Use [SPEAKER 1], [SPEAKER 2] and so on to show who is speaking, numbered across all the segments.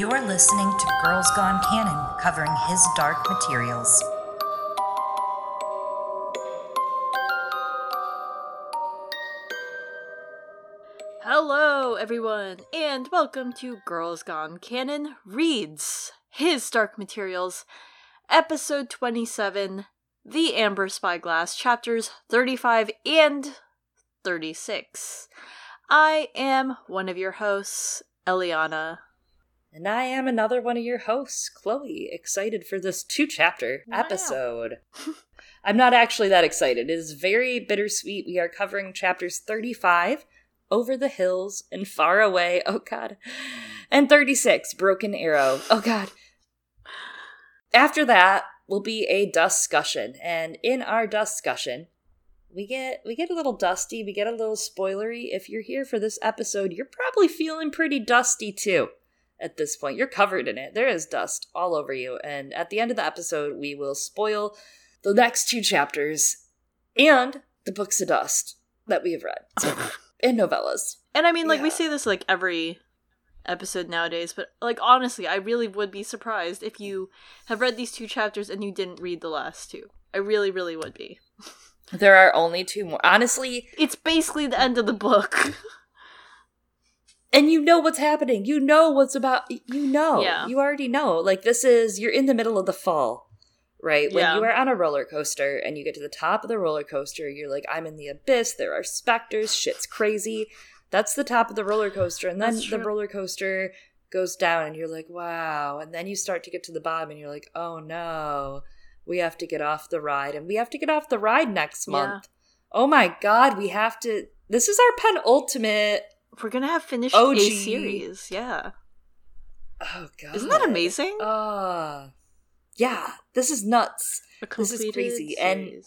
[SPEAKER 1] You're listening to Girls Gone Canon, covering his dark materials.
[SPEAKER 2] Hello, everyone, and welcome to Girls Gone Canon Reads His Dark Materials, Episode 27 The Amber Spyglass, Chapters 35 and 36. I am one of your hosts, Eliana.
[SPEAKER 3] And I am another one of your hosts, Chloe, excited for this two chapter
[SPEAKER 2] Wow.
[SPEAKER 3] episode. I'm not actually that excited. It is very bittersweet. We are covering chapters 35, Over the Hills and Far Away, oh god, and 36, Broken Arrow, oh god. After that will be a discussion, and in our discussion, we get we get a little dusty, we get a little spoilery. If you're here for this episode, you're probably feeling pretty dusty too at this point. You're covered in it. There is dust all over you. And at the end of the episode, we will spoil the next two chapters and the books of dust that we have read so and novellas.
[SPEAKER 2] And I mean, like, we
[SPEAKER 3] Yeah.
[SPEAKER 2] say this like every episode nowadays, but like, honestly, I really would be surprised if you have read these two chapters and you didn't read the last two. I really, really would be.
[SPEAKER 3] There are only two more. Honestly,
[SPEAKER 2] It's basically the end of the book.
[SPEAKER 3] and you know what's happening. You know what's about. You know.
[SPEAKER 2] Yeah.
[SPEAKER 3] You already know. Like, this is, you're in the middle of the fall, right? When
[SPEAKER 2] Yeah.
[SPEAKER 3] you are on a roller coaster and you get to the top of the roller coaster, you're like, I'm in the abyss. There are specters. Shit's crazy. That's the top of the roller coaster. And then the roller coaster goes down and you're like, wow. And then you start to get to the bottom and you're like, oh no, we have to get off the ride. And we have to get off the ride next month.
[SPEAKER 2] Yeah.
[SPEAKER 3] month. Oh my God, we have to. This is our penultimate.
[SPEAKER 2] We're gonna have finished
[SPEAKER 3] OG.
[SPEAKER 2] a series, yeah.
[SPEAKER 3] Oh God.
[SPEAKER 2] Isn't that amazing?
[SPEAKER 3] Uh, yeah, this is nuts. This is crazy, and-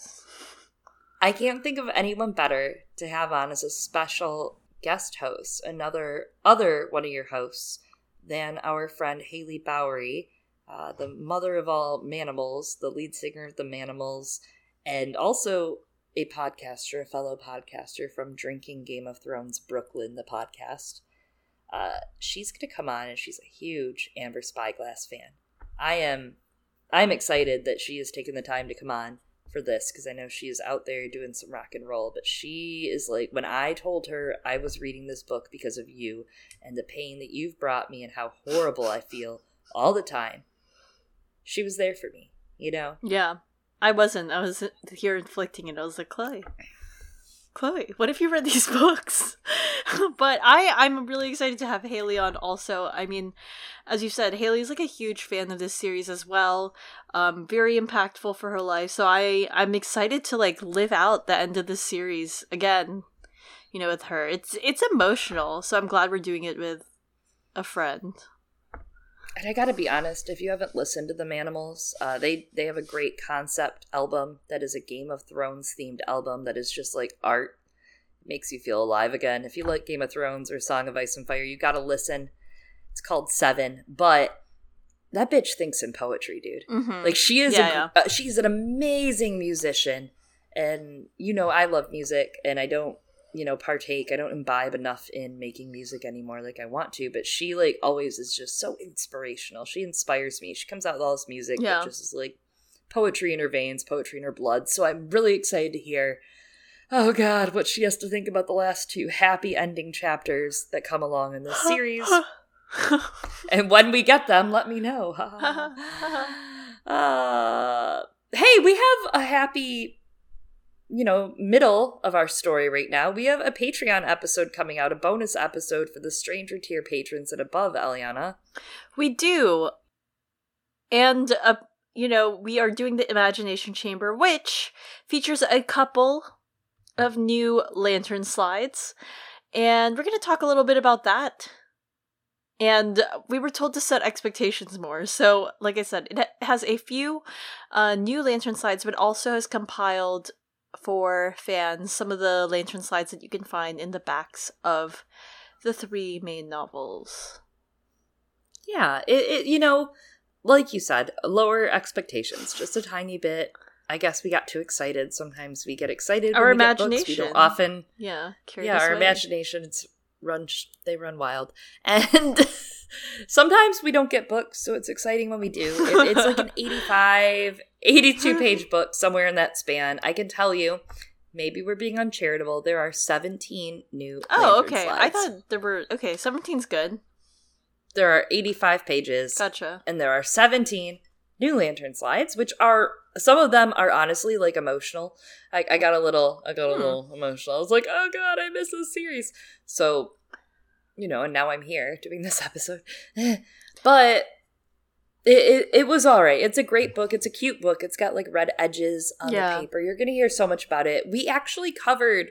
[SPEAKER 3] I can't think of anyone better to have on as a special guest host, another other one of your hosts, than our friend Haley Bowery, uh, the mother of all Manimals, the lead singer of the Manimals, and also a podcaster, a fellow podcaster from Drinking Game of Thrones Brooklyn, the podcast. Uh, she's going to come on, and she's a huge Amber Spyglass fan. I am, I'm excited that she has taken the time to come on for this because I know she is out there doing some rock and roll. But she is like, when I told her I was reading this book because of you and the pain that you've brought me and how horrible I feel all the time, she was there for me, you know?
[SPEAKER 2] Yeah. I wasn't. I was here inflicting it. I was like, Chloe. Chloe, what if you read these books? but I, I'm really excited to have Haley on also. I mean, as you said, Haley's like a huge fan of this series as well. Um, very impactful for her life. So I, I'm excited to like live out the end of this series again, you know, with her. It's it's emotional, so I'm glad we're doing it with a friend.
[SPEAKER 3] And I gotta be honest, if you haven't listened to the Manimals, uh, they they have a great concept album that is a Game of Thrones themed album that is just like art, makes you feel alive again. If you like Game of Thrones or Song of Ice and Fire, you gotta listen. It's called Seven, but that bitch thinks in poetry, dude.
[SPEAKER 2] Mm-hmm.
[SPEAKER 3] Like she is,
[SPEAKER 2] Yeah,
[SPEAKER 3] a, uh, she's an amazing musician, and you know I love music, and I don't, you know, partake. I don't imbibe enough in making music anymore like I want to. But she like always is just so inspirational. She inspires me. She comes out with all this music
[SPEAKER 2] Yeah.
[SPEAKER 3] that just is like poetry in her veins, poetry in her blood. So I'm really excited to hear. Oh God, what she has to think about the last two happy ending chapters that come along in this series. and when we get them, let me know. uh, hey, we have a happy, you know, middle of our story right now. We have a Patreon episode coming out, a bonus episode for the Stranger Tier patrons and above, Eliana.
[SPEAKER 2] We do. And, uh, you know, we are doing the Imagination Chamber, which features a couple of new lantern slides. And we're going to talk a little bit about that. And we were told to set expectations more. So, like I said, it has a few uh, new lantern slides, but also has compiled for fans some of the lantern slides that you can find in the backs of the three main novels.
[SPEAKER 3] Yeah, it, it you know, like you said, lower expectations, just a tiny bit. I guess we got too excited. Sometimes we get excited.
[SPEAKER 2] Our
[SPEAKER 3] get books. We
[SPEAKER 2] imagination.
[SPEAKER 3] don't often.
[SPEAKER 2] Yeah,
[SPEAKER 3] yeah, our
[SPEAKER 2] away.
[SPEAKER 3] imaginations run sh- they run wild and sometimes we don't get books so it's exciting when we do it, it's like an 85 82 page book somewhere in that span i can tell you maybe we're being uncharitable there are 17 new
[SPEAKER 2] Oh, okay. I thought there were okay. 17's good.
[SPEAKER 3] there are 85 pages
[SPEAKER 2] Gotcha.
[SPEAKER 3] and there are 17 new lantern slides which are some of them are honestly like emotional. I, I got a little i got a
[SPEAKER 2] Hmm.
[SPEAKER 3] little emotional. I was like oh god i miss this series. So you know and now i'm here doing this episode. But it, it, it was all right. It's a great book. It's a cute book. It's got like red edges on
[SPEAKER 2] Yeah.
[SPEAKER 3] the paper. You're gonna hear so much about it. We actually covered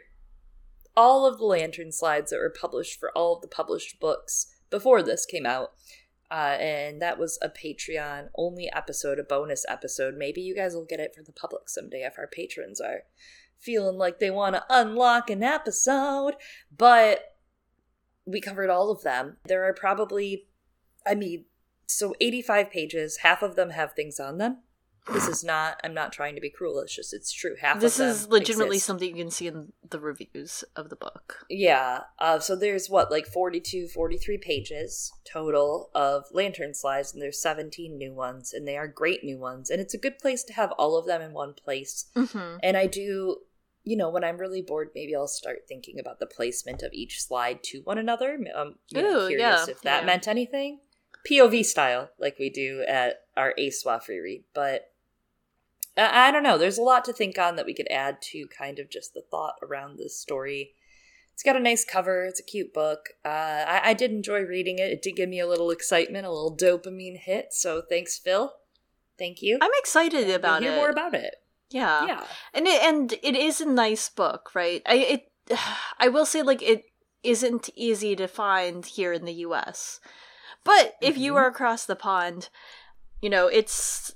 [SPEAKER 3] all of the lantern slides that were published for all of the published books before this came out uh, and that was a Patreon only episode, a bonus episode. Maybe you guys will get it for the public someday if our patrons are feeling like they want to unlock an episode. But we covered all of them. There are probably, I mean, so 85 pages, half of them have things on them. This is not, I'm not trying to be cruel, it's just, it's true. Half
[SPEAKER 2] This is legitimately
[SPEAKER 3] exist.
[SPEAKER 2] something you can see in the reviews of the book.
[SPEAKER 3] Yeah. Uh, so there's what, like 42, 43 pages total of lantern slides, and there's 17 new ones, and they are great new ones. And it's a good place to have all of them in one place.
[SPEAKER 2] Mm-hmm.
[SPEAKER 3] And I do, you know, when I'm really bored, maybe I'll start thinking about the placement of each slide to one another. I'm you know,
[SPEAKER 2] Ooh,
[SPEAKER 3] curious
[SPEAKER 2] yeah,
[SPEAKER 3] if that
[SPEAKER 2] yeah.
[SPEAKER 3] meant anything. POV style, like we do at our ASWA free read. But I, don't know. There's a lot to think on that we could add to kind of just the thought around this story. It's got a nice cover. It's a cute book. Uh, I, I did enjoy reading it. It did give me a little excitement, a little dopamine hit. So thanks, Phil. Thank you.
[SPEAKER 2] I'm excited
[SPEAKER 3] We'll
[SPEAKER 2] about
[SPEAKER 3] hear
[SPEAKER 2] it.
[SPEAKER 3] more about it.
[SPEAKER 2] yeah.
[SPEAKER 3] yeah.
[SPEAKER 2] and it and it is a nice book, right? I it I will say like it isn't easy to find here in the U.S. But if you
[SPEAKER 3] Mhm.
[SPEAKER 2] are across the pond, you know it's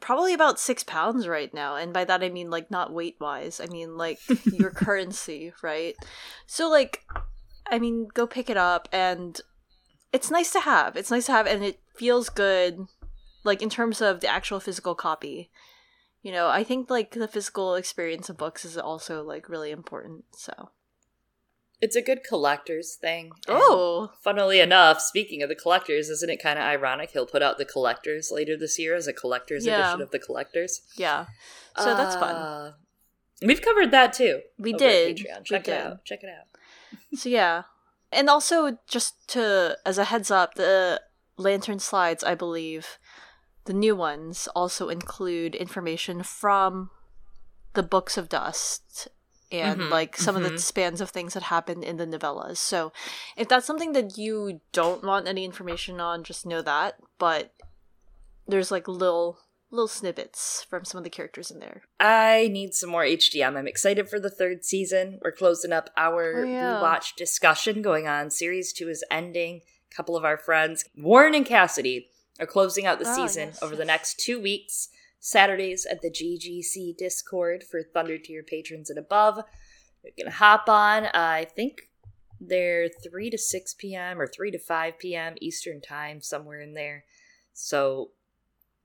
[SPEAKER 2] probably about six pounds right now, and by that I mean like not weight wise. I mean like your currency, right? So like, I mean, go pick it up, and it's nice to have. It's nice to have, and it feels good, like in terms of the actual physical copy you know i think like the physical experience of books is also like really important so
[SPEAKER 3] It's a good collector's thing. and
[SPEAKER 2] oh
[SPEAKER 3] Funnily enough, speaking of the collectors, isn't it kind of ironic he'll put out the collectors later this year as a collector's
[SPEAKER 2] Yeah.
[SPEAKER 3] edition of the collectors?
[SPEAKER 2] yeah so that's fun
[SPEAKER 3] Uh, We've covered that too.
[SPEAKER 2] we did
[SPEAKER 3] Patreon.
[SPEAKER 2] we
[SPEAKER 3] Check it
[SPEAKER 2] did.
[SPEAKER 3] out. Check it out.
[SPEAKER 2] so yeah and also just to as a heads up the lantern slides i believe the new ones also include information from the books of dust and
[SPEAKER 3] Mhm,
[SPEAKER 2] like some of the
[SPEAKER 3] mhm.
[SPEAKER 2] spans of things that happened in the novellas so if that's something that you don't want any information on just know that but there's like little little snippets from some of the characters in there
[SPEAKER 3] I need some more HDM. I'm excited for the third season. We're closing up our
[SPEAKER 2] Oh, yeah.
[SPEAKER 3] rewatch discussion going on. Series two is ending. A couple of our friends, Warren and Cassidy, are closing out the
[SPEAKER 2] Oh,
[SPEAKER 3] season
[SPEAKER 2] yes,
[SPEAKER 3] over the next two weeks. Saturdays at the GGC Discord for Thunder Tier patrons and above. You can hop on. Uh, I think they're 3 to 6 p.m. or 3 to 5 p.m. Eastern Time, somewhere in there. So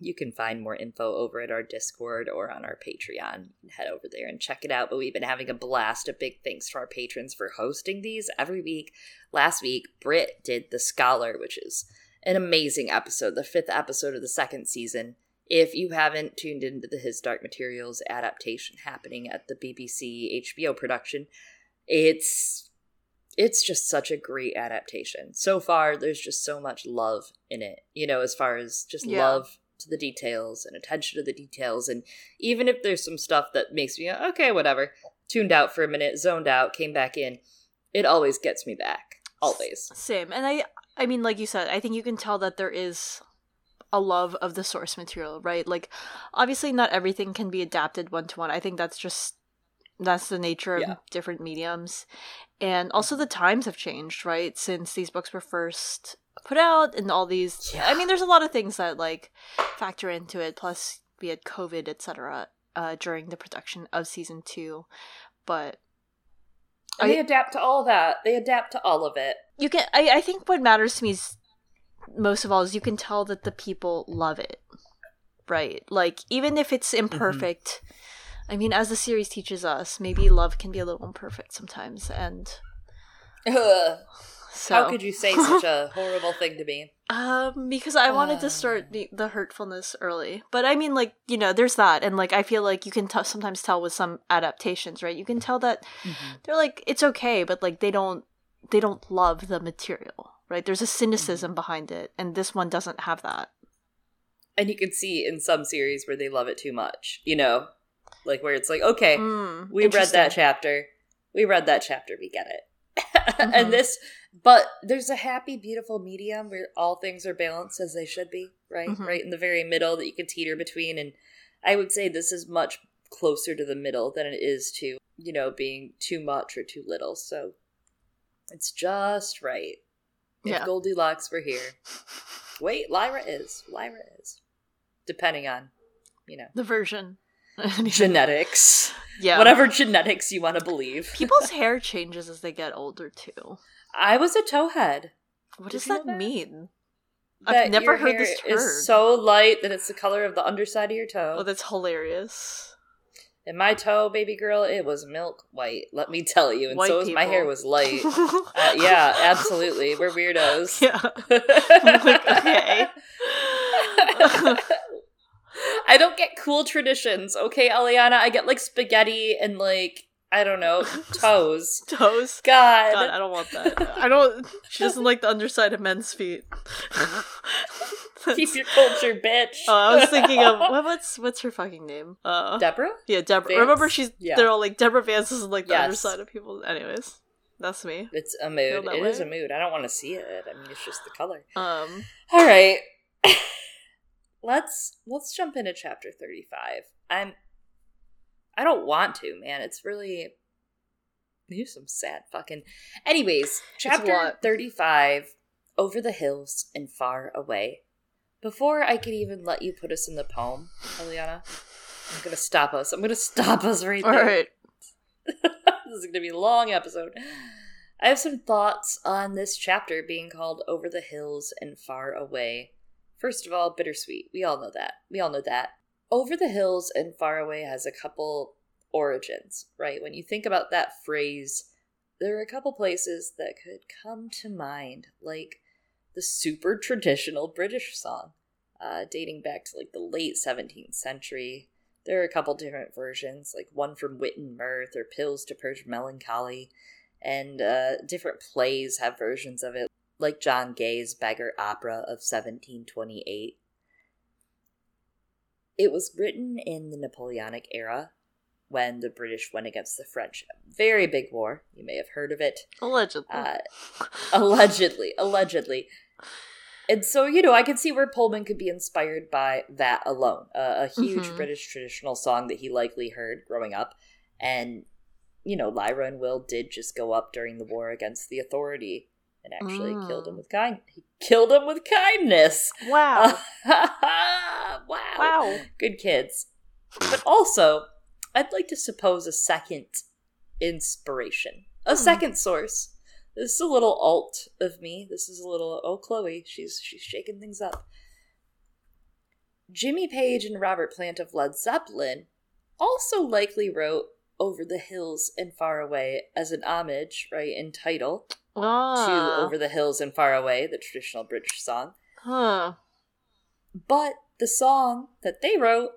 [SPEAKER 3] you can find more info over at our Discord or on our Patreon. Head over there and check it out. But we've been having a blast. A big thanks to our patrons for hosting these every week. Last week, Britt did The Scholar, which is an amazing episode, the fifth episode of the second season. If you haven't tuned into the His Dark Materials adaptation happening at the BBC HBO production, it's it's just such a great adaptation. So far, there's just so much love in it, you know, as far as just
[SPEAKER 2] Yeah.
[SPEAKER 3] love to the details and attention to the details. And even if there's some stuff that makes me, okay, whatever, tuned out for a minute, zoned out, came back in, it always gets me back. Always.
[SPEAKER 2] Same. And I I mean like you said, I think you can tell that there is a love of the source material, right? Like obviously not everything can be adapted one to one. I think that's just that's the nature of
[SPEAKER 3] Yeah.
[SPEAKER 2] different mediums. And also the times have changed, right? Since these books were first put out and all these I mean there's a lot of things that like factor into it plus we had COVID, etc. uh during the production of season 2. But
[SPEAKER 3] And they adapt to all that. They adapt to all of it.
[SPEAKER 2] you can I, I think what matters to me is most of all is you can tell that the people love it right like even if it's imperfect i mean as the series teaches us maybe love can be a little imperfect sometimes and
[SPEAKER 3] Ugh.
[SPEAKER 2] So
[SPEAKER 3] How could you say such a horrible thing to me?
[SPEAKER 2] Um, because I wanted to
[SPEAKER 3] Uh.
[SPEAKER 2] start the, the hurtfulness early, but I mean, like you know, there's that, and like I feel like you can t- sometimes tell with some adaptations, right? You can tell that they're like it's okay, but like they don't they don't love the material, right? There's a cynicism behind it, and this one doesn't have that.
[SPEAKER 3] And you can see in some series where they love it too much, you know? Like where it's like, okay,
[SPEAKER 2] Mm,
[SPEAKER 3] we read that chapter. We read that chapter, we get it.
[SPEAKER 2] Mhm.
[SPEAKER 3] and this but there's a happy, beautiful medium where all things are balanced as they should be, right?
[SPEAKER 2] Mhm.
[SPEAKER 3] Right in the very middle that you can teeter between. And I would say this is much closer to the middle than it is to, you know, being too much or too little. So it's just right. If
[SPEAKER 2] Yeah.
[SPEAKER 3] Goldilocks were here. Wait, Lyra is. Lyra is. Depending on, you know,
[SPEAKER 2] the version.
[SPEAKER 3] genetics.
[SPEAKER 2] yeah,
[SPEAKER 3] Whatever genetics you want to believe.
[SPEAKER 2] People's hair changes as they get older too.
[SPEAKER 3] I was a towhead.
[SPEAKER 2] What
[SPEAKER 3] Did
[SPEAKER 2] does that
[SPEAKER 3] that?
[SPEAKER 2] mean?
[SPEAKER 3] That
[SPEAKER 2] I've never heard this term.
[SPEAKER 3] is so light that it's the color of the underside of your toe.
[SPEAKER 2] oh, that's hilarious.
[SPEAKER 3] And my toe, baby girl, it was milk white. Let me tell you. And
[SPEAKER 2] White
[SPEAKER 3] so was my hair was light. Uh, yeah, absolutely. We're weirdos.
[SPEAKER 2] yeah. like, okay.
[SPEAKER 3] I don't get cool traditions, okay, Eliana? I get like spaghetti and like I don't know toes.
[SPEAKER 2] Toes.
[SPEAKER 3] God,
[SPEAKER 2] God, I don't want that. I don't. She doesn't like the underside of men's feet.
[SPEAKER 3] keep your culture, bitch.
[SPEAKER 2] Oh, I was thinking of what, what's what's her fucking name? Uh,
[SPEAKER 3] Deborah.
[SPEAKER 2] yeah, Deborah.
[SPEAKER 3] Vance?
[SPEAKER 2] Remember, she's
[SPEAKER 3] Yeah.
[SPEAKER 2] they're all like Deborah Vance is like the
[SPEAKER 3] Yes.
[SPEAKER 2] underside of people. Anyways, that's me.
[SPEAKER 3] It's a mood. It is
[SPEAKER 2] way?
[SPEAKER 3] a mood. I don't want to see it. I mean, it's just the color.
[SPEAKER 2] Um,
[SPEAKER 3] All right. let's let's jump into chapter 35. I'm I don't want to, man. It's really there's some sad fucking Anyways, chapter 35 Over the Hills and Far Away. Before I could even let you put us in the poem, Eliana, I'm gonna stop us. I'm gonna stop us right
[SPEAKER 2] all
[SPEAKER 3] there.
[SPEAKER 2] right.
[SPEAKER 3] this is to be a long episode. I have some thoughts on this chapter being called Over the Hills and Far Away. First of all, bittersweet. We all know that. We all know that. Over the Hills and Far Away has a couple origins, right? When you think about that phrase, there are a couple places that could come to mind, like the super traditional British song, uh, dating back to like the late 17th century. There are a couple different versions, like one from Wit and Mirth or Pills to Purge Melancholy, and uh, different plays have versions of it, like John Gay's Beggar Opera of 1728. It was written in the Napoleonic era when the British went against the French. Very big war. You may have heard of it.
[SPEAKER 2] Allegedly.
[SPEAKER 3] Uh, allegedly, allegedly. And so, you know, I can see where Pullman could be inspired by that alone. Uh, a huge
[SPEAKER 2] Mhm.
[SPEAKER 3] British traditional song that he likely heard growing up. And, you know, Lyra and Will did just go up during the war against the authority and actually killed him
[SPEAKER 2] Mm.
[SPEAKER 3] with kind. He killed him with kindness.
[SPEAKER 2] wow.
[SPEAKER 3] wow.
[SPEAKER 2] wow.
[SPEAKER 3] Good kids. But also, I'd like to suppose a second inspiration, a
[SPEAKER 2] Hmm.
[SPEAKER 3] second source. This is a little alt of me. This is a little oh Chloe. She's she's shaking things up. Jimmy Page and Robert Plant of Led Zeppelin also likely wrote "Over the Hills and Far Away" as an homage, right, in title to
[SPEAKER 2] Ah.
[SPEAKER 3] "Over the Hills and Far Away," the traditional British song.
[SPEAKER 2] Huh.
[SPEAKER 3] But the song that they wrote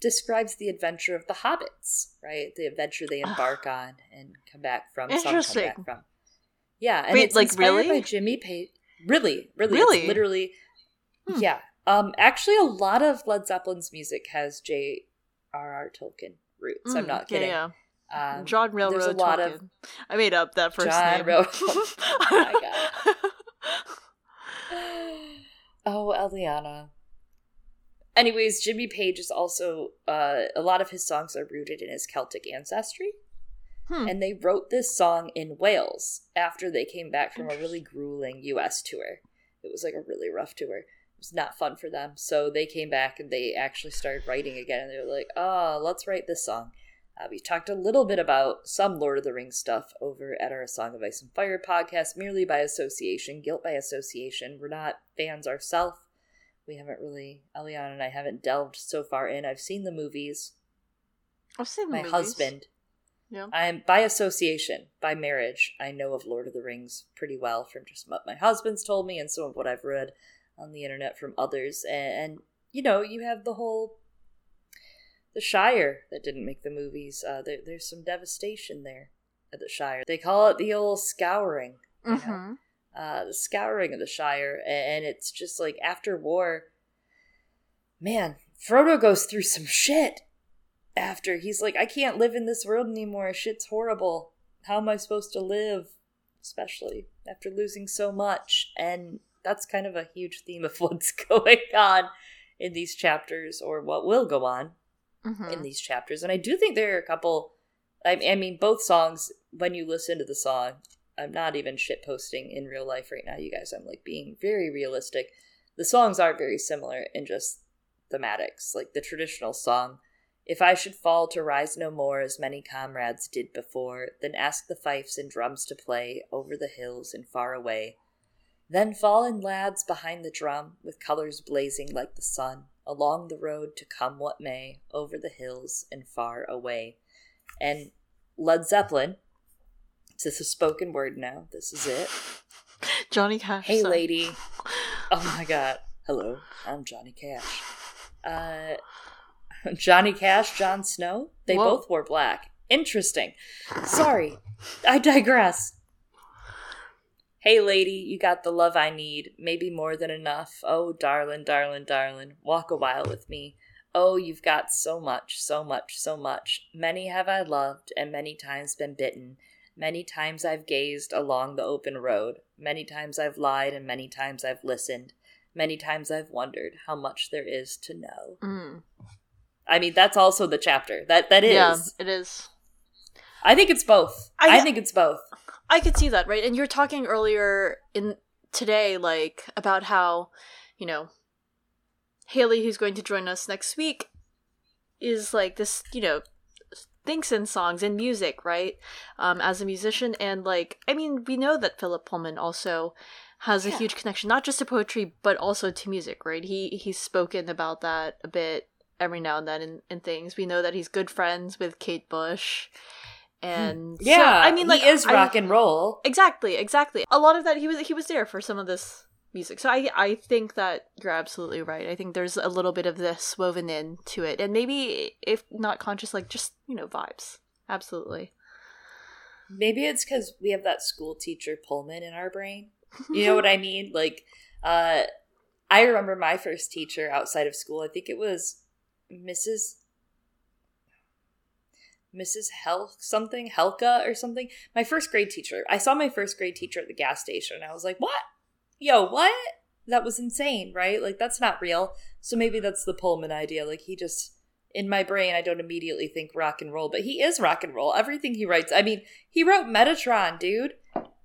[SPEAKER 3] describes the adventure of the hobbits, right? The adventure they embark on and come back from.
[SPEAKER 2] Interesting.
[SPEAKER 3] back from. Yeah, and
[SPEAKER 2] Wait,
[SPEAKER 3] it's
[SPEAKER 2] like, really?
[SPEAKER 3] by Jimmy Page. Really, really,
[SPEAKER 2] Really?
[SPEAKER 3] literally.
[SPEAKER 2] Hmm.
[SPEAKER 3] Yeah, um, actually, a lot of Led Zeppelin's music has J.R.R. Tolkien roots. I'm
[SPEAKER 2] Mm,
[SPEAKER 3] not kidding.
[SPEAKER 2] Yeah, yeah.
[SPEAKER 3] Um,
[SPEAKER 2] John Railroad.
[SPEAKER 3] there's a lot of
[SPEAKER 2] I made up that first
[SPEAKER 3] John
[SPEAKER 2] name.
[SPEAKER 3] Rail- Oh my oh, Eliana. Anyways, Jimmy Page is also uh, a lot of his songs are rooted in his Celtic ancestry,
[SPEAKER 2] Hmm.
[SPEAKER 3] and they wrote this song in Wales after they came back from a really grueling U.S. tour. It was like a really rough tour. It was not fun for them, so they came back and they actually started writing again. And they were like, "Oh, let's write this song." Uh, we talked a little bit about some Lord of the Rings stuff over at our Song of Ice and Fire podcast, merely by association, guilt by association. We're not fans ourselves. We haven't really, Eliana and I haven't delved so far in. I've seen the movies.
[SPEAKER 2] I've seen the
[SPEAKER 3] My
[SPEAKER 2] movies.
[SPEAKER 3] husband,
[SPEAKER 2] Yeah.
[SPEAKER 3] I'm by association, by marriage. I know of Lord of the Rings pretty well from just what my husband's told me and some of what I've read on the internet from others. And, and you know, you have the whole the Shire that didn't make the movies. Uh, there, there's some devastation there at the Shire. They call it the old scouring. you know?
[SPEAKER 2] Mm-hmm.
[SPEAKER 3] Uh, the scouring of the Shire, and it's just like after war, man, Frodo goes through some shit. After he's like, I can't live in this world anymore. Shit's horrible. How am I supposed to live? Especially after losing so much. And that's kind of a huge theme of what's going on in these chapters, or what will go on
[SPEAKER 2] Mm-hmm.
[SPEAKER 3] in these chapters. And I do think there are a couple. I, I mean, both songs. When you listen to the song, I'm not even shit posting in real life right now, you guys. I'm like being very realistic. The songs are very similar in just thematics, like the traditional song. If I should fall to rise no more as many comrades did before, then ask the fifes and drums to play over the hills and far away. Then fallen lads behind the drum, with colors blazing like the sun, along the road to come what may, over the hills and far away. And Led Zeppelin, this is a spoken word now, this is it.
[SPEAKER 2] Johnny Cash.
[SPEAKER 3] Hey,
[SPEAKER 2] song.
[SPEAKER 3] lady. Oh my god. Hello, I'm Johnny Cash. Uh, Johnny Cash, Jon Snow, they
[SPEAKER 2] Whoa.
[SPEAKER 3] both wore black. Interesting. Sorry, I digress. Hey, lady, you got the love I need, maybe more than enough. Oh, darling, darling, darling, walk a while with me. Oh, you've got so much, so much, so much. Many have I loved, and many times been bitten. Many times I've gazed along the open road. Many times I've lied, and many times I've listened. Many times I've wondered how much there is to know.
[SPEAKER 2] Mm.
[SPEAKER 3] I mean, that's also the chapter. That that is.
[SPEAKER 2] Yeah, it is.
[SPEAKER 3] I think it's both.
[SPEAKER 2] I-
[SPEAKER 3] I, think it's both.
[SPEAKER 2] I could see that, right? And you were talking earlier in today, like about how, you know, Haley, who's going to join us next week, is like this, you know, thinks in songs and music, right? Um, as a musician, and like, I mean, we know that Philip Pullman also has a huge connection, not just to poetry, but also to music, right? He he's spoken about that a bit every now and then in, in things. We know that he's good friends with Kate Bush. And so,
[SPEAKER 3] Yeah,
[SPEAKER 2] I mean, like
[SPEAKER 3] he is
[SPEAKER 2] I-
[SPEAKER 3] rock and roll.
[SPEAKER 2] Exactly, exactly. A lot of that he was he was there for some of this music. So I I think that you're absolutely right. I think there's a little bit of this woven in to it. And maybe if not conscious like just, you know, vibes. Absolutely.
[SPEAKER 3] Maybe it's because we have that school teacher Pullman in our brain. You know what I mean? Like, uh, I remember my first teacher outside of school. I think it was Mrs. Mrs. Hel something Helka or something. My first grade teacher. I saw my first grade teacher at the gas station. and I was like, "What? Yo, what? That was insane, right? Like that's not real." So maybe that's the Pullman idea. Like he just in my brain, I don't immediately think rock and roll, but he is rock and roll. Everything he writes. I mean, he wrote Metatron, dude.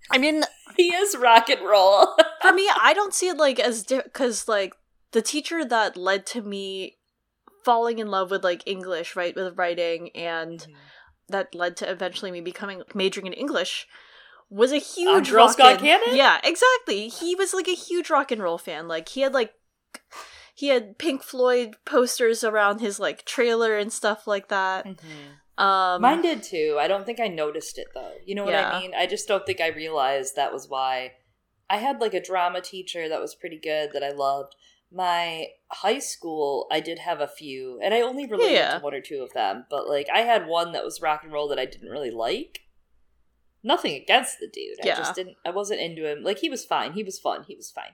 [SPEAKER 2] I mean,
[SPEAKER 3] He is rock and roll.
[SPEAKER 2] for me, I don't see it like as because like the teacher that led to me falling in love with like English, right, with writing, and mm-hmm. that led to eventually me becoming majoring in English was a huge
[SPEAKER 3] Girl
[SPEAKER 2] rock
[SPEAKER 3] Scout Cannon?
[SPEAKER 2] Yeah, exactly. He was like a huge rock and roll fan. Like he had like he had Pink Floyd posters around his like trailer and stuff like that. Um
[SPEAKER 3] Mine did too. I don't think I noticed it though. You know what
[SPEAKER 2] Yeah.
[SPEAKER 3] I mean? I just don't think I realized that was why. I had like a drama teacher that was pretty good that I loved. My high school, I did have a few, and I only related
[SPEAKER 2] Yeah.
[SPEAKER 3] to one or two of them. But like, I had one that was rock and roll that I didn't really like. Nothing against the dude.
[SPEAKER 2] Yeah.
[SPEAKER 3] I just didn't. I wasn't into him. Like he was fine. He was fun. He was fine.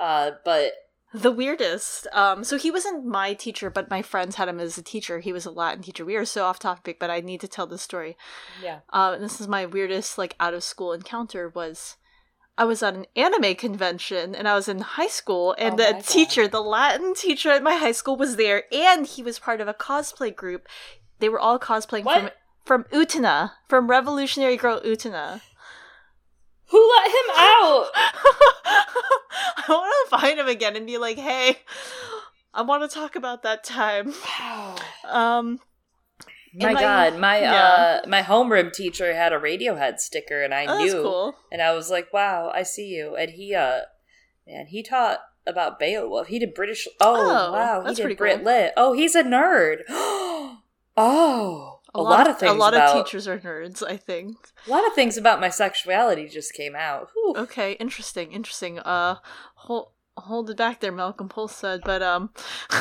[SPEAKER 3] Uh, but
[SPEAKER 2] the weirdest. Um so he wasn't my teacher, but my friends had him as a teacher. He was a Latin teacher. We are so off topic, but I need to tell this story.
[SPEAKER 3] yeah,
[SPEAKER 2] Uh, this is my weirdest like out of school encounter was I was at an anime convention and I was in high school and
[SPEAKER 3] Oh
[SPEAKER 2] the
[SPEAKER 3] God.
[SPEAKER 2] teacher, the Latin teacher at my high school was there and he was part of a cosplay group. They were all cosplaying
[SPEAKER 3] What?
[SPEAKER 2] from Utena, from Revolutionary Girl Utena.
[SPEAKER 3] who let him out?
[SPEAKER 2] I want to find him again and be like, "Hey, I want to talk about that time."
[SPEAKER 3] Wow.
[SPEAKER 2] Um
[SPEAKER 3] My
[SPEAKER 2] my-
[SPEAKER 3] God, my
[SPEAKER 2] yeah.
[SPEAKER 3] uh, my homeroom teacher had a Radiohead sticker, and I
[SPEAKER 2] oh,
[SPEAKER 3] knew,
[SPEAKER 2] cool.
[SPEAKER 3] and I was like, "Wow, I see you." And he, uh, man, he taught about Beowulf. He did British. Oh,
[SPEAKER 2] Oh,
[SPEAKER 3] wow, he did Brit
[SPEAKER 2] cool.
[SPEAKER 3] Lit. Oh, he's a nerd. oh, A lot of things
[SPEAKER 2] A lot
[SPEAKER 3] about-
[SPEAKER 2] of teachers are nerds. I think.
[SPEAKER 3] A lot of things about my sexuality just came out. Whew.
[SPEAKER 2] Okay, interesting, interesting. Uh, hold hold it back there, Malcolm Polstead, but um.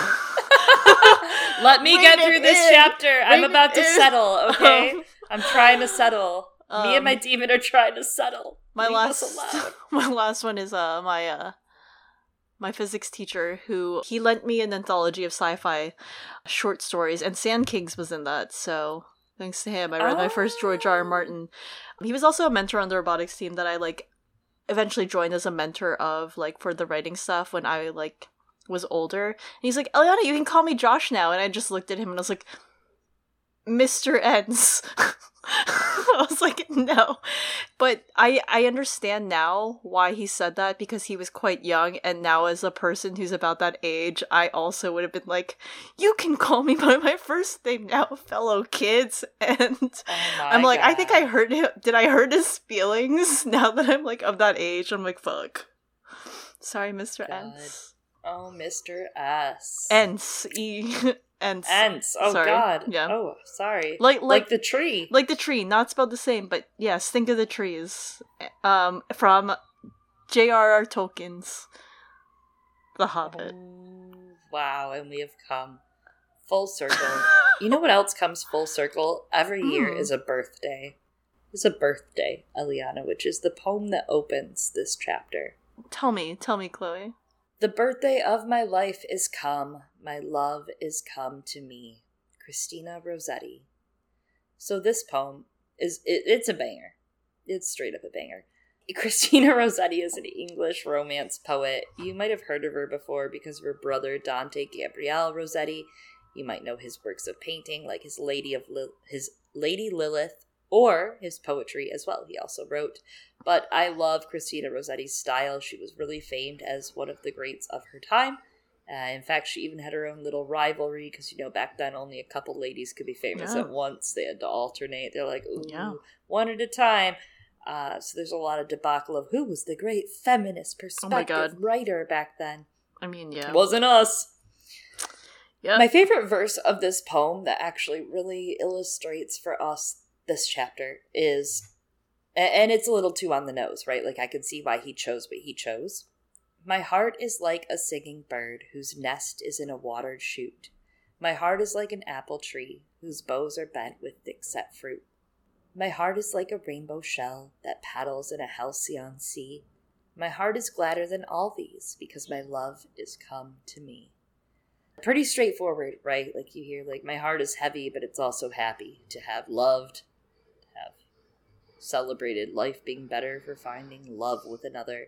[SPEAKER 3] Let me
[SPEAKER 2] Rein
[SPEAKER 3] get through this
[SPEAKER 2] in.
[SPEAKER 3] chapter. I'm about to
[SPEAKER 2] in.
[SPEAKER 3] settle, okay? I'm trying to settle. me and my
[SPEAKER 2] Um,
[SPEAKER 3] demon are trying to settle.
[SPEAKER 2] my
[SPEAKER 3] Leave
[SPEAKER 2] last my last one is uh my uh my physics teacher who he lent me an anthology of sci-fi short stories and Sand Kings was in that so thanks to him I read my first George R. R.
[SPEAKER 3] Oh.
[SPEAKER 2] Martin he was also a mentor on the robotics team that I like eventually joined as a mentor of like for the writing stuff when I like was older and he's like Eliana you can call me Josh now and I just looked at him and I was like Mr. Ends. I was like, no. But I I understand now why he said that because he was quite young and now as a person who's about that age, I also would have been like, you can call me by my first name now, fellow kids. And
[SPEAKER 3] Oh
[SPEAKER 2] I'm like, I think I hurt him. Did I hurt his feelings now that I'm like of that age? I'm like, fuck. Sorry, Mr.
[SPEAKER 3] God.
[SPEAKER 2] Ents.
[SPEAKER 3] Oh, Mr. S.
[SPEAKER 2] Ents. E. Ents.
[SPEAKER 3] Ents. Oh,
[SPEAKER 2] Sorry.
[SPEAKER 3] God.
[SPEAKER 2] Yeah.
[SPEAKER 3] Oh, sorry.
[SPEAKER 2] Like-
[SPEAKER 3] like
[SPEAKER 2] like-
[SPEAKER 3] the tree.
[SPEAKER 2] like the tree, not spelled the same, but yes, think of the trees. Um, from J.R.R. Tolkien's The Hobbit.
[SPEAKER 3] Oh, wow, and we have come full circle. you know what else comes full circle? Every year
[SPEAKER 2] Hmm.
[SPEAKER 3] is a birthday. It's a birthday, Eliana, which is the poem that opens this chapter.
[SPEAKER 2] Tell me, tell me, Chloe.
[SPEAKER 3] The birthday of my life is come, my love is come to me. Christina Rossetti. So this poem is it, it's a banger. It's straight up a banger. Christina Rossetti is an English romance poet. You might have heard of her before because of her brother Dante Gabriel Rossetti. You might know his works of painting, like his Lady of his Lady Lilith, or his poetry as well. He also wrote but I love Christina Rossetti's style. She was really famed as one of the greats of her time. Uh, in fact, she even had her own little rivalry because, you know, back then only a couple ladies could be famous
[SPEAKER 2] Yeah.
[SPEAKER 3] at once. They had to alternate. They're like, ooh,
[SPEAKER 2] Yeah.
[SPEAKER 3] one at a time. Uh, so there's a lot of debacle of who was the great feminist perspective
[SPEAKER 2] God.
[SPEAKER 3] writer back then.
[SPEAKER 2] I mean, yeah.
[SPEAKER 3] Wasn't us.
[SPEAKER 2] Yep.
[SPEAKER 3] My favorite verse of this poem that actually really illustrates for us this chapter is, and it's a little too on the nose, right? Like I can see why he chose what he chose. My heart is like a singing bird whose nest is in a watered shoot. My heart is like an apple tree whose boughs are bent with thick set fruit. My heart is like a rainbow shell that paddles in a halcyon sea. My heart is gladder than all these because my love is come to me pretty straightforward, right? Like you hear, like my heart is heavy, but it's also happy to have loved, celebrated life being better for finding love with another,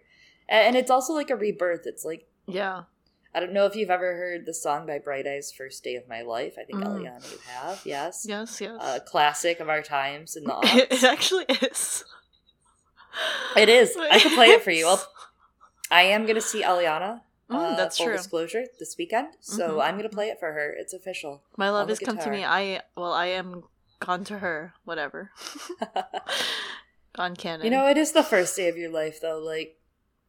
[SPEAKER 3] and it's also like a rebirth. It's like
[SPEAKER 2] yeah.
[SPEAKER 3] I don't know if you've ever heard the song by Bright Eyes, "First Day of My Life." I think
[SPEAKER 2] Mm.
[SPEAKER 3] Eliana, you have, yes,
[SPEAKER 2] Yes, yes.
[SPEAKER 3] a classic of our times in the
[SPEAKER 2] it,
[SPEAKER 3] aughts.
[SPEAKER 2] it actually is.
[SPEAKER 3] It is. I could play it for you. I'll, I am going to see Eliana.
[SPEAKER 2] Mm,
[SPEAKER 3] uh,
[SPEAKER 2] that's
[SPEAKER 3] full
[SPEAKER 2] true.
[SPEAKER 3] disclosure this weekend, so
[SPEAKER 2] Mhm.
[SPEAKER 3] I'm going to play it for her. It's official.
[SPEAKER 2] My love has come to me. I well, I am gone to her. Whatever. gone canon.
[SPEAKER 3] You know, it is the first day of your life, though. Like,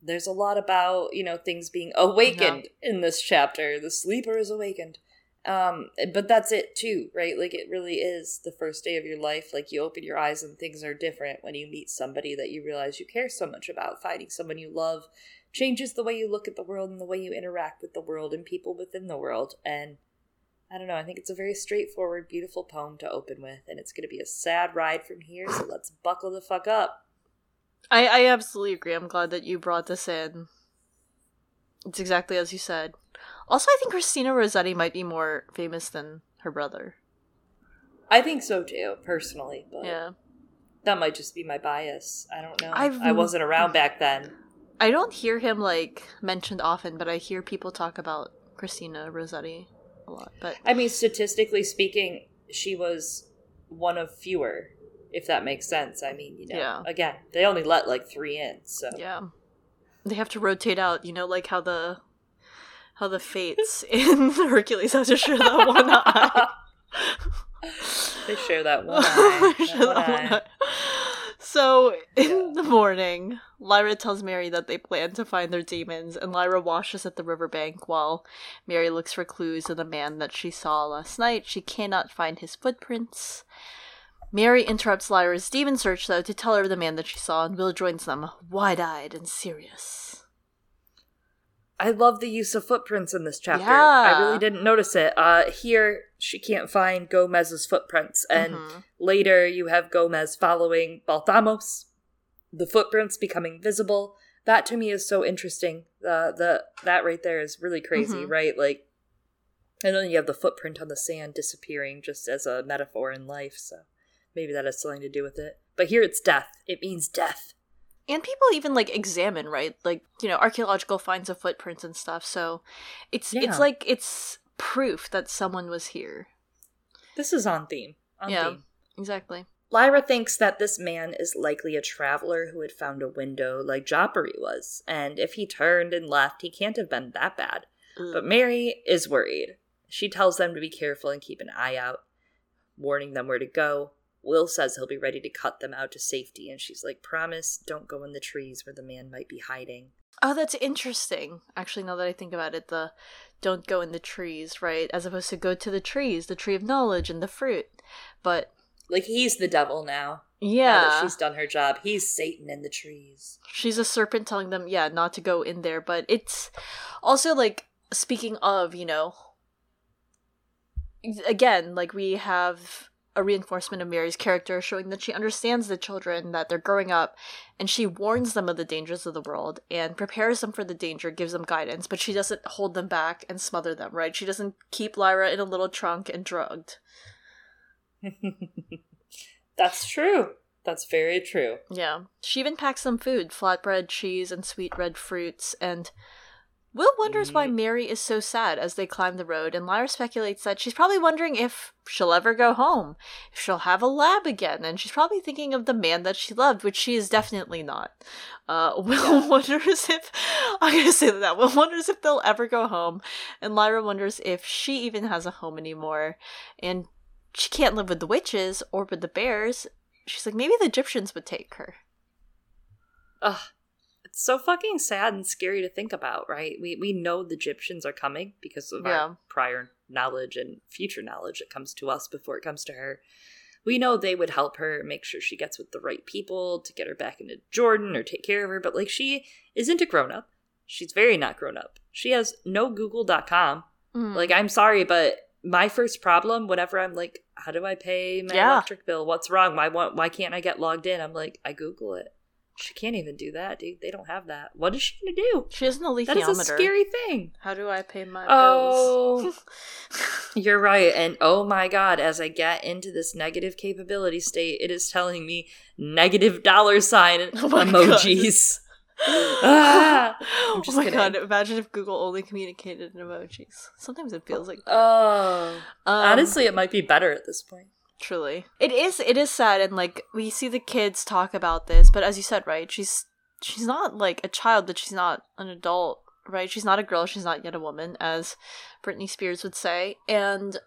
[SPEAKER 3] there's a lot about you know things being awakened in this chapter. The sleeper is awakened, um, but that's it too, right? Like, it really is the first day of your life. Like, you open your eyes and things are different when you meet somebody that you realize you care so much about. Finding someone you love changes the way you look at the world and the way you interact with the world and people within the world. And I don't know. I think it's a very straightforward, beautiful poem to open with, and it's going to be a sad ride from here. So let's buckle the fuck up.
[SPEAKER 2] I I absolutely agree. I'm glad that you brought this in. It's exactly as you said. Also, I think Christina Rossetti might be more famous than her brother.
[SPEAKER 3] I think so too, personally. But
[SPEAKER 2] Yeah.
[SPEAKER 3] that might just be my bias. I don't know.
[SPEAKER 2] I've-
[SPEAKER 3] I wasn't around back then.
[SPEAKER 2] I don't hear him like mentioned often, but I hear people talk about Christina Rossetti a lot. But
[SPEAKER 3] I mean, statistically speaking, she was one of fewer, if that makes sense. I mean, you know,
[SPEAKER 2] Yeah.
[SPEAKER 3] again, they only let like three in, so
[SPEAKER 2] yeah, they have to rotate out. You know, like how the how the fates in Hercules have to share that one eye.
[SPEAKER 3] they share that one eye. That one eye.
[SPEAKER 2] So in the morning, Lyra tells Mary that they plan to find their daemons, and Lyra washes at the riverbank while Mary looks for clues of the man that she saw last night. She cannot find his footprints. Mary interrupts Lyra's daemon search, though, to tell her the man that she saw, and Will joins them, wide eyed and serious.
[SPEAKER 3] I love the use of footprints in this chapter.
[SPEAKER 2] Yeah.
[SPEAKER 3] I really didn't notice it. Uh, here, she can't find Gomez's footprints, and
[SPEAKER 2] Mhm.
[SPEAKER 3] later you have Gomez following Balthamos, the footprints becoming visible. That to me is so interesting. Uh, the that right there is really crazy,
[SPEAKER 2] Mhm.
[SPEAKER 3] right? Like, and then you have the footprint on the sand disappearing, just as a metaphor in life. So maybe that has something to do with it. But here it's death. It means death.
[SPEAKER 2] And people even like examine, right? Like, you know, archaeological finds of footprints and stuff. So it's
[SPEAKER 3] Yeah.
[SPEAKER 2] it's like it's proof that someone was here.
[SPEAKER 3] This is on theme. On
[SPEAKER 2] Yeah.
[SPEAKER 3] theme.
[SPEAKER 2] Exactly.
[SPEAKER 3] Lyra thinks that this man is likely a traveler who had found a window like Jopari was, and if he turned and left, he can't have been that bad. But Mary is worried. She tells them to be careful and keep an eye out, warning them where to go. Will says he'll be ready to cut them out to safety, and she's like, Promise, don't go in the trees where the man might be hiding.
[SPEAKER 2] Oh, that's interesting. Actually, now that I think about it, the don't go in the trees, right? As opposed to go to the trees, the tree of knowledge and the fruit. But
[SPEAKER 3] Like, he's the devil now. Now
[SPEAKER 2] yeah,
[SPEAKER 3] that she's done her job, he's Satan in the trees.
[SPEAKER 2] she's a serpent telling them, yeah, not to go in there. But it's also like speaking of, you know, again, like we have a reinforcement of Mary's character showing that she understands the children, that they're growing up, and she warns them of the dangers of the world and prepares them for the danger, gives them guidance, but she doesn't hold them back and smother them, right? She doesn't keep Lyra in a little trunk and drugged.
[SPEAKER 3] That's true. That's very true.
[SPEAKER 2] Yeah. She even packs them food flatbread, cheese, and sweet red fruits. And Will wonders why. Mary is so sad as they climb the road. And Lyra speculates that she's probably wondering if she'll ever go home, if she'll have a lab again. And she's probably thinking of the man that she loved, which she is definitely not. Uh, Will wonders if. I'm going to say that. Will wonders if they'll ever go home. And Lyra wonders if she even has a home anymore. And she can't live with the witches or with the bears. She's like, maybe the Gyptians would take her.
[SPEAKER 3] Ugh. It's so fucking sad and scary to think about, right? We we know the Gyptians are coming because of
[SPEAKER 2] Yeah.
[SPEAKER 3] our prior knowledge and future knowledge that comes to us before it comes to her. We know they would help her make sure she gets with the right people to get her back into Jordan or take care of her, but like she isn't a grown up. She's very not grown up. She has no google.com.
[SPEAKER 2] Mm.
[SPEAKER 3] Like I'm sorry, but my first problem whenever I'm like, how do I pay my
[SPEAKER 2] Yeah.
[SPEAKER 3] electric bill? What's wrong? Why why why can't I get logged in? I'm like, I Google it. She can't even do that, dude. They don't have that. What is she gonna do?
[SPEAKER 2] She has no
[SPEAKER 3] That is
[SPEAKER 2] alethiometer.
[SPEAKER 3] a scary thing.
[SPEAKER 2] How do I pay my
[SPEAKER 3] Oh,
[SPEAKER 2] bills?
[SPEAKER 3] you're right. And oh my god, as I get into this negative capability state, it is telling me negative dollar sign
[SPEAKER 2] Oh
[SPEAKER 3] emojis. Ah, I'm just
[SPEAKER 2] oh my
[SPEAKER 3] kidding.
[SPEAKER 2] god! Imagine if Google only communicated in emojis. Sometimes it feels like that.
[SPEAKER 3] Oh,
[SPEAKER 2] Um,
[SPEAKER 3] honestly, it might be better at this point.
[SPEAKER 2] Truly, it is. It is sad, and like we see the kids talk about this, but as you said, right? She's she's not like a child, but she's not an adult, right? She's not a girl. She's not yet a woman, as Britney Spears would say, and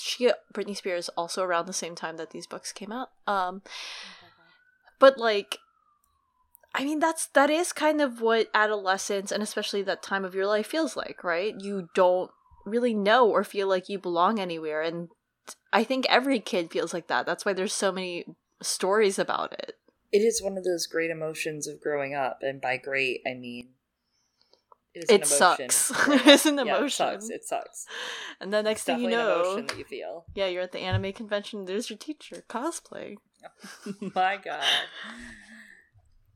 [SPEAKER 2] she Britney Spears also around the same time that these books came out. Um, but like i mean that's that is kind of what adolescence and especially that time of your life feels like right you don't really know or feel like you belong anywhere and i think every kid feels like that that's why there's so many stories about it
[SPEAKER 3] It is one of those great emotions of growing up, and by great I mean it, is an
[SPEAKER 2] It
[SPEAKER 3] emotion.
[SPEAKER 2] sucks. It is an
[SPEAKER 3] Yeah,
[SPEAKER 2] emotion.
[SPEAKER 3] it sucks. It sucks.
[SPEAKER 2] and the next
[SPEAKER 3] It's
[SPEAKER 2] thing you
[SPEAKER 3] an
[SPEAKER 2] know
[SPEAKER 3] emotion that you feel.
[SPEAKER 2] yeah you're at the anime convention there's your teacher cosplay
[SPEAKER 3] My God.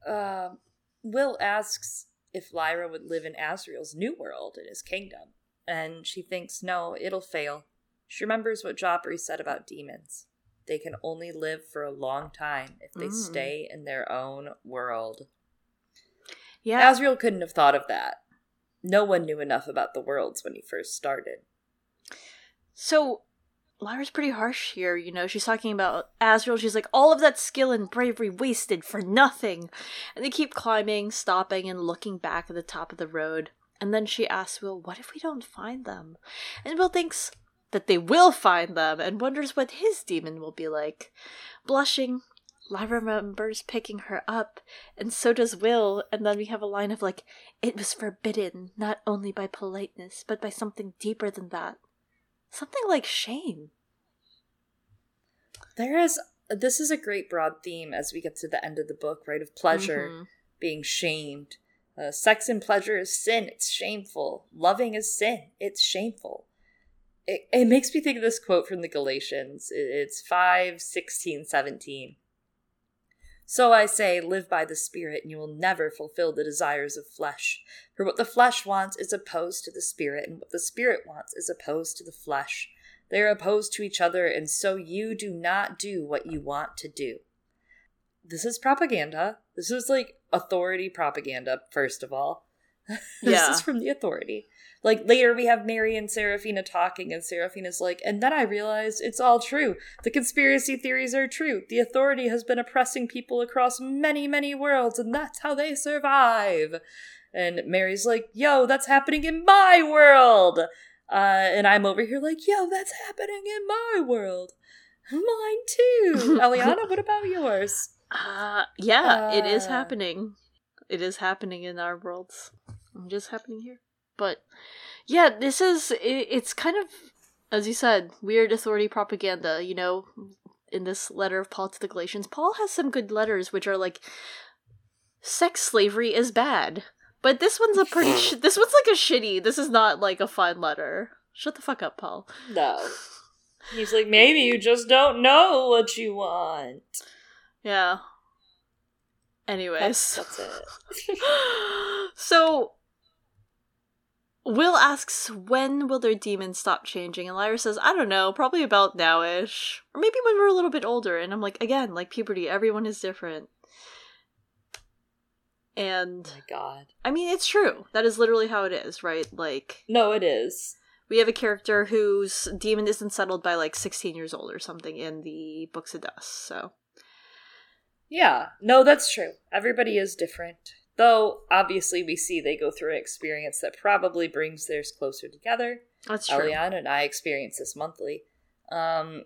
[SPEAKER 3] Um, Will asks if Lyra would live in Asriel's new world in his kingdom, and she thinks no, it'll fail. She remembers what Joffrey said about daemons. They can only live for a long time if they
[SPEAKER 2] Mm.
[SPEAKER 3] stay in their own world.
[SPEAKER 2] yeah
[SPEAKER 3] Asriel couldn't have thought of that. No one knew enough about the worlds when he first started.
[SPEAKER 2] So Lyra's pretty harsh here, you know. She's talking about Asriel. She's like, all of that skill and bravery wasted for nothing. And they keep climbing, stopping, and looking back at the top of the road. And then she asks Will, what if we don't find them? And Will thinks that they will find them and wonders what his daemon will be like. Blushing, Lyra remembers picking her up, and so does Will, and then we have a line of like, it was forbidden, not only by politeness, but by something deeper than that. Something like shame.
[SPEAKER 3] There is this is a great broad theme as we get to the end of the book, right? Of pleasure
[SPEAKER 2] Mhm.
[SPEAKER 3] being shamed. Uh, sex and pleasure is sin. It's shameful. Loving is sin. It's shameful. It, it makes me think of this quote from the Galatians. It's 5, 16, 17. So I say, live by the Spirit, and you will never fulfill the desires of flesh. For what the flesh wants is opposed to the Spirit, and what the Spirit wants is opposed to the flesh. They are opposed to each other, and so you do not do what you want to do. This is propaganda. This is like authority propaganda, first of all. this
[SPEAKER 2] Yeah.
[SPEAKER 3] is from the authority. Like later we have Mary and Serafina talking, and Serafina's like, and then I realized it's all true. The conspiracy theories are true. The authority has been oppressing people across many, many worlds, and that's how they survive. And Mary's like, yo, that's happening in my world. Uh, and I'm over here like, yo, that's happening in my world. Mine too. Eliana, what about yours?
[SPEAKER 2] Uh, yeah, it is
[SPEAKER 3] Uh.
[SPEAKER 2] happening. It is happening in our worlds. It is just happening here. But yeah, this is it, it's kind of as you said, weird authority propaganda, you know, in this letter of Paul to the Galatians. Paul has some good letters which are like sex slavery is bad. But this one's a pretty sh- this one's like a shitty. This is not like a fun letter. Shut the fuck up, Paul.
[SPEAKER 3] No. He's like, maybe you just don't know what you want.
[SPEAKER 2] Yeah. Anyways.
[SPEAKER 3] That's, that's it.
[SPEAKER 2] so Will asks when will their daemons stop changing and Lyra says I don't know probably about nowish or maybe when we're a little bit older and I'm like again like puberty everyone is different and
[SPEAKER 3] Oh my god.
[SPEAKER 2] I mean it's true that is literally how it is right like
[SPEAKER 3] No, it is.
[SPEAKER 2] we have a character whose daemon isn't settled by like 16 years old or something in the books of dust so
[SPEAKER 3] Yeah. No, that's true. Everybody is different. Though, obviously, we see they go through an experience that probably brings theirs closer together.
[SPEAKER 2] that's true
[SPEAKER 3] Eliana and I experience this monthly. Um,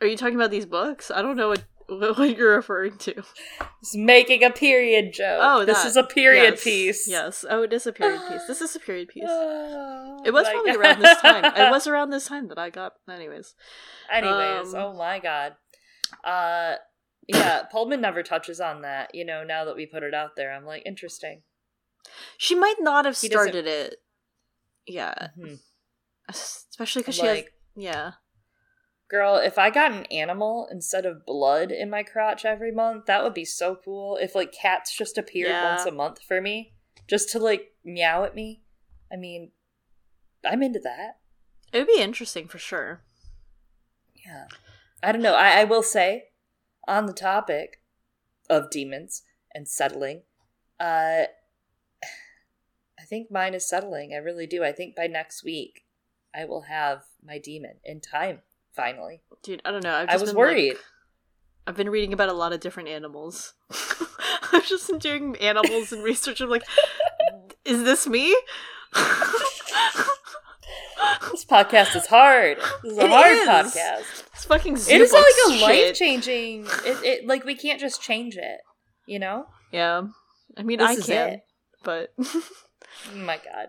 [SPEAKER 2] are you talking about these books I don't know what what you're referring to
[SPEAKER 3] It's making a period joke.
[SPEAKER 2] Oh,
[SPEAKER 3] this
[SPEAKER 2] that.
[SPEAKER 3] is a period
[SPEAKER 2] Yes,
[SPEAKER 3] piece.
[SPEAKER 2] Yes. Oh, it is a period piece. This is a period piece.
[SPEAKER 3] Oh,
[SPEAKER 2] It was probably
[SPEAKER 3] God.
[SPEAKER 2] around this time. It was around this time that I got. Anyways.
[SPEAKER 3] Anyways,
[SPEAKER 2] Um,
[SPEAKER 3] oh my god. Uh yeah, Pullman never touches on that, you know, now that we put it out there. I'm like, interesting.
[SPEAKER 2] She might not have started it. Yeah.
[SPEAKER 3] Mhm.
[SPEAKER 2] Especially because she has.
[SPEAKER 3] Like,
[SPEAKER 2] Yeah.
[SPEAKER 3] girl, if I got an animal instead of blood in my crotch every month, that would be so cool. If like cats just appeared
[SPEAKER 2] Yeah.
[SPEAKER 3] once a month for me, just to like meow at me. I mean, I'm into that.
[SPEAKER 2] It would be interesting for sure.
[SPEAKER 3] Yeah. I don't know. I, I will say, on the topic of daemons and settling, uh, I think mine is settling. I really do. I think by next week, I will have my daemon in time, finally.
[SPEAKER 2] Dude, I don't know. I've
[SPEAKER 3] I was
[SPEAKER 2] been, like-
[SPEAKER 3] worried.
[SPEAKER 2] I've been reading about a lot of different animals. I've just been doing animals and research. I'm like, is this me?
[SPEAKER 3] This podcast is hard. This is a
[SPEAKER 2] It
[SPEAKER 3] hard
[SPEAKER 2] is.
[SPEAKER 3] podcast.
[SPEAKER 2] It's fucking
[SPEAKER 3] It is like a life changing. It, it like we can't just change it. You know.
[SPEAKER 2] Yeah. I mean,
[SPEAKER 3] This
[SPEAKER 2] I can,
[SPEAKER 3] it.
[SPEAKER 2] but
[SPEAKER 3] Oh my god.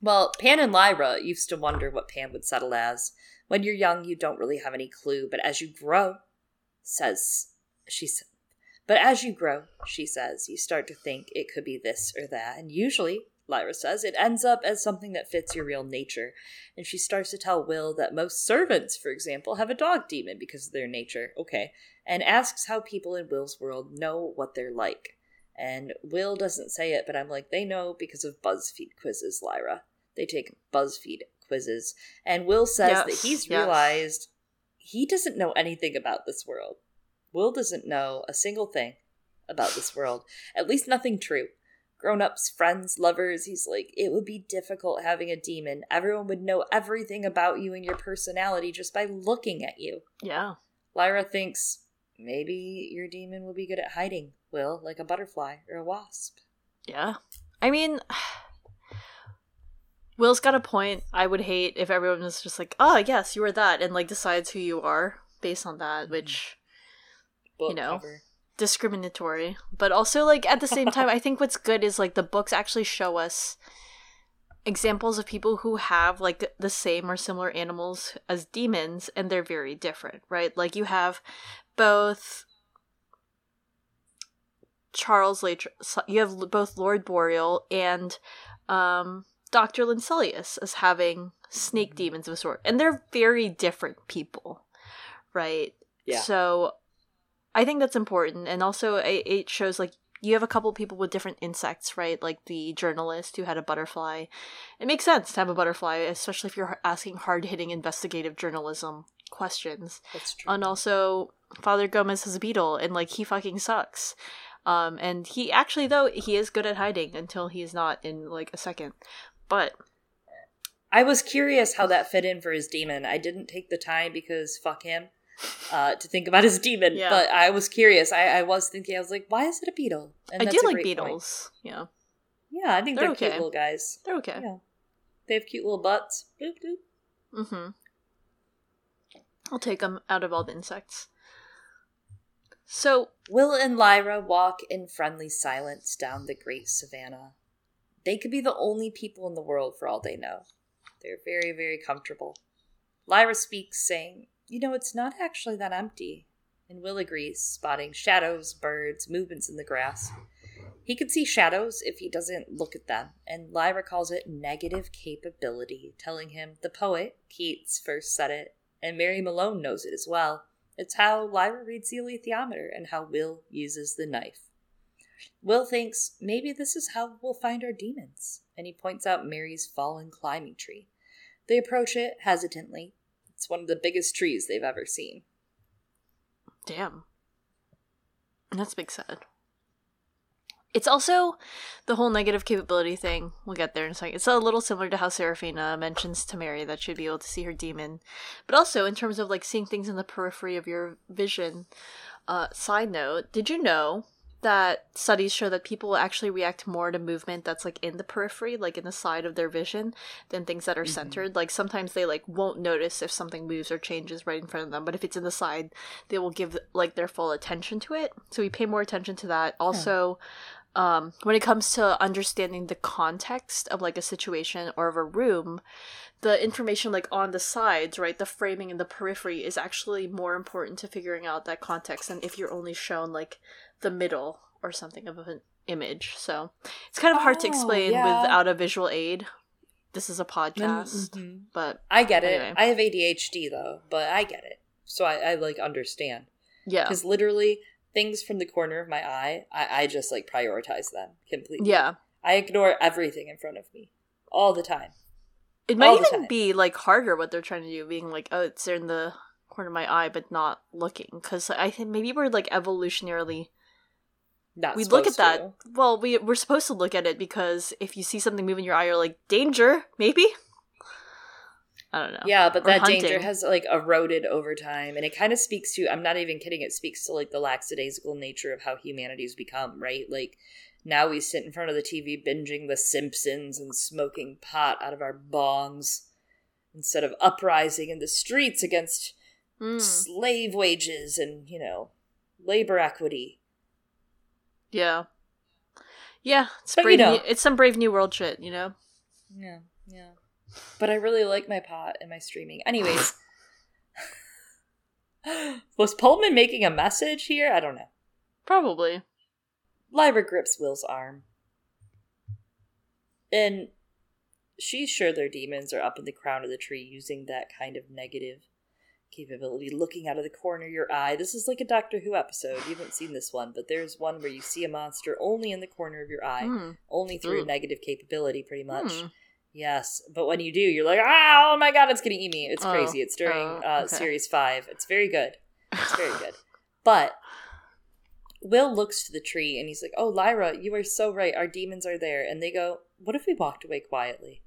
[SPEAKER 3] Well, Pan and Lyra used to wonder what Pan would settle as. When you're young, you don't really have any clue, but as you grow, says she said, but as you grow, she says, you start to think it could be this or that, and usually, Lyra says, it ends up as something that fits your real nature. And she starts to tell Will that most servants, for example, have a dog daemon because of their nature. Okay. And asks how people in Will's world know what they're like. And Will doesn't say it, but I'm like, they know because of BuzzFeed quizzes, Lyra. They take BuzzFeed quizzes. And Will says that he's
[SPEAKER 2] yes.
[SPEAKER 3] realized he doesn't know anything about this world. Will doesn't know a single thing about this world, at least nothing true. Grown ups, friends, lovers, he's like, it would be difficult having a daemon. Everyone would know everything about you and your personality just by looking at you.
[SPEAKER 2] yeah.
[SPEAKER 3] Lyra thinks maybe your daemon will be good at hiding, Will, like a butterfly or a wasp.
[SPEAKER 2] Yeah. I mean, Will's got a point. I would hate if everyone was just like, oh, yes, you are that, and like decides who you are. based on that, mm-hmm. which
[SPEAKER 3] Book
[SPEAKER 2] know.
[SPEAKER 3] cover.
[SPEAKER 2] Discriminatory. But also like at the same time, I think what's good is like the books actually show us examples of people who have like the same or similar animals as daemons and they're very different, right? Like you have both Charles Latr- you have both Lord Boreal and um Dr. Lincelius as having snake daemons of a sort. And they're very different people, right?
[SPEAKER 3] Yeah.
[SPEAKER 2] So I think that's important. And also, it, it shows like you have a couple people with different insects, right? Like the journalist who had a butterfly. It makes sense to have a butterfly, especially if you're asking hard hitting investigative journalism questions.
[SPEAKER 3] That's true.
[SPEAKER 2] And also, Father Gomez has a beetle, and like he fucking sucks. Um, and he actually though he is good at hiding until he's not in like a second. But
[SPEAKER 3] I was curious how that fit in for his daemon. I didn't take the time because fuck him uh, to think about his daemon,
[SPEAKER 2] Yeah.
[SPEAKER 3] but I was curious. I, I was thinking, I was like, why is it a beetle? And
[SPEAKER 2] I do like
[SPEAKER 3] great point.
[SPEAKER 2] beetles. Yeah,
[SPEAKER 3] Yeah, I think
[SPEAKER 2] They're
[SPEAKER 3] they're, cute little guys.
[SPEAKER 2] they're okay.
[SPEAKER 3] Yeah, they have cute little butts. Doop, doop.
[SPEAKER 2] Mm-hmm. I'll take them out of all the insects. So
[SPEAKER 3] Will and Lyra walk in friendly silence down the great savannah. They could be the only people in the world for all they know. They're very, very comfortable. Lyra speaks, saying, You know, it's not actually that empty. And Will agrees, spotting shadows, birds, movements in the grass. He can see shadows if he doesn't look at them, and Lyra calls it negative capability, telling him the poet, Keats, first said it, and Mary Malone knows it as well. It's how Lyra reads the alethiometer and how Will uses the knife. Will thinks maybe this is how we'll find our daemons, and he points out Mary's fallen climbing tree. They approach it hesitantly. It's one of the biggest trees they've ever seen.
[SPEAKER 2] Damn. That's big sad. It's also the whole negative capability thing. We'll get there in a second. It's a little similar to how Serafina mentions to Mary that she'd be able to see her daemon. But also in terms of like seeing things in the periphery of your vision. Uh, side note, did you know that studies show that people actually react more to movement that's like in the periphery, like in the side of their vision, than things that are centered. Like sometimes they like won't notice if something moves or changes right in front of them, but if it's in the side, they will give like their full attention to it. So we pay more attention to that. Also, um, when it comes to understanding the context of like a situation or of a room, the information like on the sides, right, the framing and the periphery is actually more important to figuring out that context than if you're only shown like the middle or something of an image. So it's kind of hard to
[SPEAKER 3] Oh,
[SPEAKER 2] explain
[SPEAKER 3] yeah.
[SPEAKER 2] without a visual aid. This is a podcast,
[SPEAKER 3] Mhm.
[SPEAKER 2] but
[SPEAKER 3] I get it. I have ADHD though, but I get it. So I, I like understand.
[SPEAKER 2] yeah,
[SPEAKER 3] Because literally, things from the corner of my eye, I, I just like prioritize them completely.
[SPEAKER 2] yeah.
[SPEAKER 3] I ignore everything in front of me all the time.
[SPEAKER 2] It might
[SPEAKER 3] all
[SPEAKER 2] even be like harder what they're trying to do, being like, oh, it's in the corner of my eye, but not looking. Because I think maybe we're like evolutionarily
[SPEAKER 3] Not
[SPEAKER 2] we look at that.
[SPEAKER 3] to.
[SPEAKER 2] Well, we we're supposed to look at it because if you see something move in your eye, you're like danger, maybe. I don't know.
[SPEAKER 3] Yeah, but
[SPEAKER 2] Or
[SPEAKER 3] that danger has like eroded over time, and it kind of speaks to. I'm not even kidding. It speaks to like the lackadaisical nature of how humanity's become. Right, like now we sit in front of the TV binging The Simpsons and smoking pot out of our bongs instead of uprising in the streets against
[SPEAKER 2] Mm,
[SPEAKER 3] slave wages and you know labor equity.
[SPEAKER 2] Yeah, yeah. It's
[SPEAKER 3] But you
[SPEAKER 2] brave.
[SPEAKER 3] know.
[SPEAKER 2] new, it's some brave new world shit, you know.
[SPEAKER 3] Yeah, yeah. But I really like my pot and my streaming. Anyways, was Pullman making a message here? I don't know.
[SPEAKER 2] Probably.
[SPEAKER 3] Lyra grips Will's arm. And she's sure their daemons are up in the crown of the tree using that kind of negative capability, looking out of the corner of your eye. This is like a Doctor Who episode. You haven't seen this one, but there's one where you see a monster only in the corner of your eye,
[SPEAKER 2] Mm,
[SPEAKER 3] only through
[SPEAKER 2] Ooh.
[SPEAKER 3] negative capability, pretty much.
[SPEAKER 2] Hmm.
[SPEAKER 3] Yes, but when you do, you're like, ah, oh my god, it's gonna eat me. It's
[SPEAKER 2] Oh,
[SPEAKER 3] crazy. It's during
[SPEAKER 2] oh,
[SPEAKER 3] uh, series five. It's very good. It's very good. But Will looks to the tree and he's like, "Oh, Lyra, you are so right. Our daemons are there." And they go, "What if we walked away quietly?"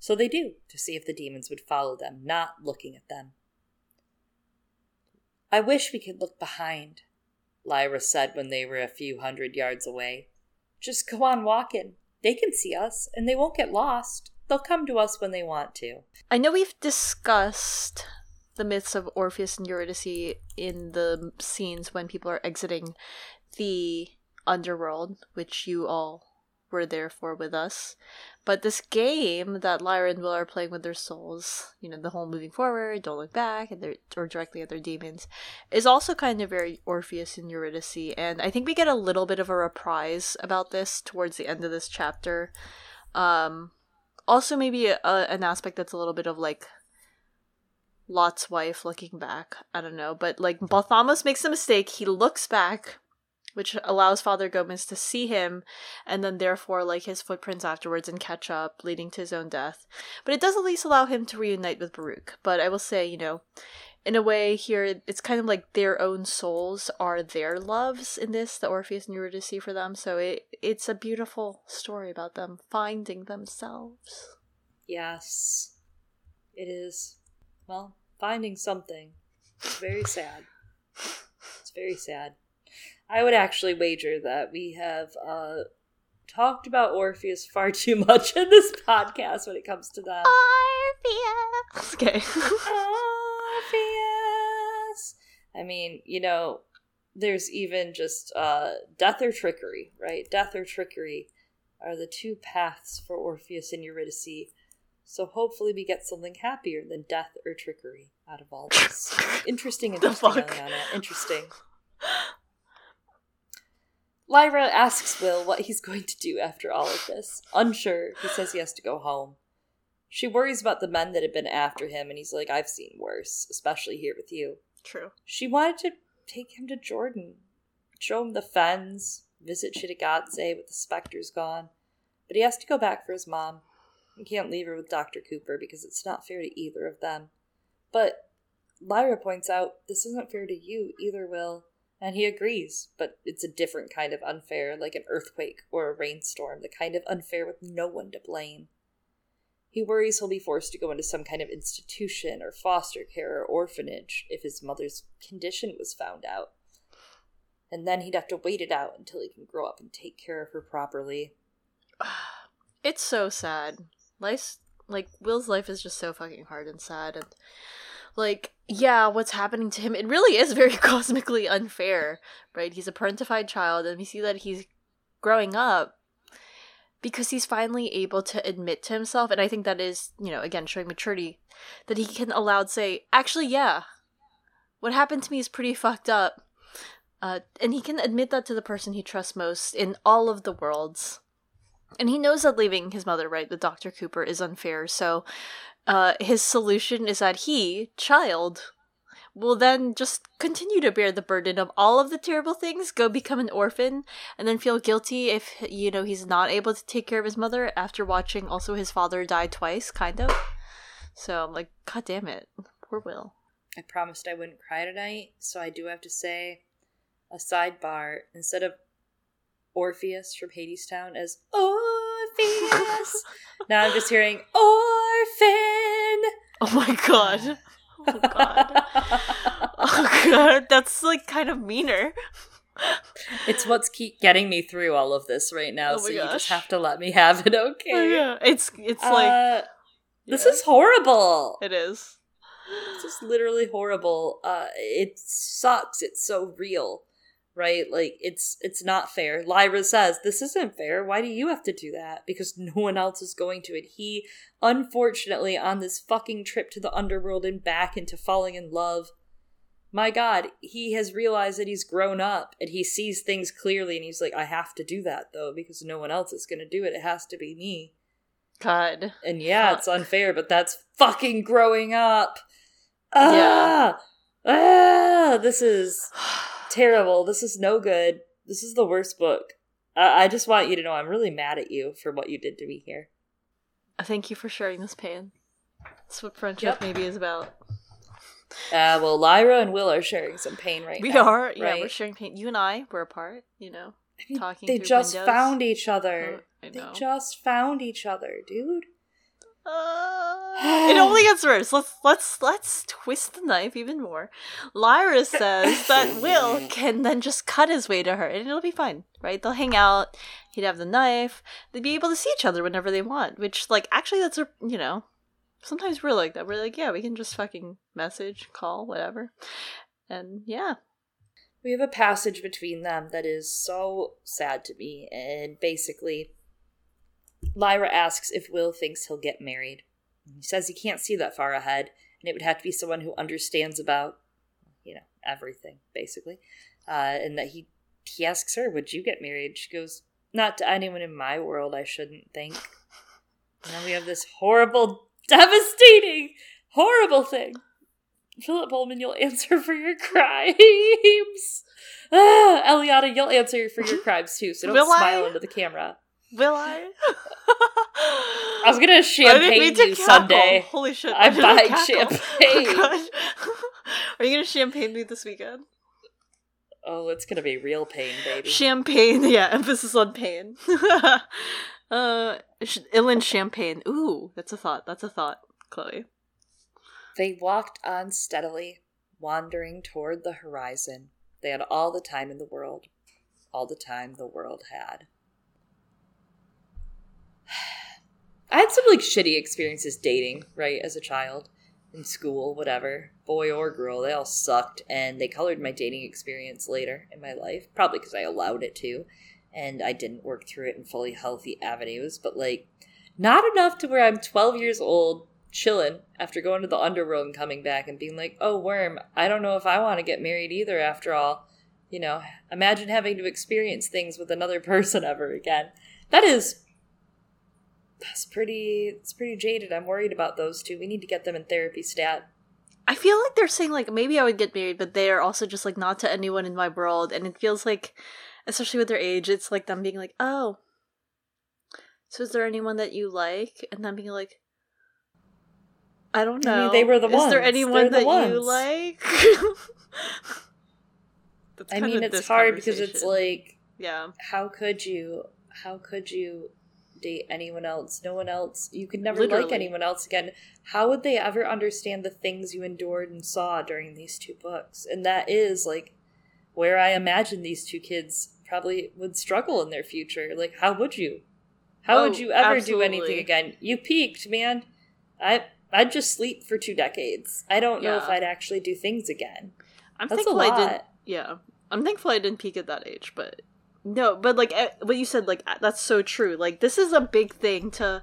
[SPEAKER 3] So they do to see if the daemons would follow them, not looking at them. I wish we could look behind, Lyra said when they were a few hundred yards away. Just go on walking. They can see us, and they won't get lost. They'll come to us when they want to.
[SPEAKER 2] I know we've discussed the myths of Orpheus and Eurydice in the scenes when people are exiting the underworld, which you all were there for with us. But this game that Lyra and Will are playing with their souls, you know, the whole moving forward, don't look back, and they're or directly at their daemons, is also kind of very Orpheus and Eurydice. And I think we get a little bit of a reprise about this towards the end of this chapter. Um, also, maybe a, an aspect that's a little bit of like Lot's wife looking back. I don't know, but like Balthamos makes a mistake. He looks back which allows Father Gomez to see him and then therefore like his footprints afterwards and catch up, leading to his own death. But it does at least allow him to reunite with Baruch. But I will say, you know, in a way here it's kind of like their own souls are their loves in this, the Orpheus and Eurydice for them. So it it's a beautiful story about them finding themselves.
[SPEAKER 3] Yes. It is. Well, finding something. It's very sad. It's very sad. I would actually wager that we have uh, talked about Orpheus far too much in this podcast when it comes to that.
[SPEAKER 2] Orpheus. Okay.
[SPEAKER 3] Orpheus. I mean, you know, there's even just uh, death or trickery, right? Death or trickery are the two paths for Orpheus and Eurydice. So hopefully we get something happier than death or trickery out of all this. interesting, interesting, Eliana. Interesting. Lyra asks Will what he's going to do after all of this. Unsure, he says he has to go home. She worries about the men that have been after him, and he's like, I've seen worse, especially here with you.
[SPEAKER 2] True.
[SPEAKER 3] She wanted to take him to Jordan, show him the fens, visit Cittàgazze with the specters gone. But he has to go back for his mom. He can't leave her with Dr. Cooper because it's not fair to either of them. But Lyra points out this isn't fair to you either, Will. And he agrees, but it's a different kind of unfair, like an earthquake or a rainstorm, the kind of unfair with no one to blame. He worries he'll be forced to go into some kind of institution or foster care or orphanage if his mother's condition was found out. And then he'd have to wait it out until he can grow up and take care of her properly.
[SPEAKER 2] It's so sad. Life's like Will's life is just so fucking hard and sad and like yeah what's happening to him? It really is very cosmically unfair right? He's a parentified child and we see that he's growing up because he's finally able to admit to himself and i think that is you know again showing maturity that he can aloud say actually yeah what happened to me is pretty fucked up uh, and he can admit that to the person he trusts most in all of the worlds. And he knows that leaving his mother right the dr cooper is unfair so uh, his solution is that he, child, will then just continue to bear the burden of all of the terrible things, go become an orphan, and then feel guilty if, you know, he's not able to take care of his mother after watching also his father die twice, kind of. So I'm like, God damn it. Poor Will.
[SPEAKER 3] I promised I wouldn't cry tonight, so I do have to say a sidebar. Instead of Orpheus from Hadestown as Orpheus, now I'm just hearing Orphan.
[SPEAKER 2] Oh my god. Oh god. oh god, that's like kind of meaner.
[SPEAKER 3] It's what's keep getting me through all of this right now,
[SPEAKER 2] Oh
[SPEAKER 3] so
[SPEAKER 2] my
[SPEAKER 3] you just have to let me have it,
[SPEAKER 2] Oh,
[SPEAKER 3] okay?
[SPEAKER 2] yeah. It's it's like
[SPEAKER 3] Uh, this
[SPEAKER 2] yeah.
[SPEAKER 3] is horrible.
[SPEAKER 2] it is.
[SPEAKER 3] It's just literally horrible. Uh, it sucks. It's so real, right? Like it's it's not fair. Lyra says this isn't fair. Why do you have to do that? Because no one else is going to. And he, unfortunately, on this fucking trip to the underworld and back into falling in love. My God, he has realized that he's grown up and he sees things clearly, and he's like, I have to do that though because no one else is going to do it. It has to be me.
[SPEAKER 2] God.
[SPEAKER 3] And yeah, it's unfair, but that's fucking growing up.
[SPEAKER 2] Yeah.
[SPEAKER 3] Ah, ah, this is terrible. This is no good. This is the worst book. I, I just want you to know I'm really mad at you for what you did to me here.
[SPEAKER 2] Thank you for sharing this pain. That's what friendship
[SPEAKER 3] Yep.
[SPEAKER 2] maybe is about.
[SPEAKER 3] Uh, well, Lyra and Will are sharing some pain right
[SPEAKER 2] we
[SPEAKER 3] now.
[SPEAKER 2] We are, yeah,
[SPEAKER 3] right?
[SPEAKER 2] we're sharing pain. You and I were apart, you know.
[SPEAKER 3] I mean,
[SPEAKER 2] talking
[SPEAKER 3] they just
[SPEAKER 2] windows.
[SPEAKER 3] found each other.
[SPEAKER 2] Oh,
[SPEAKER 3] they just found each other, dude.
[SPEAKER 2] Uh, it only gets worse. Let's let's let's twist the knife even more. Lyra says that Will can then just cut his way to her, and it'll be fine, right? They'll hang out. He'd have the knife. They'd be able to see each other whenever they want. Which, like, actually, that's a you know sometimes we're like that. We're like, yeah, we can just fucking message, call, whatever. And yeah.
[SPEAKER 3] We have a passage between them that is so sad to me. And basically, Lyra asks if Will thinks he'll get married. He says he can't see that far ahead, and it would have to be someone who understands about, you know, everything, basically. Uh, and that he he asks her, "Would you get married?" She goes, "Not to anyone in my world, I shouldn't think." And then we have this horrible, devastating, horrible thing. Philip Pullman, you'll answer for your crimes. Ah, Eliana, you'll answer for your crimes too, so don't
[SPEAKER 2] Will
[SPEAKER 3] smile
[SPEAKER 2] I?
[SPEAKER 3] into the camera.
[SPEAKER 2] Will I?
[SPEAKER 3] I was gonna champagne you. Sunday.
[SPEAKER 2] Holy shit!
[SPEAKER 3] I'm buying champagne.
[SPEAKER 2] Oh. Are you gonna champagne me this weekend?
[SPEAKER 3] Oh, it's gonna be real pain, baby.
[SPEAKER 2] Champagne, yeah. Emphasis on pain. uh, Ilan champagne. Ooh, that's a thought. That's a thought, Chloe.
[SPEAKER 3] They walked on steadily, wandering toward the horizon. They had all the time in the world, all the time the world had. I had some like shitty experiences dating, right, as a child, in school, whatever, boy or girl, they all sucked, and they colored my dating experience later in my life, probably because I allowed it to, and I didn't work through it in fully healthy avenues, but like, not enough to where I'm 12 years old, chilling after going to the underworld and coming back and being like, oh, worm, I don't know if I want to get married either after all. You know, imagine having to experience things with another person ever again. That is that's pretty it's pretty jaded. I'm worried about those two. We need to get them in therapy stat.
[SPEAKER 2] I feel like they're saying like maybe I would get married, but they are also just like not to anyone in my world, and it feels like, especially with their age, it's like them being like, oh, so is there anyone that you like, and them being like, I don't
[SPEAKER 3] I mean,
[SPEAKER 2] know.
[SPEAKER 3] they were the
[SPEAKER 2] Is there
[SPEAKER 3] ones.
[SPEAKER 2] anyone
[SPEAKER 3] They're the
[SPEAKER 2] that you like? That's
[SPEAKER 3] I mean it's hard because it's like
[SPEAKER 2] yeah,
[SPEAKER 3] how could you how could you date anyone else? No one else. You could never
[SPEAKER 2] Literally.
[SPEAKER 3] like anyone else again. How would they ever understand the things you endured and saw during these two books? And that is like where I imagine these two kids probably would struggle in their future. Like how would you? How would
[SPEAKER 2] Oh,
[SPEAKER 3] you ever do anything again? You peaked, man. I I'd just sleep for two decades. I don't know if I'd actually do things again.
[SPEAKER 2] I'm
[SPEAKER 3] That's
[SPEAKER 2] thankful I didn't. Yeah, I'm thankful I didn't peak at that age, but no, but like eh, what you said, like eh, that's so true. Like this is a big thing to.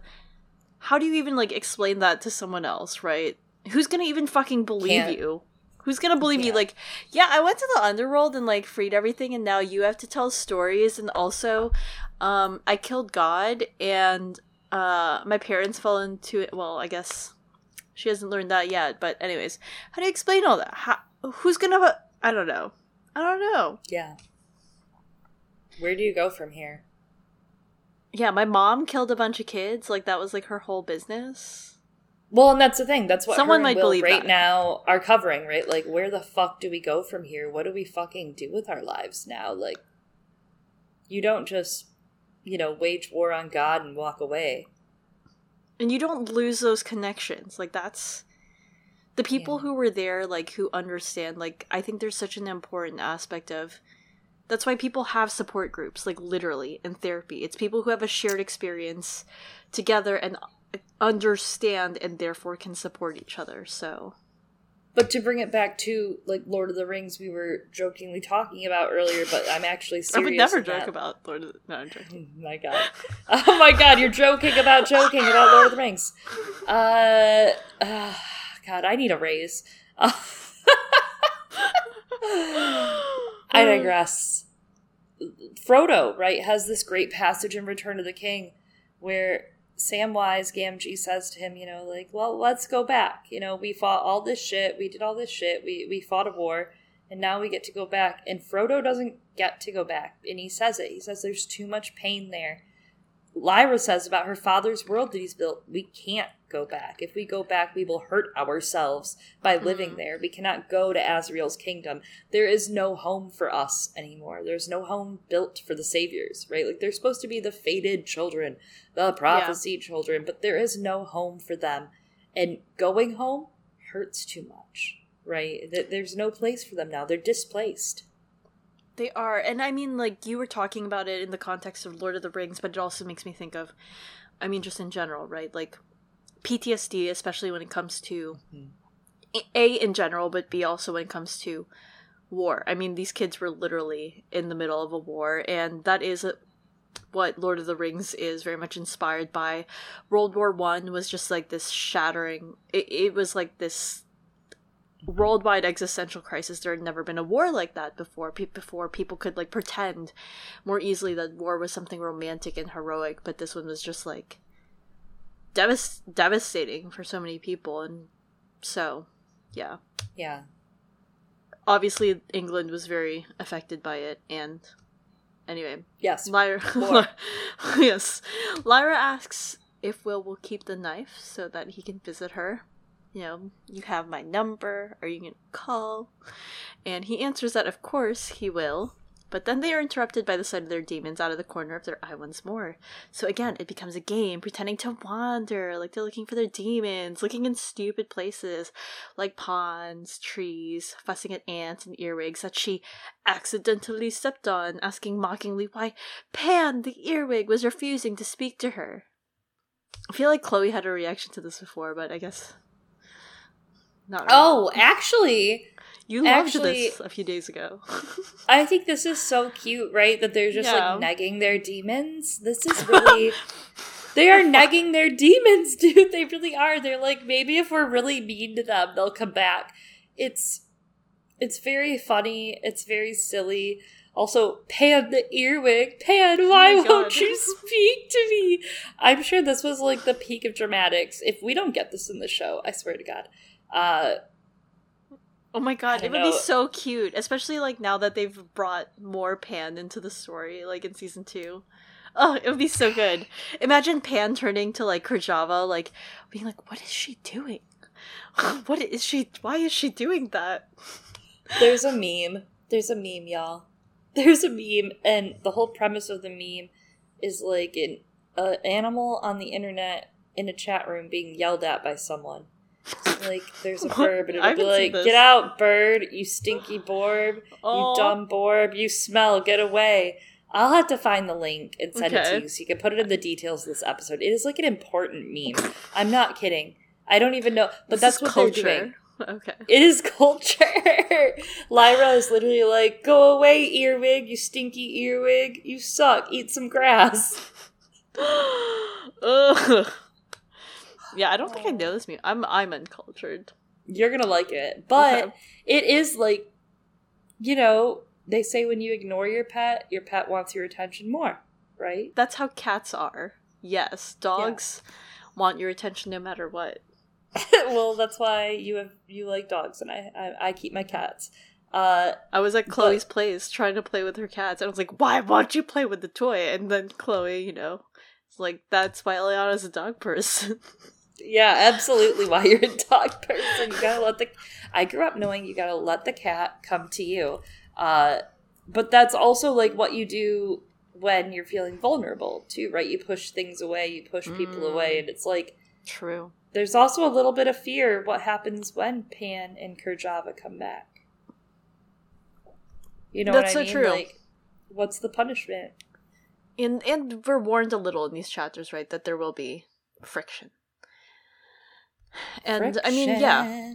[SPEAKER 2] How do you even like explain that to someone else, right? Who's gonna even fucking believe
[SPEAKER 3] Can't.
[SPEAKER 2] you? Who's gonna believe you? Like, yeah, I went to the underworld and like freed everything, and now you have to tell stories. And also, um, I killed God, and uh, my parents fell into it. Well, I guess she hasn't learned that yet. But anyways, how do you explain all that? How, who's gonna? I don't know. I don't know.
[SPEAKER 3] Yeah. Where do you go from here?
[SPEAKER 2] Yeah, my mom killed a bunch of kids. Like that was like her whole business.
[SPEAKER 3] Well, and that's the thing. That's what
[SPEAKER 2] Someone might believe
[SPEAKER 3] right
[SPEAKER 2] that.
[SPEAKER 3] now are covering, right? Like, where the fuck do we go from here? What do we fucking do with our lives now? Like, you don't just, you know, wage war on God and walk away.
[SPEAKER 2] And you don't lose those connections. Like that's the people
[SPEAKER 3] Yeah.
[SPEAKER 2] who were there, like who understand. Like I think there's such an important aspect of. That's why people have support groups, like literally in therapy. It's people who have a shared experience together and understand and therefore can support each other. So
[SPEAKER 3] But to bring it back to like Lord of the Rings, we were jokingly talking about earlier, but I'm actually serious.
[SPEAKER 2] I would never joke
[SPEAKER 3] that.
[SPEAKER 2] about Lord of the No, I'm joking.
[SPEAKER 3] Oh my god. Oh my god, you're joking about joking about Lord of the Rings. Uh, uh God, I need a raise. I um, digress. Frodo, right, has this great passage in Return of the King where Samwise Gamgee says to him, you know, like, well, let's go back. You know, we fought all this shit, we did all this shit, we, we fought a war, and now we get to go back. And Frodo doesn't get to go back. And he says it. He says there's too much pain there. Lyra says about her father's world that he's built, we can't go back. If we go back, we will hurt ourselves by living mm-hmm. there. We cannot go to Asriel's kingdom. There is no home for us anymore. There's no home built for the saviors, right? Like they're supposed to be the fated children, the prophecy children, but there is no home for them. And going home hurts too much, right? Th- There's no place for them now. They're displaced.
[SPEAKER 2] They are, and I mean, like you were talking about it in the context of Lord of the Rings, but it also makes me think of, I mean, just in general, right? Like PTSD, especially when it comes to
[SPEAKER 3] Mhm.
[SPEAKER 2] A in general, but B also when it comes to war. I mean, these kids were literally in the middle of a war, and that is a, what Lord of the Rings is very much inspired by. World War One was just like this shattering. It, it was like this worldwide existential crisis. There had never been a war like that before. Pe- before people could like pretend more easily that war was something romantic and heroic, but this one was just like devas- devastating for so many people, and so yeah
[SPEAKER 3] Yeah.
[SPEAKER 2] obviously England was very affected by it and anyway
[SPEAKER 3] Yes.
[SPEAKER 2] Lyra yes Lyra asks if Will will keep the knife so that he can visit her you know you have my number are you gonna call and he answers that of course he will but then they are interrupted by the sight of their daemons out of the corner of their eye once more. So again, it becomes a game, pretending to wander, like they're looking for their daemons, looking in stupid places, like ponds, trees, fussing at ants and earwigs that she accidentally stepped on, asking mockingly why Pan, the earwig, was refusing to speak to her. I feel like Chloe had a reaction to this before, but I guess not. really.
[SPEAKER 3] Oh, actually,
[SPEAKER 2] you loved
[SPEAKER 3] actually-
[SPEAKER 2] this a few days ago.
[SPEAKER 3] I think this is so cute, right? That they're just
[SPEAKER 2] Yeah.
[SPEAKER 3] like negging their daemons. This is really. they are negging their daemons, dude. They really are. They're like, maybe if we're really mean to them, they'll come back. It's. It's very funny. It's very silly. Also, Pan the earwig. Pan, oh why
[SPEAKER 2] Oh
[SPEAKER 3] won't you speak to me? I'm sure this was like the peak of dramatics. If we don't get this in the show, I swear to God. Uh,
[SPEAKER 2] Oh my god, it would be so cute, especially like now that they've brought more Pan into the story, like in season two. Oh, it would be so good. Imagine Pan turning to like Kirjava, like being like, "What is she doing? What is she? Why is she doing that?"
[SPEAKER 3] There's a meme. There's a meme, y'all. There's a meme, and the whole premise of the meme is like an uh, animal on the internet in a chat room being yelled at by someone. Like, there's a bird,
[SPEAKER 2] I
[SPEAKER 3] it'll be like, "Get out, bird! You stinky borb!
[SPEAKER 2] Oh,
[SPEAKER 3] You dumb borb! You smell! Get away!" I'll have to find the link and send it to you so you can put it in the details of this episode. It is like an important meme. I'm not kidding. I don't even know, but
[SPEAKER 2] this
[SPEAKER 3] that's what
[SPEAKER 2] culture.
[SPEAKER 3] they're doing.
[SPEAKER 2] Okay.
[SPEAKER 3] It is culture. Lyra is literally like, "Go away, earwig! You stinky earwig! You suck! Eat some grass."
[SPEAKER 2] Ugh. Yeah, I don't think I know this meme. I'm I'm uncultured.
[SPEAKER 3] You're gonna like it, but
[SPEAKER 2] Okay.
[SPEAKER 3] it is like, you know, they say when you ignore your pet, your pet wants your attention more, right?
[SPEAKER 2] That's how cats are. Yes, dogs want your attention no matter what.
[SPEAKER 3] well, that's why you have you like dogs, and I I, I keep my cats. Uh,
[SPEAKER 2] I was at Chloe's place trying to play with her cats, and I was like, "Why won't you play with the toy?" And then Chloe, you know, it's like, "That's why Eliana's a dog person."
[SPEAKER 3] Yeah, absolutely. Why you're a dog person, you gotta let the. I grew up knowing you gotta let the cat come to you, uh, but that's also like what you do when you're feeling vulnerable too, right? You push things away, you push people
[SPEAKER 2] Mm.
[SPEAKER 3] away, and it's like
[SPEAKER 2] True.
[SPEAKER 3] there's also a little bit of fear. What happens when Pan and Kirjava come back? You know
[SPEAKER 2] That's
[SPEAKER 3] what I
[SPEAKER 2] so
[SPEAKER 3] mean?
[SPEAKER 2] true.
[SPEAKER 3] Like, what's the punishment?
[SPEAKER 2] And and we're warned a little in these chapters, right, that there will be friction. And I mean, yeah,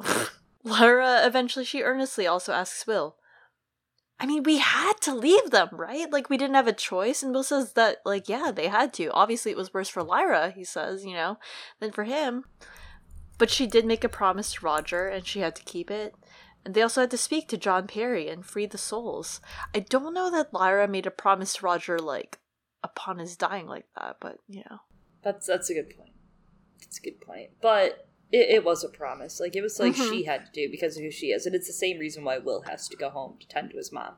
[SPEAKER 3] Friction.
[SPEAKER 2] Lara eventually she earnestly also asks Will. I mean, we had to leave them, right? Like we didn't have a choice. And Will says that, like, yeah, they had to. Obviously, it was worse for Lyra. He says, you know, than for him. But she did make a promise to Roger, and she had to keep it. And they also had to speak to John Parry and free the souls. I don't know that Lyra made a promise to Roger like upon his dying like that, but you know.
[SPEAKER 3] That's that's a good point. That's a good point. But it, it was a promise. Like it was like
[SPEAKER 2] Mhm.
[SPEAKER 3] she had to do because of who she is, and it's the same reason why Will has to go home to tend to his mom.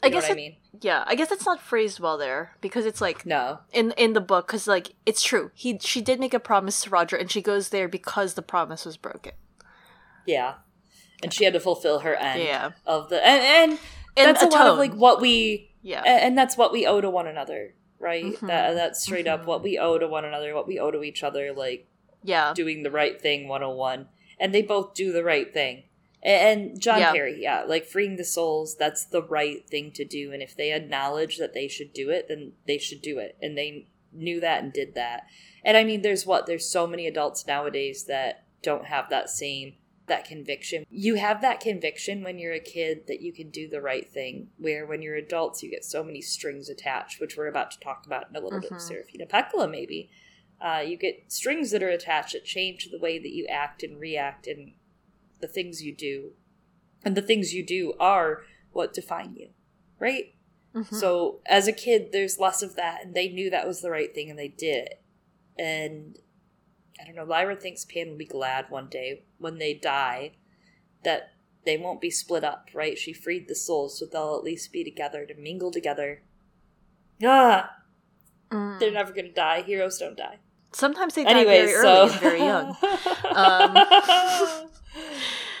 [SPEAKER 2] I
[SPEAKER 3] You know
[SPEAKER 2] guess
[SPEAKER 3] what I mean.
[SPEAKER 2] Yeah, I guess it's not phrased well there because it's like
[SPEAKER 3] No,
[SPEAKER 2] in in the book because like it's true he she did make a promise to roger and she goes there because the promise was broken
[SPEAKER 3] yeah, and she had to fulfill her end
[SPEAKER 2] Yeah.
[SPEAKER 3] of the and, and
[SPEAKER 2] And
[SPEAKER 3] that's a lot of like what we
[SPEAKER 2] yeah
[SPEAKER 3] a- and that's what we owe to one another, right?
[SPEAKER 2] Mhm.
[SPEAKER 3] That that's straight up
[SPEAKER 2] Mhm.
[SPEAKER 3] what we owe to one another, what we owe to each other, like
[SPEAKER 2] yeah
[SPEAKER 3] doing the right thing 101 and they both do the right thing A- and john
[SPEAKER 2] Yeah.
[SPEAKER 3] parry yeah like freeing the souls that's the right thing to do and if they acknowledge that they should do it then they should do it and they knew that and did that And I mean, there's what? There's so many adults nowadays that don't have that same that conviction. You have that conviction when you're a kid that you can do the right thing, where when you're adults, you get so many strings attached, which we're about to talk about in a little mm-hmm. bit of Serafina Pekkala, maybe. Uh, you get strings that are attached that change the way that you act and react and the things you do. And the things you do are what define you, right? Mm-hmm. So as a kid, there's less of that, and they knew that was the right thing and they did it. And I don't know, Lyra thinks Pan will be glad one day when they die that they won't be split up, right? She freed the souls, so they'll at least be together to mingle together. Ah! Mm. They're never gonna die. Heroes don't die.
[SPEAKER 2] Sometimes they die Anyways, very so... early and very young.
[SPEAKER 3] um.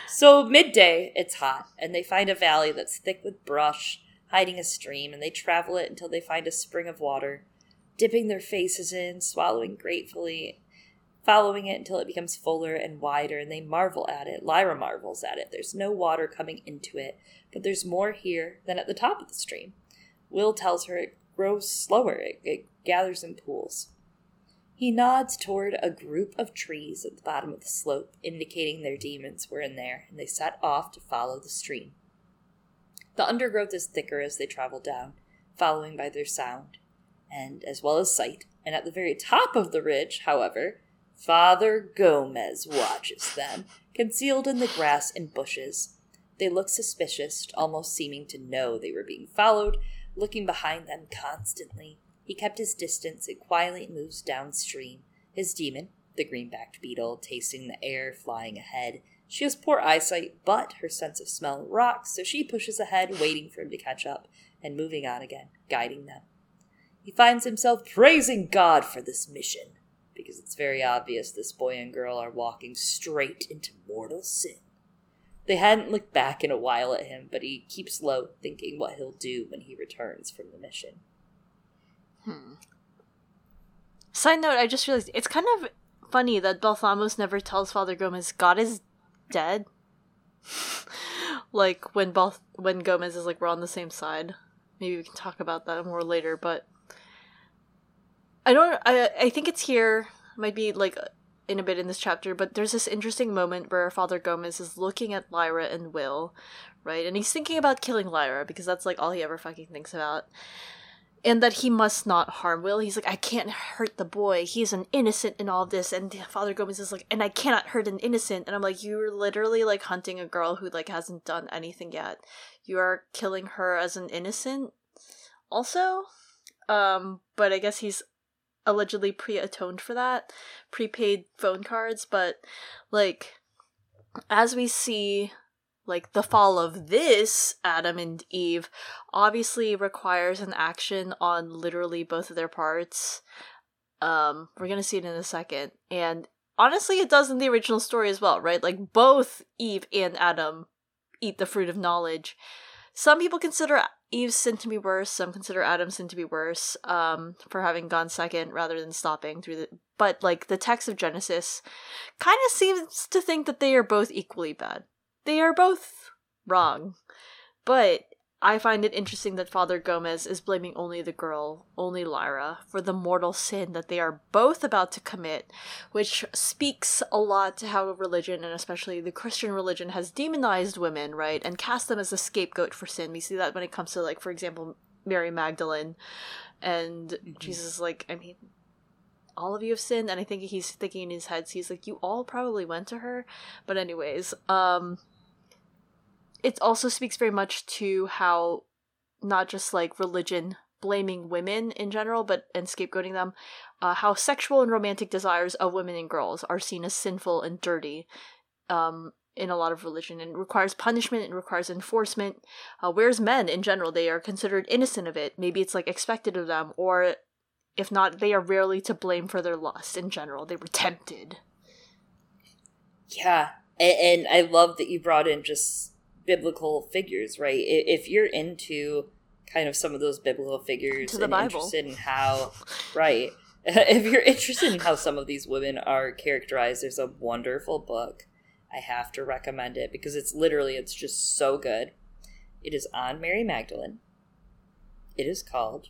[SPEAKER 3] so midday, it's hot, and they find a valley that's thick with brush, hiding a stream, and they travel it until they find a spring of water, dipping their faces in, swallowing gratefully, following it until it becomes fuller and wider, and they marvel at it. Lyra marvels at it. There's no water coming into it, but there's more here than at the top of the stream. Will tells her it grows slower, it, it gathers in pools. He nods toward a group of trees at the bottom of the slope, indicating their demons were in there, and they set off to follow the stream. The undergrowth is thicker as they travel down, following by their sound, and as well as sight, and at the very top of the ridge, however, Father Gomez watches them, concealed in the grass and bushes. They look suspicious, almost seeming to know they were being followed, looking behind them constantly. He kept his distance and quietly moves downstream. His daemon, the green-backed beetle, tasting the air, flying ahead. She has poor eyesight, but her sense of smell rocks, so she pushes ahead, waiting for him to catch up, and moving on again, guiding them. He finds himself praising God for this mission because it's very obvious this boy and girl are walking straight into mortal sin. They hadn't looked back in a while at him, but he keeps low, thinking what he'll do when he returns from the mission.
[SPEAKER 2] Hmm. Side note, I just realized it's kind of funny that Balthamos never tells Father Gomez God is dead. like when Balth- when Gomez is like we're on the same side. Maybe we can talk about that more later, but I don't. I I think it's here. Might be like in a bit in this chapter, but there's this interesting moment where Father Gomez is looking at Lyra and Will, right, and he's thinking about killing Lyra because that's like all he ever fucking thinks about, and that he must not harm Will. He's like, I can't hurt the boy. He's an innocent in all this, and Father Gomez is like, and I cannot hurt an innocent. And I'm like, you're literally like hunting a girl who like hasn't done anything yet. You are killing her as an innocent. Also, um, but I guess he's allegedly pre-atoned for that prepaid phone cards but like as we see like the fall of this adam and eve obviously requires an action on literally both of their parts. Um we're gonna see it in a second. And honestly it does in the original story as well right? Like both eve and adam eat the fruit of knowledge. Some people consider Eve's sin to be worse. Some consider Adam's sin to be worse um, for having gone second rather than stopping through the. But like the text of Genesis, kind of seems to think that they are both equally bad. They are both wrong, but I find it interesting that Father Gomez is blaming only the girl, only Lyra, for the mortal sin that they are both about to commit, which speaks a lot to how religion, and especially the Christian religion, has demonized women, right? And cast them as a scapegoat for sin. We see that when it comes to, like, for example, Mary Magdalene. And mm-hmm. Jesus is like, I mean, all of you have sinned. And I think he's thinking in his head, so he's like, you all probably went to her. But, anyways, um, it also speaks very much to how not just like religion blaming women in general, but and scapegoating them, uh, how sexual and romantic desires of women and girls are seen as sinful and dirty. Um, in a lot of religion and requires punishment and requires enforcement. Uh, whereas men, in general, they are considered innocent of it. Maybe it's like expected of them, or if not, they are rarely to blame for their lust in general. They were tempted.
[SPEAKER 3] Yeah, and, and I love that you brought in just biblical figures, right? If you're into kind of some of those biblical figures
[SPEAKER 2] and Bible.
[SPEAKER 3] interested in how, right? if you're interested in how some of these women are characterized, there's a wonderful book. I have to recommend it because it's literally it's just so good. It is on Mary Magdalene. It is called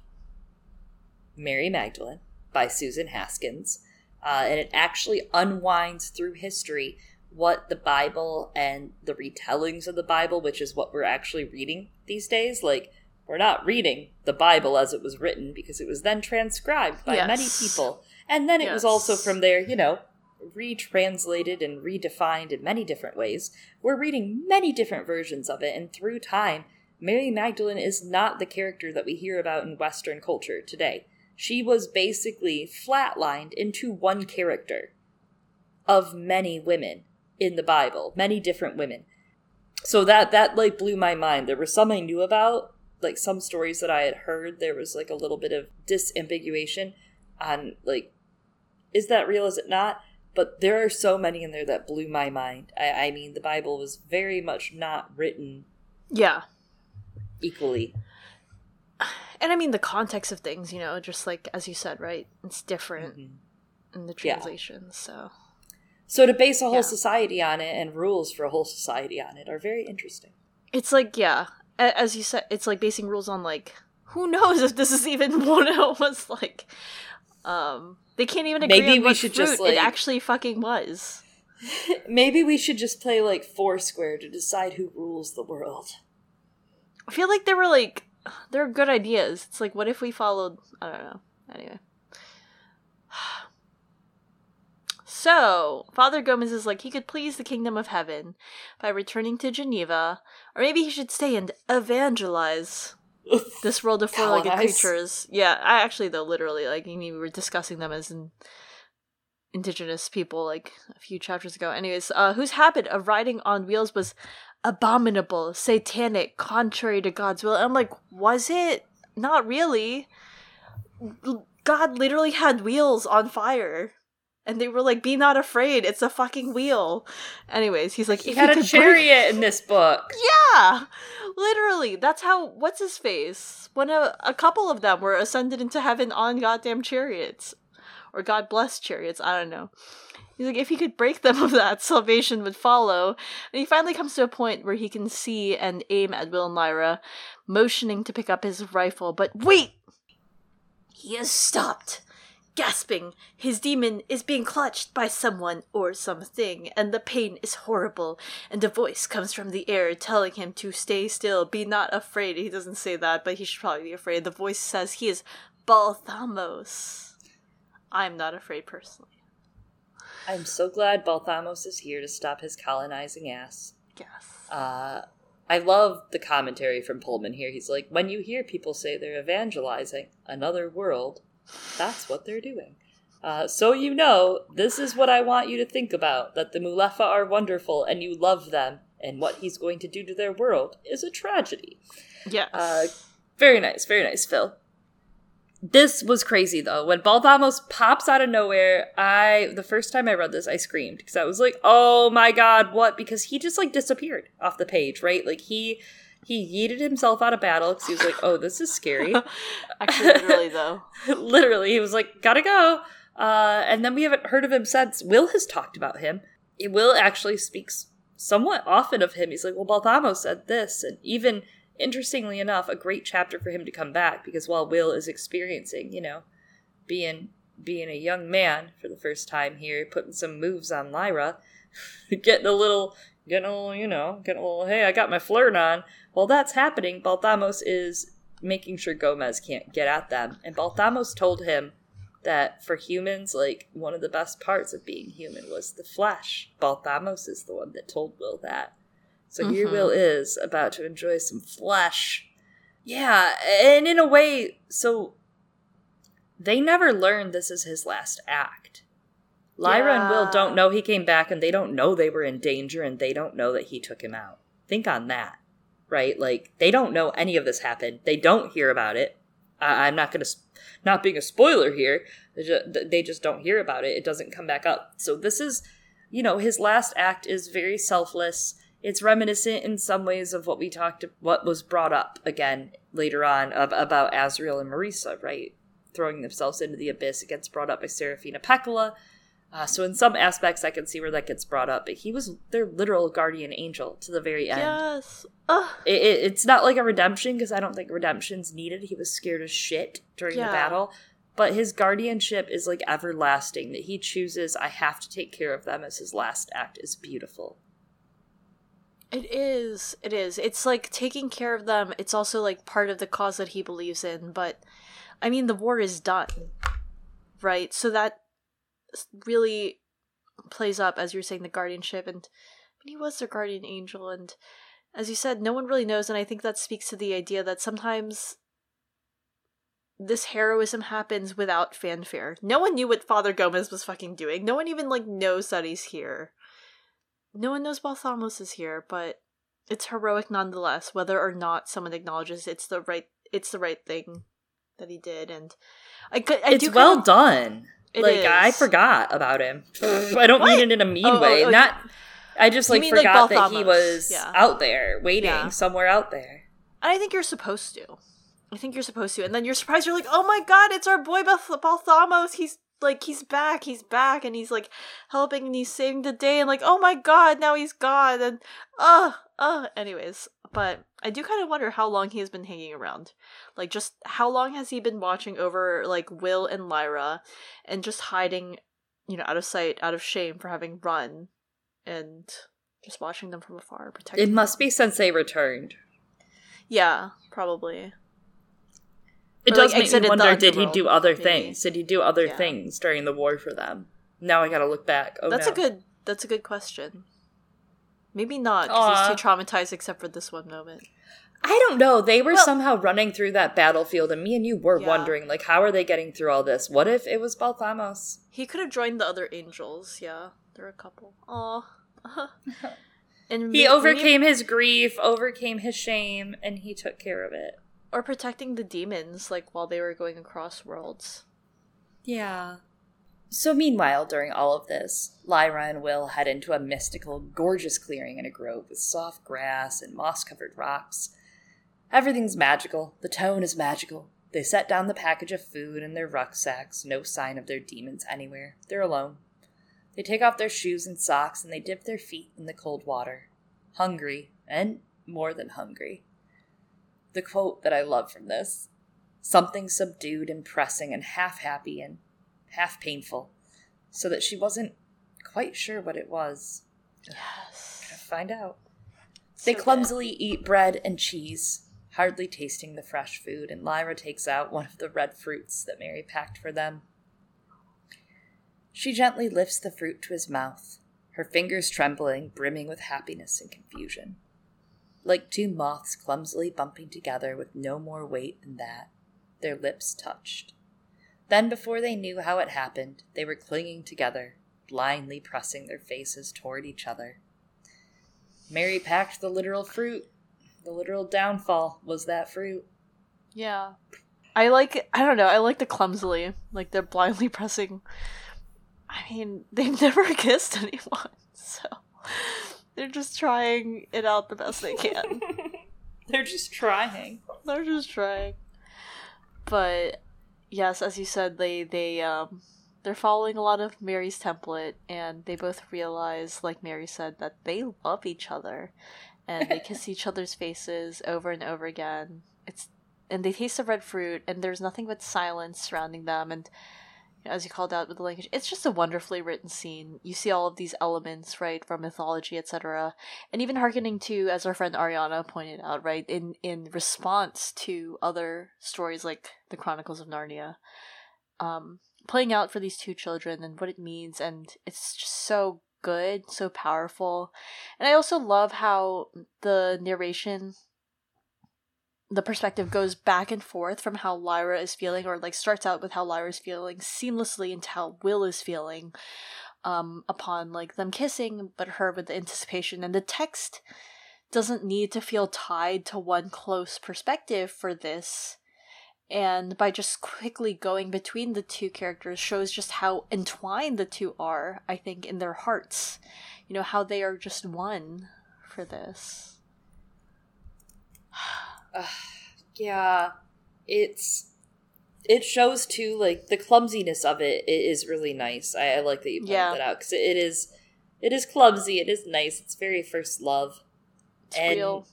[SPEAKER 3] Mary Magdalene by Susan Haskins. uh, and it actually unwinds through history what the Bible and the retellings of the Bible, which is what we're actually reading these days, like we're not reading the Bible as it was written because it was then transcribed by
[SPEAKER 2] Yes.
[SPEAKER 3] many people. And then it was also from there, you know, retranslated and redefined in many different ways. We're reading many different versions of it, and through time, Mary Magdalene is not the character that we hear about in Western culture today. She was basically flatlined into one character of many women in the Bible, many different women. So that that like blew my mind. There were some I knew about, like some stories that I had heard. There was like a little bit of disambiguation on like, is that real? Is it not? But there are so many in there that blew my mind. I, I mean, the Bible was very much not written
[SPEAKER 2] Yeah.
[SPEAKER 3] equally.
[SPEAKER 2] And I mean the context of things, you know, just like as you said, right? It's different
[SPEAKER 3] Mhm.
[SPEAKER 2] in the
[SPEAKER 3] Yeah.
[SPEAKER 2] translations, so
[SPEAKER 3] So to base a whole
[SPEAKER 2] Yeah.
[SPEAKER 3] society on it and rules for a whole society on it are very interesting.
[SPEAKER 2] it's like yeah, as you said, it's like basing rules on like who knows if this is even what it was like. Um, they can't even agree
[SPEAKER 3] Maybe
[SPEAKER 2] on
[SPEAKER 3] we
[SPEAKER 2] what
[SPEAKER 3] should
[SPEAKER 2] fruit
[SPEAKER 3] just, like-
[SPEAKER 2] it actually fucking was.
[SPEAKER 3] Maybe we should just play like Foursquare to decide who rules the world.
[SPEAKER 2] I feel like there were like there are good ideas. It's like what if we followed I don't know. Anyway. So, Father Gomez is like he could please the kingdom of heaven by returning to Geneva, or maybe he should stay and evangelize this world of four-legged creatures. Yeah, I actually though literally like I mean we were discussing them as in indigenous people like a few chapters ago. Anyways, uh whose habit of riding on wheels was abominable, satanic, contrary to God's will. And I'm like, was it? Not really. God literally had wheels on fire. And they were like, be not afraid, it's a fucking wheel. Anyways, he's like,
[SPEAKER 3] He had a
[SPEAKER 2] break-
[SPEAKER 3] chariot in this book.
[SPEAKER 2] yeah, literally. That's how. What's his face? When a, a couple of them were ascended into heaven on goddamn chariots, or God bless chariots. I don't know. He's like, if he could break them of that, salvation would follow. And he finally comes to a point where he can see and aim at Will and Lyra, motioning to pick up his rifle. But wait, he has stopped. Gasping, his daemon is being clutched by someone or something, and the pain is horrible. And a voice comes from the air telling him to stay still, be not afraid. He doesn't say that, but he should probably be afraid. The voice says he is Balthamos. I'm not afraid personally.
[SPEAKER 3] I'm so glad Balthamos is here to stop his colonizing ass.
[SPEAKER 2] Yes.
[SPEAKER 3] Uh, I love the commentary from Pullman here. He's like, when you hear people say they're evangelizing another world, that's what they're doing. Uh, so you know, this is what I want you to think about that the Mulefa are wonderful and you love them, and what he's going to do to their world is a tragedy.
[SPEAKER 2] yes.
[SPEAKER 3] Uh, very nice, very nice, Phil. This was crazy though. When Balthamos pops out of nowhere, I the first time I read this, I screamed because I was like, "Oh my god, what?" Because he just like disappeared off the page, right? Like he he yeeted himself out of battle because he was like, "Oh, this is scary."
[SPEAKER 2] Actually, literally, though.
[SPEAKER 3] Literally, he was like, "Gotta go." Uh, and then we haven't heard of him since. Will has talked about him. Will actually speaks somewhat often of him. He's like, "Well, Balthamos said this," and even interestingly enough, a great chapter for him to come back because while Will is experiencing, you know, being being a young man for the first time here, putting some moves on Lyra, getting a little, getting a little, you know, getting a little, hey, I got my flirt on. While that's happening, Balthamos is making sure Gomez can't get at them, and Balthamos told him that for humans, like one of the best parts of being human was the flesh. Balthamos is the one that told Will that. So here
[SPEAKER 2] Mhm.
[SPEAKER 3] Will is about to enjoy some flesh. Yeah, and in a way, so they never learned this is his last act. Lyra and Will don't know he came back and they don't know they were in danger and they don't know that he took him out. Think on that, right? Like, they don't know any of this happened. They don't hear about it. I I'm not going to, not being a spoiler here, they ju- they just don't hear about it. It doesn't come back up. So this is, you know, his last act is very selfless. It's reminiscent in some ways of what we talked, about what was brought up again later on ab- about Asriel and Marisa, right? Throwing themselves into the abyss. It gets brought up by Serafina Pekkala. Uh, so in some aspects, I can see where that gets brought up. But he was their literal guardian angel to the very end.
[SPEAKER 2] Yes.
[SPEAKER 3] It, it, it's not like a redemption because I don't think redemption's needed. He was scared as shit during
[SPEAKER 2] Yeah.
[SPEAKER 3] the battle, but his guardianship is like everlasting that he chooses I have to take care of them as his last act is beautiful.
[SPEAKER 2] It is. It is. It's like taking care of them. It's also like part of the cause that he believes in. But I mean, the war is done, right? So that really plays up, as you're saying, the guardianship. And he was their guardian angel. And as you said, no one really knows. And I think that speaks to the idea that sometimes this heroism happens without fanfare. No one knew what Father Gomez was fucking doing. No one even like knows that he's here no one knows Balthamos is here, but it's heroic nonetheless, whether or not someone acknowledges it's the right it's the right thing that he did, and I could. I
[SPEAKER 3] it's well done. It like is. I forgot about him. I don't what? mean it in a mean oh, way. Oh, Not. I just like forgot like that he was yeah. out there waiting yeah. somewhere out there.
[SPEAKER 2] And I think you're supposed to. I think you're supposed to, and then you're surprised. You're like, "Oh my god, it's our boy Balthamos! He's like he's back, he's back, and he's like helping and he's saving the day, and like oh my god, now he's gone, and uh uh. Anyways, but I do kind of wonder how long he has been hanging around. Like just how long has he been watching over like Will and Lyra, and just hiding, you know, out of sight, out of shame for having run, and just watching them from afar, protecting.
[SPEAKER 3] It must them. be since they returned.
[SPEAKER 2] Yeah, probably.
[SPEAKER 3] It does like, make me wonder: Did he do other maybe. things? Did he do other yeah. things during the war for them? Now I got to look back. Oh,
[SPEAKER 2] that's
[SPEAKER 3] no.
[SPEAKER 2] a good. That's a good question. Maybe not because he's too traumatized, except for this one moment.
[SPEAKER 3] I don't know. They were well, somehow running through that battlefield, and me and you were yeah. wondering, like, how are they getting through all this? What if it was Balthamos?
[SPEAKER 2] He could have joined the other angels. Yeah, there are a couple. Aw.
[SPEAKER 3] and he overcame his grief, overcame his shame, and he took care of it
[SPEAKER 2] or protecting the daemons like while they were going across worlds.
[SPEAKER 3] Yeah. So meanwhile, during all of this, Lyra and Will head into a mystical, gorgeous clearing in a grove with soft grass and moss-covered rocks. Everything's magical. The tone is magical. They set down the package of food in their rucksacks, no sign of their daemons anywhere. They're alone. They take off their shoes and socks and they dip their feet in the cold water. Hungry, and more than hungry the quote that I love from this something subdued and pressing and half happy and half painful, so that she wasn't quite sure what it was.
[SPEAKER 2] Yes.
[SPEAKER 3] Gonna find out. So they clumsily good. eat bread and cheese, hardly tasting the fresh food, and Lyra takes out one of the red fruits that Mary packed for them. She gently lifts the fruit to his mouth, her fingers trembling, brimming with happiness and confusion like two moths clumsily bumping together with no more weight than that. Their lips touched. Then, before they knew how it happened, they were clinging together, blindly pressing their faces toward each other. Mary packed the literal fruit. The literal downfall was that fruit.
[SPEAKER 2] Yeah. I like, I don't know, I like the clumsily. Like they're blindly pressing. I mean, they've never kissed anyone, so. They're just trying it out the best they can.
[SPEAKER 3] They're just trying.
[SPEAKER 2] They're just trying. But yes, as you said, they they um they're following a lot of Mary's template and they both realize, like Mary said, that they love each other. And they kiss each other's faces over and over again. It's and they taste the red fruit and there's nothing but silence surrounding them and as you called out with the language it's just a wonderfully written scene. You see all of these elements right from mythology etc and even harkening to as our friend ariana pointed out right in in response to other stories like the chronicles of narnia um playing out for these two children and what it means and it's just so good so powerful. And i also love how the narration the perspective goes back and forth from how Lyra is feeling, or like starts out with how Lyra is feeling seamlessly into how Will is feeling um, upon like them kissing, but her with the anticipation. And the text doesn't need to feel tied to one close perspective for this. And by just quickly going between the two characters shows just how entwined the two are, I think, in their hearts. You know, how they are just one for this.
[SPEAKER 3] Uh, yeah, it's it shows too like the clumsiness of it, it is really nice. I, I like that you pointed yeah. that out because it is it is clumsy. It is nice. It's very first love.
[SPEAKER 2] It's and real.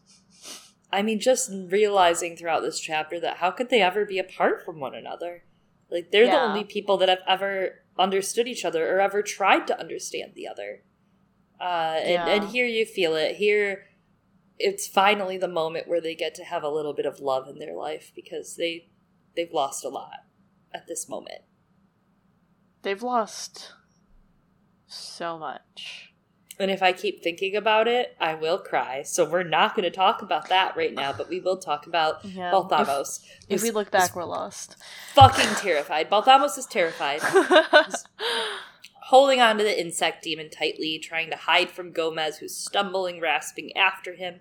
[SPEAKER 3] I mean, just realizing throughout this chapter that how could they ever be apart from one another? Like they're the only people that have ever understood each other or ever tried to understand the other. Uh, and,
[SPEAKER 2] Yeah.
[SPEAKER 3] and here you feel it. Here, it's finally the moment where they get to have a little bit of love in their life because they they've lost a lot at this moment.
[SPEAKER 2] They've lost so much.
[SPEAKER 3] And if I keep thinking about it, I will cry. So we're not going to talk about that right now, but we will talk about
[SPEAKER 2] Yeah.
[SPEAKER 3] Balthamos.
[SPEAKER 2] If
[SPEAKER 3] who's-
[SPEAKER 2] we look back, we're lost.
[SPEAKER 3] fucking terrified. Balthamos is terrified. holding onto the insect daemon tightly, trying to hide from Gomez, who's stumbling, rasping after him.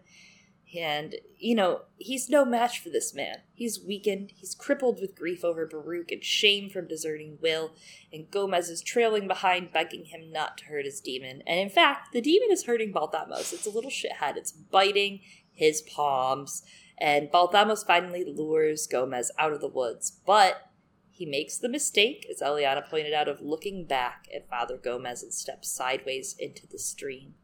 [SPEAKER 3] And, you know, he's no match for this man. He's weakened, he's crippled with grief over Baruch and shame from deserting Will, and Gomez is trailing behind, begging him not to hurt his daemon. And in fact, the daemon is hurting Balthamos. It's a little shithead. It's biting his palms. And Balthamos finally lures Gomez out of the woods. But he makes the mistake, as Eliana pointed out, of looking back at Father Gomez and steps sideways into the stream.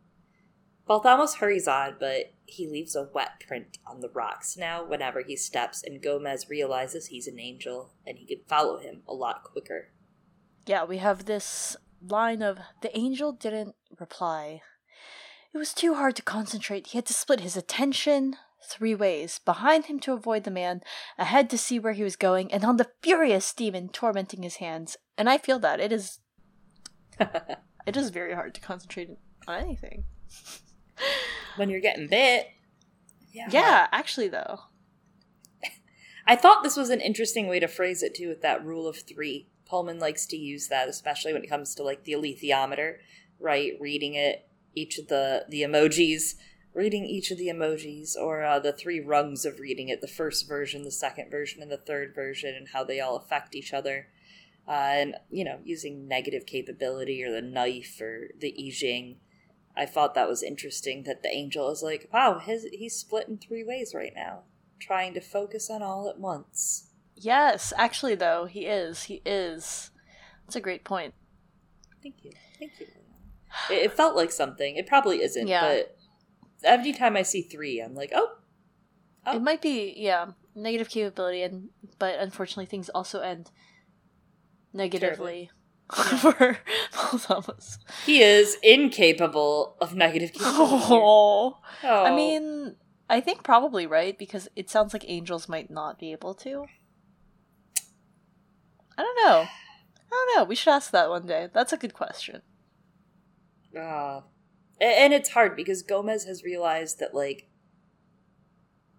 [SPEAKER 3] Balthamos hurries on, but he leaves a wet print on the rocks now whenever he steps, and Gomez realizes he's an angel and he can follow him a lot quicker.
[SPEAKER 2] yeah, we have this line of the angel didn't reply. It was too hard to concentrate. He had to split his attention three ways behind him to avoid the man, ahead to see where he was going, and on the furious daemon tormenting his hands. And I feel that. It is it is very hard to concentrate on anything.
[SPEAKER 3] when you're getting bit.
[SPEAKER 2] Yeah, actually though.
[SPEAKER 3] I thought this was an interesting way to phrase it too with that rule of three. Pullman likes to use that, especially when it comes to like the alethiometer, right? Reading it, each of the the emojis, reading each of the emojis, or uh, the three rungs of reading it: the first version, the second version, and the third version, and how they all affect each other. Uh, and you know, using negative capability or the knife or the I Ching. I thought that was interesting that the angel is like, wow, his he's split in three ways right now trying to focus on all at once.
[SPEAKER 2] Yes, actually though, he is. He is. That's a great point.
[SPEAKER 3] Thank you. Thank you. It, it felt like something. It probably isn't,
[SPEAKER 2] Yeah.
[SPEAKER 3] but every time I see three, I'm like, oh, Oh.
[SPEAKER 2] It might be, yeah, negative capability, and but unfortunately, things also end negatively for Balthamos.
[SPEAKER 3] he is incapable of negative capability.
[SPEAKER 2] Oh.
[SPEAKER 3] Oh.
[SPEAKER 2] I mean, I think probably right because it sounds like angels might not be able to. I don't know. I don't know. We should ask that one day. That's a good question.
[SPEAKER 3] Ah. A- and it's hard because Gomez has realized that like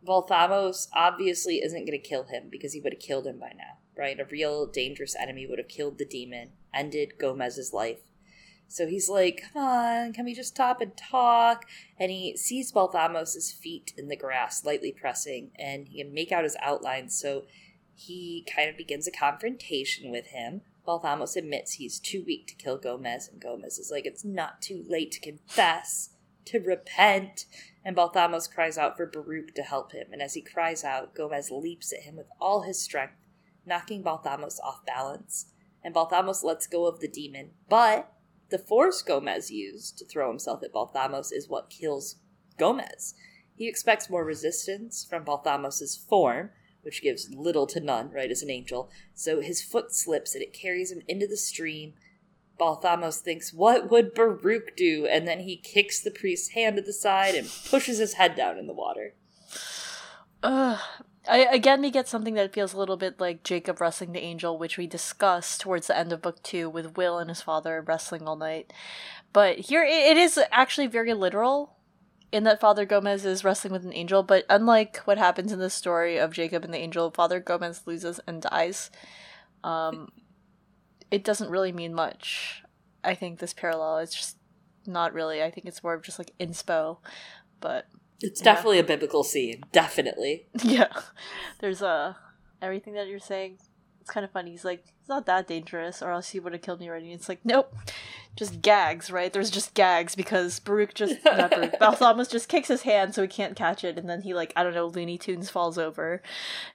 [SPEAKER 3] Balthamos obviously isn't going to kill him because he would have killed him by now, right? A real dangerous enemy would have killed the daemon, ended Gomez's life. So he's like, "Come on, can we just stop and talk?" And he sees Balthamos' feet in the grass, lightly pressing, and he can make out his outlines. So he kind of begins a confrontation with him. Balthamos admits he's too weak to kill Gomez, and Gomez is like, It's not too late to confess, to repent. And Balthamos cries out for Baruch to help him, and as he cries out, Gomez leaps at him with all his strength, knocking Balthamos off balance. And Balthamos lets go of the daemon, but the force Gomez used to throw himself at Balthamos is what kills Gomez. He expects more resistance from Balthamos' form, which gives little to none, right, as an angel. So his foot slips and it carries him into the stream. Balthamos thinks, What would Baruch do? And then he kicks the priest's hand to the side and pushes his head down in the water.
[SPEAKER 2] I, again, we get something that feels a little bit like Jacob wrestling the angel, which we discussed towards the end of book two with Will and his father wrestling all night. But here, it, it is actually very literal in that Father Gomez is wrestling with an angel. But unlike what happens in the story of Jacob and the angel, Father Gomez loses and dies. Um, it doesn't really mean much. I think this parallel is just not really. I think it's more of just like inspo. But
[SPEAKER 3] It's
[SPEAKER 2] Yeah.
[SPEAKER 3] definitely a biblical scene. Definitely.
[SPEAKER 2] Yeah. There's uh everything that you're saying. It's kind of funny. He's like, it's not that dangerous, or else he would have killed me already. It's like, nope. Just gags, right? There's just gags because Baruch just not Baruch, Balthamos just kicks his hand so he can't catch it, and then he like, I don't know, Looney Tunes falls over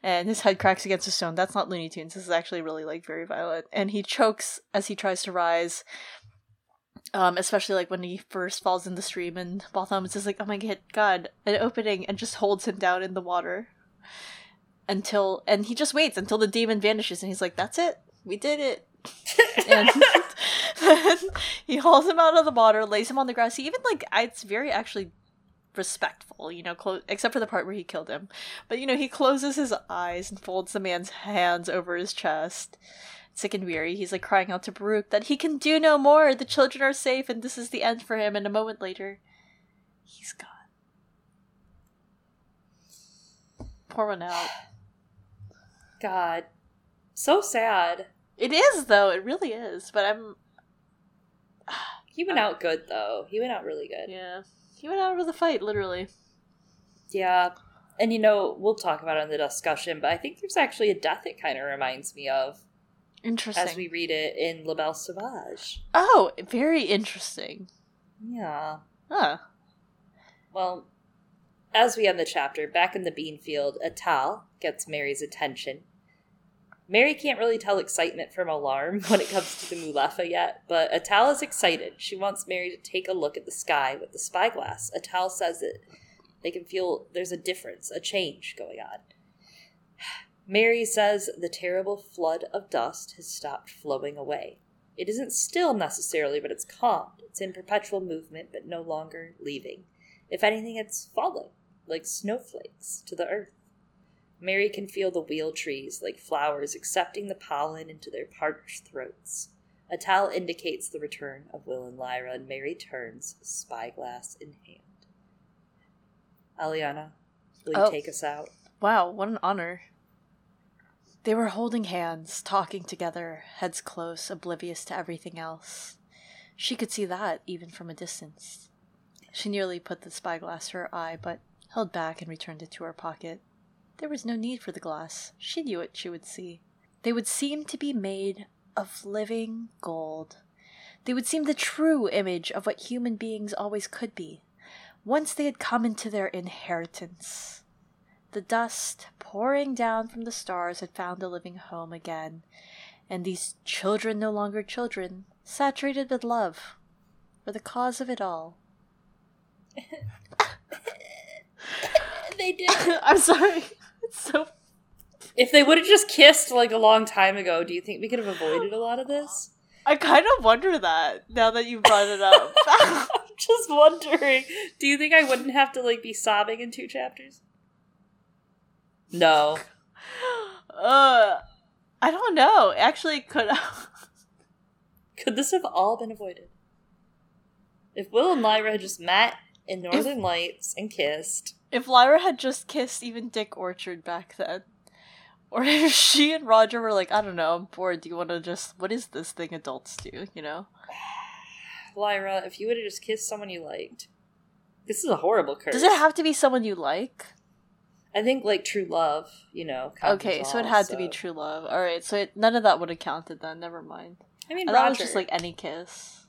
[SPEAKER 2] and his head cracks against a stone. That's not Looney Tunes. This is actually really like very violent. And he chokes as he tries to rise. Um, especially like when he first falls in the stream and Balthamos is like, Oh my god, god, an opening and just holds him down in the water until and he just waits until the daemon vanishes and he's like that's it We did it. and then he hauls him out of the water, lays him on the grass. He even like it's very actually respectful, you know, clo- except for the part where he killed him. But you know, he closes his eyes and folds the man's hands over his chest. Sick and weary, he's like crying out to Baruch that he can do no more. The children are safe, and this is the end for him. And a moment later, he's gone. Pour one out.
[SPEAKER 3] God. So sad.
[SPEAKER 2] It is though. It really is. But I'm
[SPEAKER 3] He went out good though. He went out really good.
[SPEAKER 2] yeah. He went out of the fight, literally.
[SPEAKER 3] Yeah. And you know, we'll talk about it in the discussion, but I think there's actually a death it kind of reminds me of
[SPEAKER 2] Interesting.
[SPEAKER 3] as we read it in La Belle Sauvage.
[SPEAKER 2] oh, very interesting.
[SPEAKER 3] Yeah.
[SPEAKER 2] Huh.
[SPEAKER 3] Well, as we end the chapter, back in the bean field, Atal gets Mary's attention. Mary can't really tell excitement from alarm when it comes to the Mulefa yet, but Atal is excited. She wants Mary to take a look at the sky with the spyglass. Atal says that they can feel there's a difference, a change going on. Mary says the terrible flood of dust has stopped flowing away. It isn't still necessarily, but it's calmed. It's in perpetual movement, but no longer leaving. If anything, it's falling, like snowflakes, to the earth. Mary can feel the wheel trees, like flowers, accepting the pollen into their parched throats. Atal indicates the return of Will and Lyra, and Mary turns, spyglass in hand. Aliana, will you
[SPEAKER 2] Oh.
[SPEAKER 3] take us out?
[SPEAKER 2] Wow, what an honor. They were holding hands, talking together, heads close, oblivious to everything else. She could see that even from a distance. She nearly put the spyglass to her eye, but held back and returned it to her pocket. There was no need for the glass. She knew what she would see. They would seem to be made of living gold. They would seem the true image of what human beings always could be, once they had come into their inheritance. The dust pouring down from the stars had found a living home again, and these children no longer children, saturated with love, were the cause of it all.
[SPEAKER 3] They did.
[SPEAKER 2] I'm sorry. It's so.
[SPEAKER 3] if they would have just kissed like a long time ago, do you think we could have avoided a lot of this?
[SPEAKER 2] I kind of wonder that now that you brought it up.
[SPEAKER 3] I'm just wondering. Do you think I wouldn't have to like be sobbing in two chapters? No.
[SPEAKER 2] uh, I don't know. Actually, could
[SPEAKER 3] Could this have all been avoided? If Will and Lyra had just met in Northern Lights and kissed,
[SPEAKER 2] if Lyra had just kissed even Dick Orchard back then, or if she and Roger were like, I don't know, I'm bored. Do you want to just? What is this thing adults do? You know.
[SPEAKER 3] Lyra, if you would have just kissed someone you liked, this is a horrible curse.
[SPEAKER 2] Does it have to be someone you like?
[SPEAKER 3] I think like true love, you know.
[SPEAKER 2] Okay, so it had to be true love. All right, so it, none of that would have counted then. Never mind.
[SPEAKER 3] I mean,
[SPEAKER 2] I
[SPEAKER 3] Roger,
[SPEAKER 2] thought it was just like any kiss.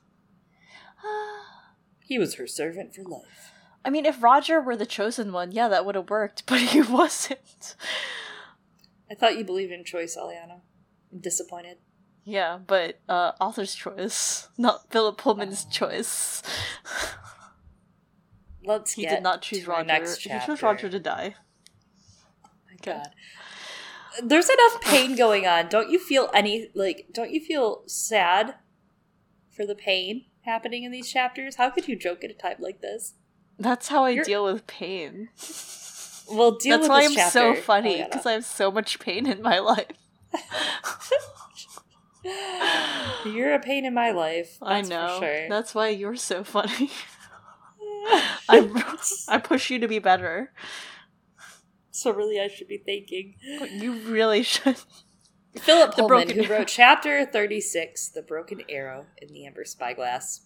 [SPEAKER 3] he was her servant for life.
[SPEAKER 2] I mean, if Roger were the chosen one, yeah, that would have worked, but he wasn't.
[SPEAKER 3] I thought you believed in choice, Aliana. I'm disappointed.
[SPEAKER 2] Yeah, but uh, author's choice, not Philip Pullman's
[SPEAKER 3] Oh.
[SPEAKER 2] choice.
[SPEAKER 3] Let's
[SPEAKER 2] he
[SPEAKER 3] get
[SPEAKER 2] did not choose Roger.
[SPEAKER 3] next chapter.
[SPEAKER 2] He chose Roger to die.
[SPEAKER 3] Oh my god. There's enough pain going on. Don't you feel any like don't you feel sad for the pain happening in these chapters? How could you joke at a time like this?
[SPEAKER 2] That's how I
[SPEAKER 3] You're-
[SPEAKER 2] deal with pain.
[SPEAKER 3] Well, deal
[SPEAKER 2] That's why I'm
[SPEAKER 3] chapter.
[SPEAKER 2] so funny
[SPEAKER 3] Aliana.
[SPEAKER 2] because I have so much pain in my life.
[SPEAKER 3] You're a pain in my life.
[SPEAKER 2] I know.
[SPEAKER 3] Sure.
[SPEAKER 2] That's why you're so funny. I I push you to be better.
[SPEAKER 3] so really, I should be thanking
[SPEAKER 2] you really should.
[SPEAKER 3] Philip Pullman, who wrote chapter 36, The Broken Arrow in the Amber Spyglass,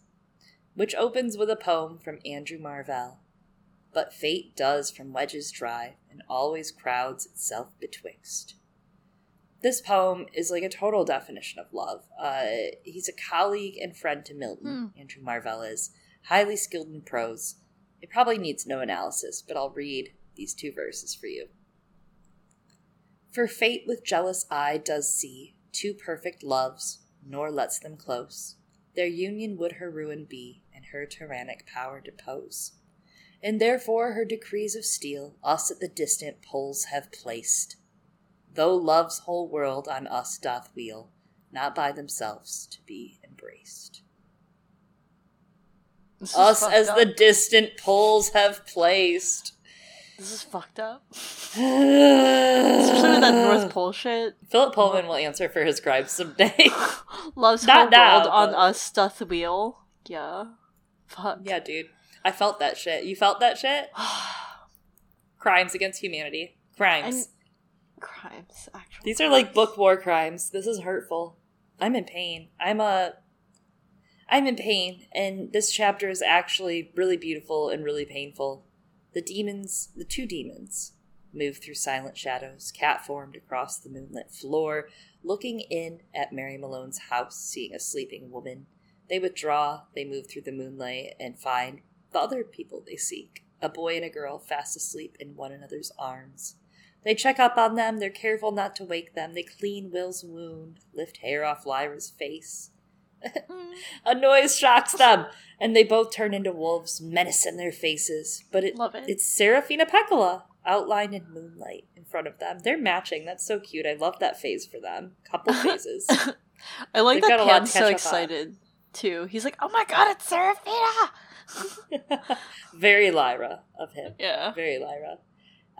[SPEAKER 3] which opens with a poem from Andrew Marvell. But fate does from wedges drive, and always crowds itself betwixt. This poem is like a total definition of love. Uh, he's a colleague and friend to Milton, Andrew Marvell is, highly skilled in prose. It probably needs no analysis, but I'll read these two verses for you. For fate with jealous eye does see two perfect loves, nor lets them close. Their union would her ruin be, and her tyrannic power depose. And therefore her decrees of steel us at the distant poles have placed. Though love's whole world on us doth wheel, not by themselves to be embraced.
[SPEAKER 2] This
[SPEAKER 3] Us as
[SPEAKER 2] up.
[SPEAKER 3] the distant poles have placed.
[SPEAKER 2] This is fucked up. Especially with that North Pole shit.
[SPEAKER 3] Philip Pullman will answer for his crimes someday.
[SPEAKER 2] Loves
[SPEAKER 3] Not
[SPEAKER 2] her
[SPEAKER 3] now,
[SPEAKER 2] world on
[SPEAKER 3] but-
[SPEAKER 2] us doth wheel. Yeah. Fuck.
[SPEAKER 3] yeah, dude. I felt that shit. You felt that shit? Crimes against humanity. Crimes.
[SPEAKER 2] And crimes, actually.
[SPEAKER 3] These are like book war crimes. This is hurtful. I'm in pain. I'm a I'm in pain and this chapter is actually really beautiful and really painful. The daemons, the two daemons, move through silent shadows, cat formed across the moonlit floor, looking in at Mary Malone's house, seeing a sleeping woman. They withdraw, they move through the moonlight and find the other people they seek, a boy and a girl fast asleep in one another's arms. They check up on them, they're careful not to wake them, they clean Will's wound, lift hair off Lyra's face. A noise shocks them, and they both turn into wolves, menace in their faces. But it,
[SPEAKER 2] Love it.
[SPEAKER 3] it's Serafina Pekkala, outlined in moonlight in front of them. They're matching. That's so cute. I love that phase for them. Couple phases.
[SPEAKER 2] I like
[SPEAKER 3] They've
[SPEAKER 2] that
[SPEAKER 3] a lot
[SPEAKER 2] Pan's
[SPEAKER 3] to catch
[SPEAKER 2] so
[SPEAKER 3] excited. on.
[SPEAKER 2] Too. He's like, "Oh my god, it's Serafina!"
[SPEAKER 3] Very Lyra of him.
[SPEAKER 2] Yeah.
[SPEAKER 3] Very Lyra.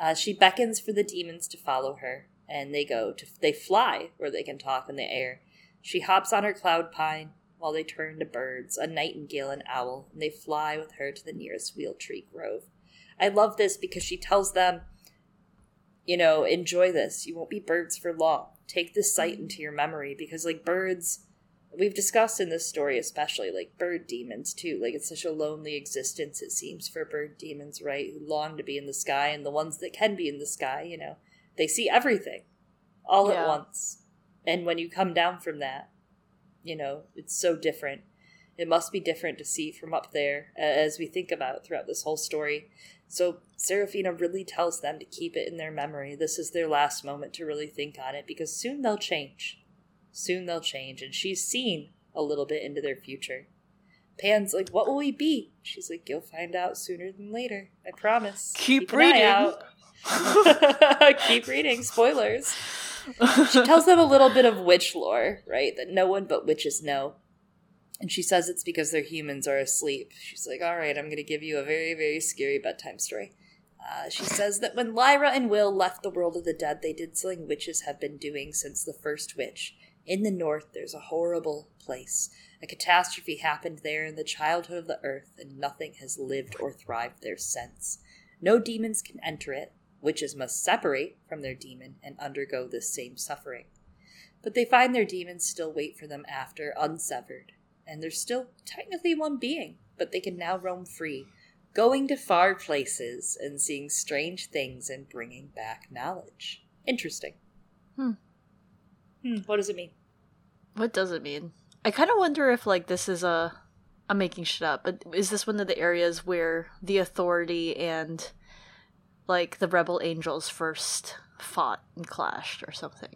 [SPEAKER 3] Uh, she beckons for the daemons to follow her, and they go to they fly where they can talk in the air. She hops on her cloud pine while they turn to birds, a nightingale and owl, and they fly with her to the nearest wheel tree grove. I love this because she tells them, you know, enjoy this. You won't be birds for long. Take this sight into your memory because, like, birds, we've discussed in this story, especially, like, bird daemons, too. Like, it's such a lonely existence, it seems, for bird daemons, right? Who long to be in the sky, and the ones that can be in the sky, you know, they see everything all at once. And when you come down from that, you know, it's so different. It must be different to see from up there, as we think about throughout this whole story. So serafina really tells them to keep it in their memory. This is their last moment to really think on it because soon they'll change. Soon they'll change. And she's seen a little bit into their future. Pan's like, What will we be? She's like, You'll find out sooner than later. I promise.
[SPEAKER 2] Keep
[SPEAKER 3] eye
[SPEAKER 2] reading.
[SPEAKER 3] out." Keep reading. Spoilers. She tells them a little bit of witch lore, right? That no one but witches know. And she says it's because their humans are asleep. She's like, all right, I'm going to give you a very, very scary bedtime story. Uh, she says that when Lyra and Will left the world of the dead, they did something witches have been doing since the first witch. In the north, there's a horrible place. A catastrophe happened there in the childhood of the earth, and nothing has lived or thrived there since. No daemons can enter it. Witches must separate from their daemon and undergo this same suffering. But they find their daemons still wait for them after, unsevered. And there's still technically one being, but they can now roam free, going to far places and seeing strange things and bringing back knowledge. Interesting.
[SPEAKER 2] Hmm.
[SPEAKER 3] Hmm, what does it mean?
[SPEAKER 2] What does it mean? I kind of wonder if like this is a I'm making shit up, but is this one of the areas where the authority and like the rebel angels first fought and clashed or something?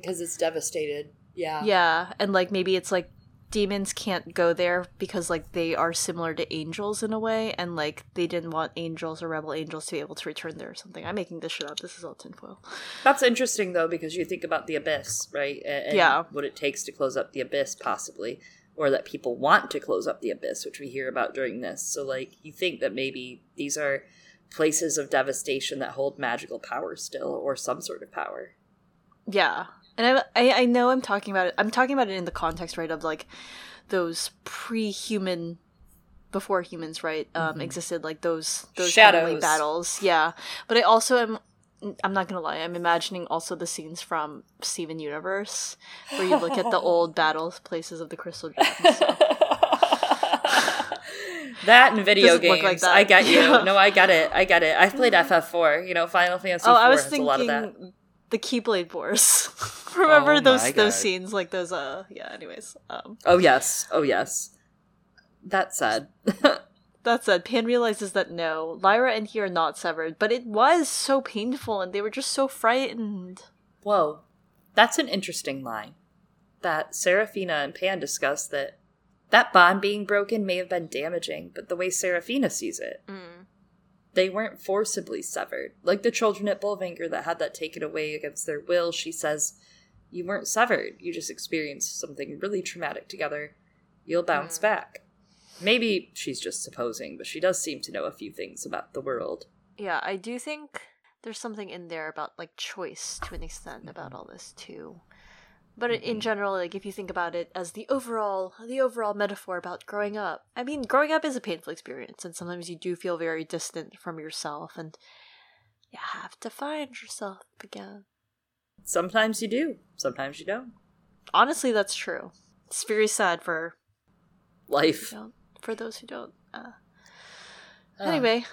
[SPEAKER 3] Because it's devastated. Yeah.
[SPEAKER 2] Yeah, and like maybe it's like daemons can't go there because like they are similar to angels in a way, and like they didn't want angels or rebel angels to be able to return there or something. I'm making this shit up. This is all tinfoil.
[SPEAKER 3] That's interesting though because you think about the abyss, right? And
[SPEAKER 2] Yeah.
[SPEAKER 3] what it takes to close up the abyss, possibly, or that people want to close up the abyss, which we hear about during this. So, like, you think that maybe these are places of devastation that hold magical power still, or some sort of power.
[SPEAKER 2] Yeah, and I, I I know I'm talking about it. I'm talking about it in the context, right, of like those pre-human, before humans, right, um, existed like those those
[SPEAKER 3] Shadows.
[SPEAKER 2] battles. Yeah, but I also am. I'm not gonna lie. I'm imagining also the scenes from Steven Universe, where you look at the old battle places of the Crystal Gems. So.
[SPEAKER 3] that in video games,
[SPEAKER 2] like.
[SPEAKER 3] I get you.
[SPEAKER 2] Yeah.
[SPEAKER 3] No, I get it. I get it. I've played FF4. You know, Final Fantasy
[SPEAKER 2] oh,
[SPEAKER 3] IV
[SPEAKER 2] I was
[SPEAKER 3] has a lot of that.
[SPEAKER 2] thinking the Keyblade Wars. Remember
[SPEAKER 4] Oh
[SPEAKER 2] those
[SPEAKER 4] my
[SPEAKER 2] those scenes, like those. Uh, yeah. Anyways, um,
[SPEAKER 3] Oh yes. Oh yes. That said,
[SPEAKER 2] That said, Pan realizes that no, Lyra and he are not severed, but it was so painful and they were just so frightened.
[SPEAKER 3] Whoa, that's an interesting line. That Serafina and Pan discuss that that bond being broken may have been damaging, but the way Serafina sees it, they weren't forcibly severed. Like the children at Bolvangar that had that taken away against their will, she says, You weren't severed. You just experienced something really traumatic together. You'll bounce
[SPEAKER 2] Mm.
[SPEAKER 3] back. Maybe she's just supposing, but she does seem to know a few things about the world.
[SPEAKER 2] Yeah, I do think there's something in there about like choice to an extent about all this too. But in general, like if you think about it as the overall the overall metaphor about growing up, I mean, growing up is a painful experience, and sometimes you do feel very distant from yourself, and you have to find yourself again.
[SPEAKER 3] Sometimes you do, sometimes you don't.
[SPEAKER 2] Honestly, that's true. It's very sad for
[SPEAKER 3] Life.
[SPEAKER 2] for those who don't. Uh,
[SPEAKER 3] Ah.
[SPEAKER 2] anyway,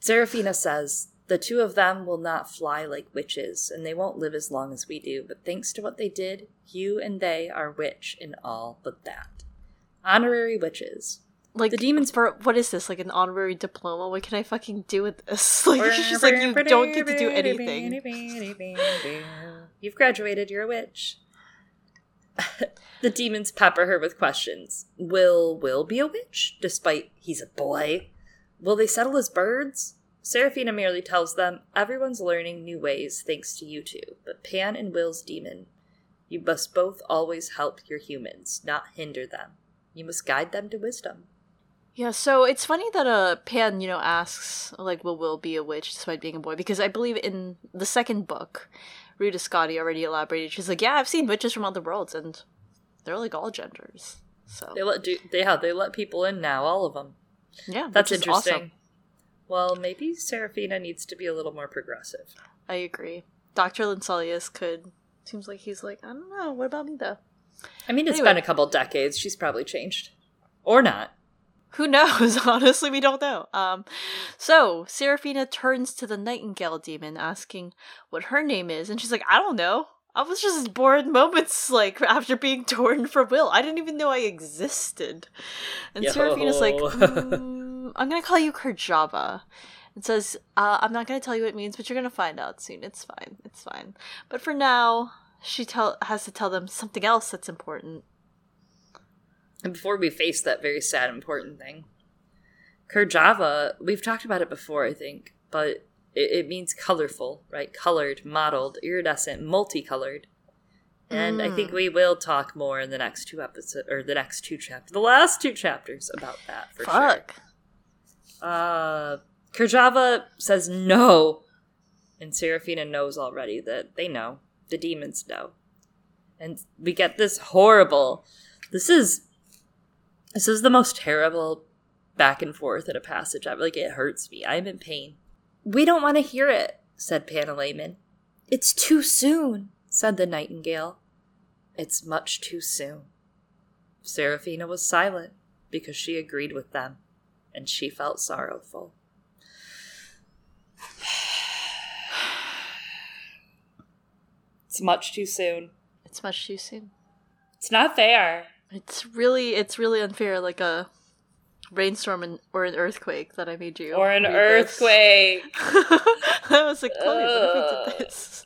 [SPEAKER 3] Serafina says, The two of them will not fly like witches, and they won't live as long as we do, but thanks to what they did, you and they are witch in all but that. Honorary witches.
[SPEAKER 2] like
[SPEAKER 3] The daemons-
[SPEAKER 2] for what is this? Like an honorary diploma? What can I fucking do with this? Like it's just like you don't get to do anything.
[SPEAKER 3] You've graduated, you're a witch. the daemons pepper her with questions. Will Will be a witch, despite he's a boy? Will they settle as birds? Serafina merely tells them, Everyone's learning new ways thanks to you two, but Pan and Will's daemon. You must both always help your humans, not hinder them. You must guide them to wisdom.
[SPEAKER 2] Yeah, so it's funny that uh Pan, you know, asks like will Will be a witch despite being a boy because I believe in the second book, Ruta Skadi already elaborated. She's like, yeah, I've seen witches from other worlds and they're like all genders. So
[SPEAKER 3] They let do they yeah, they let people in now, all of them.
[SPEAKER 2] yeah,
[SPEAKER 3] That's interesting.
[SPEAKER 2] awesome.
[SPEAKER 3] Well, maybe Serafina needs to be a little more progressive.
[SPEAKER 2] I agree. Doctor Lanselius could seems like he's like I don't know. What about me though?
[SPEAKER 3] I mean, it's
[SPEAKER 2] Anyway.
[SPEAKER 3] been a couple decades. She's probably changed. Or not.
[SPEAKER 2] Who knows? Honestly, we don't know. Um, so Serafina turns to the Nightingale daemon, asking what her name is, and she's like, "I don't know. I was just born moments like after being torn from Will. I didn't even know I existed." And
[SPEAKER 3] Yo.
[SPEAKER 2] Serafina's like, mm, "I'm gonna call you Kirjava." It says, uh, "I'm not gonna tell you what it means, but you're gonna find out soon. It's fine. It's fine. But for now." She tell has to tell them something else that's important.
[SPEAKER 3] And before we face that very sad, important thing, Kirjava, we've talked about it before, I think, but it, it means colorful, right? Colored, modeled, iridescent, multicolored. And I think we will talk more in the next two episodes, or the next two chapters, the last two chapters about that for sure. Uh, Kirjava says no, and Serafina knows already that they know. The daemons know, and we get this horrible. This is this is the most terrible back and forth in a passage. ever. Like it hurts me. I'm in pain. We don't want to hear it," said Pantalaimon. It's too soon," said the nightingale. It's much too soon. Serafina was silent because she agreed with them and she felt sorrowful. It's much too soon.
[SPEAKER 2] It's much too soon.
[SPEAKER 3] It's not fair.
[SPEAKER 2] It's really it's really unfair, like a rainstorm and, or an earthquake that I made you.
[SPEAKER 3] Or an earthquake.
[SPEAKER 2] I was like, Chloe, what if we did this?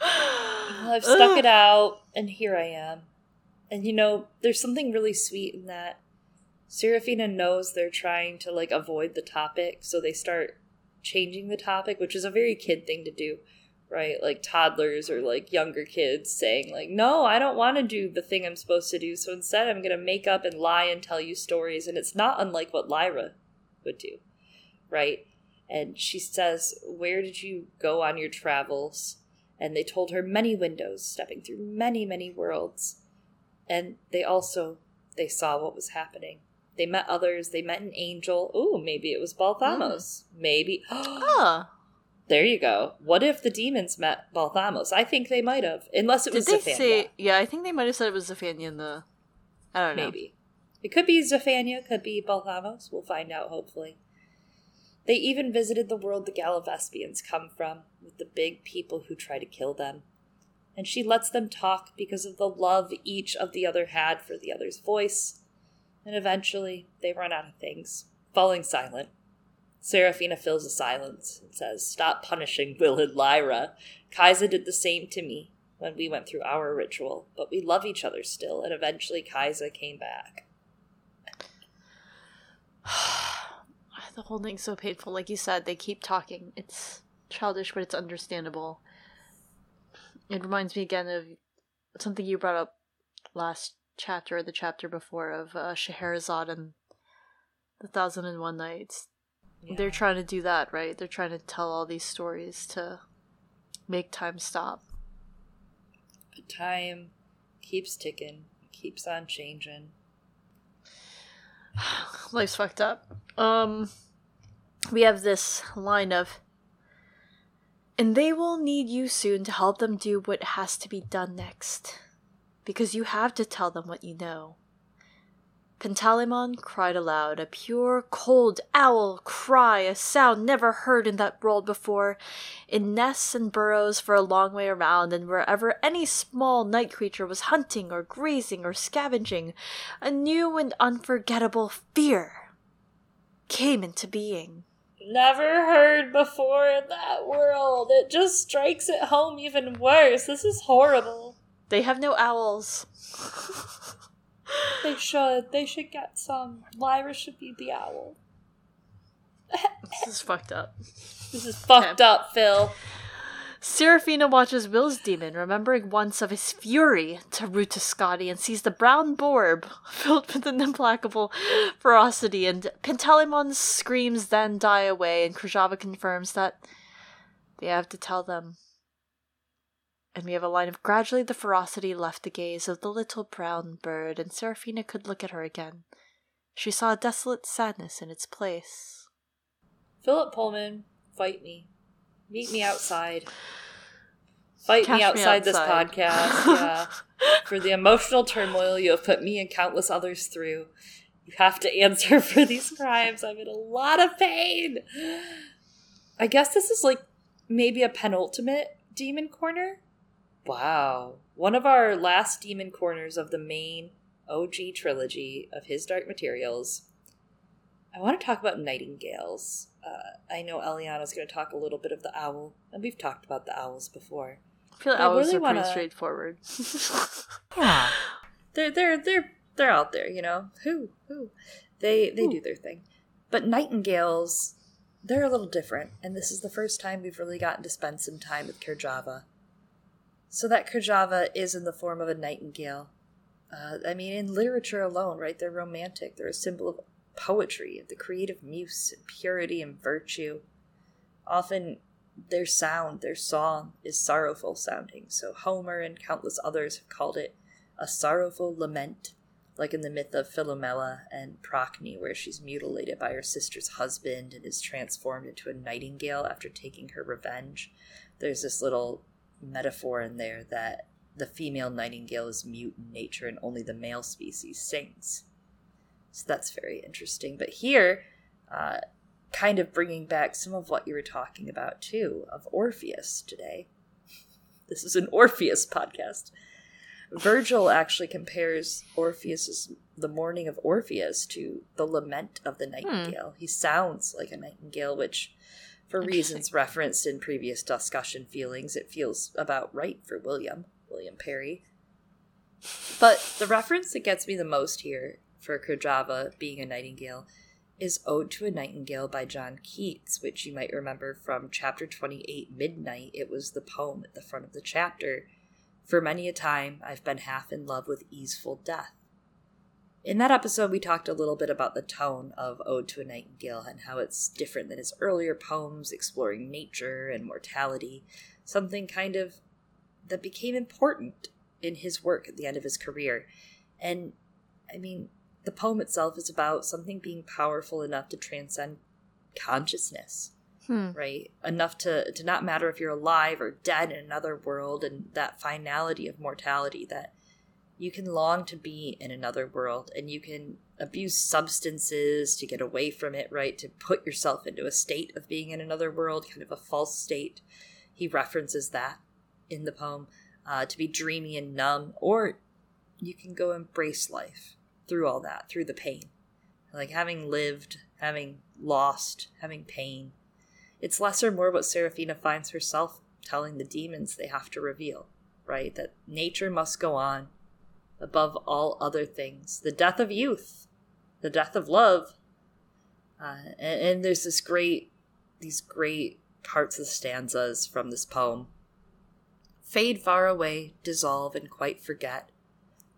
[SPEAKER 3] Well, I've stuck
[SPEAKER 2] Ugh.
[SPEAKER 3] it out, and here I am. And you know, there's something really sweet in that. Serafina knows they're trying to like avoid the topic, so they start changing the topic, which is a very kid thing to do, right? Like toddlers or like younger kids saying like, "No, I don't want to do the thing I'm supposed to do, so instead I'm going to make up and lie and tell you stories." And it's not unlike what Lyra would do, right? And she says, "Where did you go on your travels?" and they told her many windows stepping through many many worlds and they also they saw what was happening they met others they met an angel Ooh, maybe it was balthamos maybe
[SPEAKER 2] Ah,
[SPEAKER 3] there you go what if the daemons met balthamos i think they might have unless it
[SPEAKER 2] did
[SPEAKER 3] was
[SPEAKER 2] they
[SPEAKER 3] Xaphania.
[SPEAKER 2] say? Yeah, I think they might have said it was Xaphania in the. I don't know.
[SPEAKER 3] maybe it could be Xaphania, could be balthamos we'll find out hopefully they even visited the world the Gallivespians come from, with the big people who try to kill them. And she lets them talk because of the love each of the other had for the other's voice. And eventually, they run out of things, falling silent. Serafina fills the silence and says, Stop punishing Will and Lyra. Kaisa did the same to me when we went through our ritual, but we love each other still, and eventually Kaisa came back.
[SPEAKER 2] The whole thing's so painful. Like you said, they keep talking. It's childish, but it's understandable. it reminds me again of something you brought up last chapter or the chapter before of uh, Scheherazade and the Thousand and One Nights. They're trying to do that, right? They're trying to tell all these stories to make time stop.
[SPEAKER 3] But time keeps ticking, keeps on changing.
[SPEAKER 2] Life's fucked up. Um, we have this line of, and they will need you soon to help them do what has to be done next, because you have to tell them what you know. Pantalaimon cried aloud, a pure, cold owl cry, a sound never heard in that world before, in nests and burrows for a long way around, and wherever any small night creature was hunting or grazing or scavenging, a new and unforgettable fear came into being.
[SPEAKER 3] Never heard before in that world. It just strikes it home even worse. This is horrible.
[SPEAKER 2] They have no owls.
[SPEAKER 3] They should. They should get some. Lyra should be the owl.
[SPEAKER 2] This is fucked up.
[SPEAKER 3] This is fucked up, Phil.
[SPEAKER 2] Serafina watches Will's daemon, remembering once of his fury to Ruta Skadi, and sees the brown borb filled with an implacable ferocity, and Pantalaimon's screams then die away, and Kirjava confirms that they have to tell them. And we have a line of gradually the ferocity left the gaze of the little brown bird, and Serafina could look at her again. She saw a desolate sadness in its place.
[SPEAKER 3] Philip Pullman, fight me. Meet me outside. Fight me
[SPEAKER 2] me
[SPEAKER 3] outside this podcast. Yeah. For the emotional turmoil you have put me and countless others through. You have to answer for these crimes. I'm in a lot of pain. I guess this is like maybe a penultimate daemon corner. Wow. One of our last daemon corners of the main OG trilogy of His Dark Materials. I want to talk about nightingales. Uh, I know Eliana's going to talk a little bit of the owl, and we've talked about the owls before.
[SPEAKER 2] I feel like
[SPEAKER 3] I
[SPEAKER 2] owls
[SPEAKER 3] really
[SPEAKER 2] are pretty
[SPEAKER 3] wanna-
[SPEAKER 2] straightforward.
[SPEAKER 1] Yeah.
[SPEAKER 3] They're they're they're they're out there, you know. Who who they they do their thing, but nightingales they're a little different, and this is the first time we've really gotten to spend some time with Kirjava. So that Kirjava is in the form of a nightingale. Uh, I mean, in literature alone, right? They're romantic. They're a symbol of poetry, of the creative muse, and purity and virtue. Often, their sound, their song, is sorrowful sounding. So Homer and countless others have called it a sorrowful lament, like in the myth of Philomela and Procne, where she's mutilated by her sister's husband and is transformed into a nightingale after taking her revenge. There's this little metaphor in there that the female nightingale is mute in nature and only the male species sings. So that's very interesting. But here, uh, kind of bringing back some of what you were talking about too, of Orpheus today. This is an Orpheus podcast. Virgil actually compares Orpheus's the mourning of Orpheus to the lament of the nightingale. He sounds like a nightingale, which, for reasons referenced in previous discussion feelings, it feels about right for William, William Parry. But the reference that gets me the most here for Kirjava being a nightingale is Ode to a Nightingale by John Keats, which you might remember from chapter 28, Midnight. It was the poem at the front of the chapter. For many a time, I've been half in love with easeful death. In that episode, we talked a little bit about the tone of Ode to a Nightingale and how it's different than his earlier poems exploring nature and mortality, something kind of that became important in his work at the end of his career. And I mean, the poem itself is about something being powerful enough to transcend consciousness
[SPEAKER 2] Hmm.
[SPEAKER 3] right enough to to not matter if you're alive or dead in another world and that finality of mortality that you can long to be in another world and you can abuse substances to get away from it right? To put yourself into a state of being in another world kind of a false state. He references that in the poem uh, to be dreamy and numb or you can go embrace life through all that through the pain. Like having lived having lost having pain. It's less or more what Serafina finds herself telling the daemons they have to reveal, right? That nature must go on above all other things. The death of youth, the death of love. Uh, and, and there's this great, these great parts of stanzas from this poem. fade far away, dissolve, and quite forget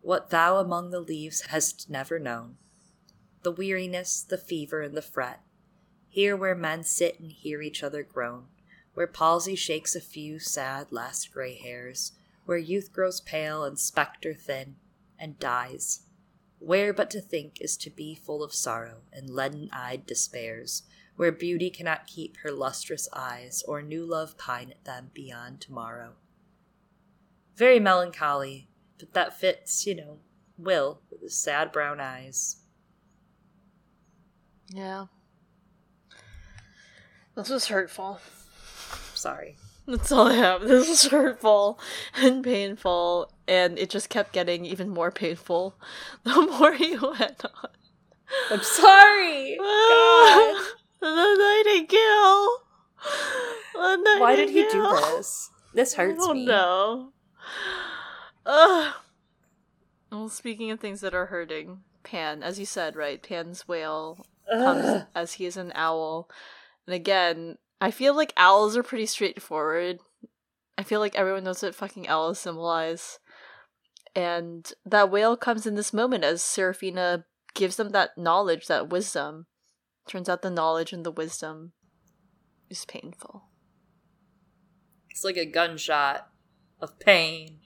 [SPEAKER 3] what thou among the leaves hast never known. The weariness, the fever, and the fret. Here where men sit and hear each other groan, where palsy shakes a few sad last gray hairs, where youth grows pale and spectre thin, and dies. Where but to think is to be full of sorrow and leaden eyed despairs, where beauty cannot keep her lustrous eyes, or new love pine at them beyond tomorrow. Very melancholy, but that fits, you know, Will with his sad brown eyes.
[SPEAKER 2] Yeah. This was hurtful.
[SPEAKER 3] Sorry.
[SPEAKER 2] That's all I have. This was hurtful and painful, and it just kept getting even more painful the more he went on.
[SPEAKER 3] I'm sorry. God.
[SPEAKER 2] the nightingale. The
[SPEAKER 3] Why did he do this? This hurts
[SPEAKER 2] I don't
[SPEAKER 3] me.
[SPEAKER 2] know. Ugh. Well, speaking of things that are hurting, Pan, as you said, right? Pan's whale comes as he is an owl. And again, I feel like owls are pretty straightforward. I feel like everyone knows what fucking owls symbolize. And that whale comes in this moment as Serafina gives them that knowledge, that wisdom. Turns out the knowledge and the wisdom is painful.
[SPEAKER 3] It's like a gunshot of pain.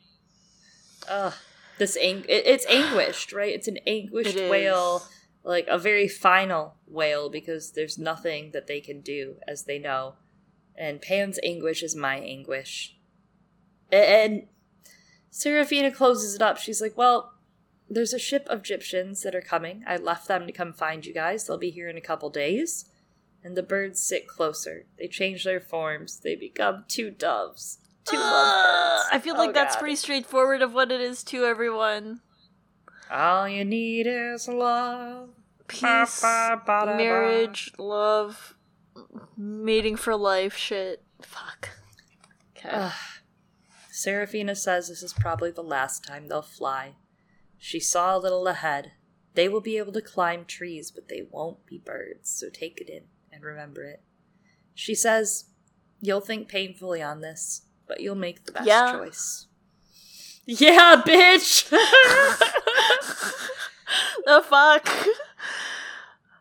[SPEAKER 3] Ugh. This ang- it, it's anguished, right? It's an anguished
[SPEAKER 2] It
[SPEAKER 3] wail, like a very final wail because there's nothing that they can do as they know. And Pan's anguish is my anguish. And Serafina closes it up. She's like, Well, there's a ship of Gyptians that are coming. I left them to come find you guys. They'll be here in a couple days. And the birds sit closer. They change their forms. They become two doves. Two
[SPEAKER 2] Uh,
[SPEAKER 3] lovebirds.
[SPEAKER 2] I feel
[SPEAKER 3] Oh,
[SPEAKER 2] like that's
[SPEAKER 3] God.
[SPEAKER 2] pretty straightforward of what it is to everyone.
[SPEAKER 3] All you need is love.
[SPEAKER 2] Peace,
[SPEAKER 3] Ba, ba, ba, da, ba.
[SPEAKER 2] marriage, love, mating for life, shit. Fuck. Okay.
[SPEAKER 3] Serafina says this is probably the last time they'll fly. She saw a little ahead. They will be able to climb trees, but they won't be birds, so take it in and remember it. She says, You'll think painfully on this, but you'll make the best
[SPEAKER 2] Yeah.
[SPEAKER 3] choice. Yeah, bitch!
[SPEAKER 2] the fuck?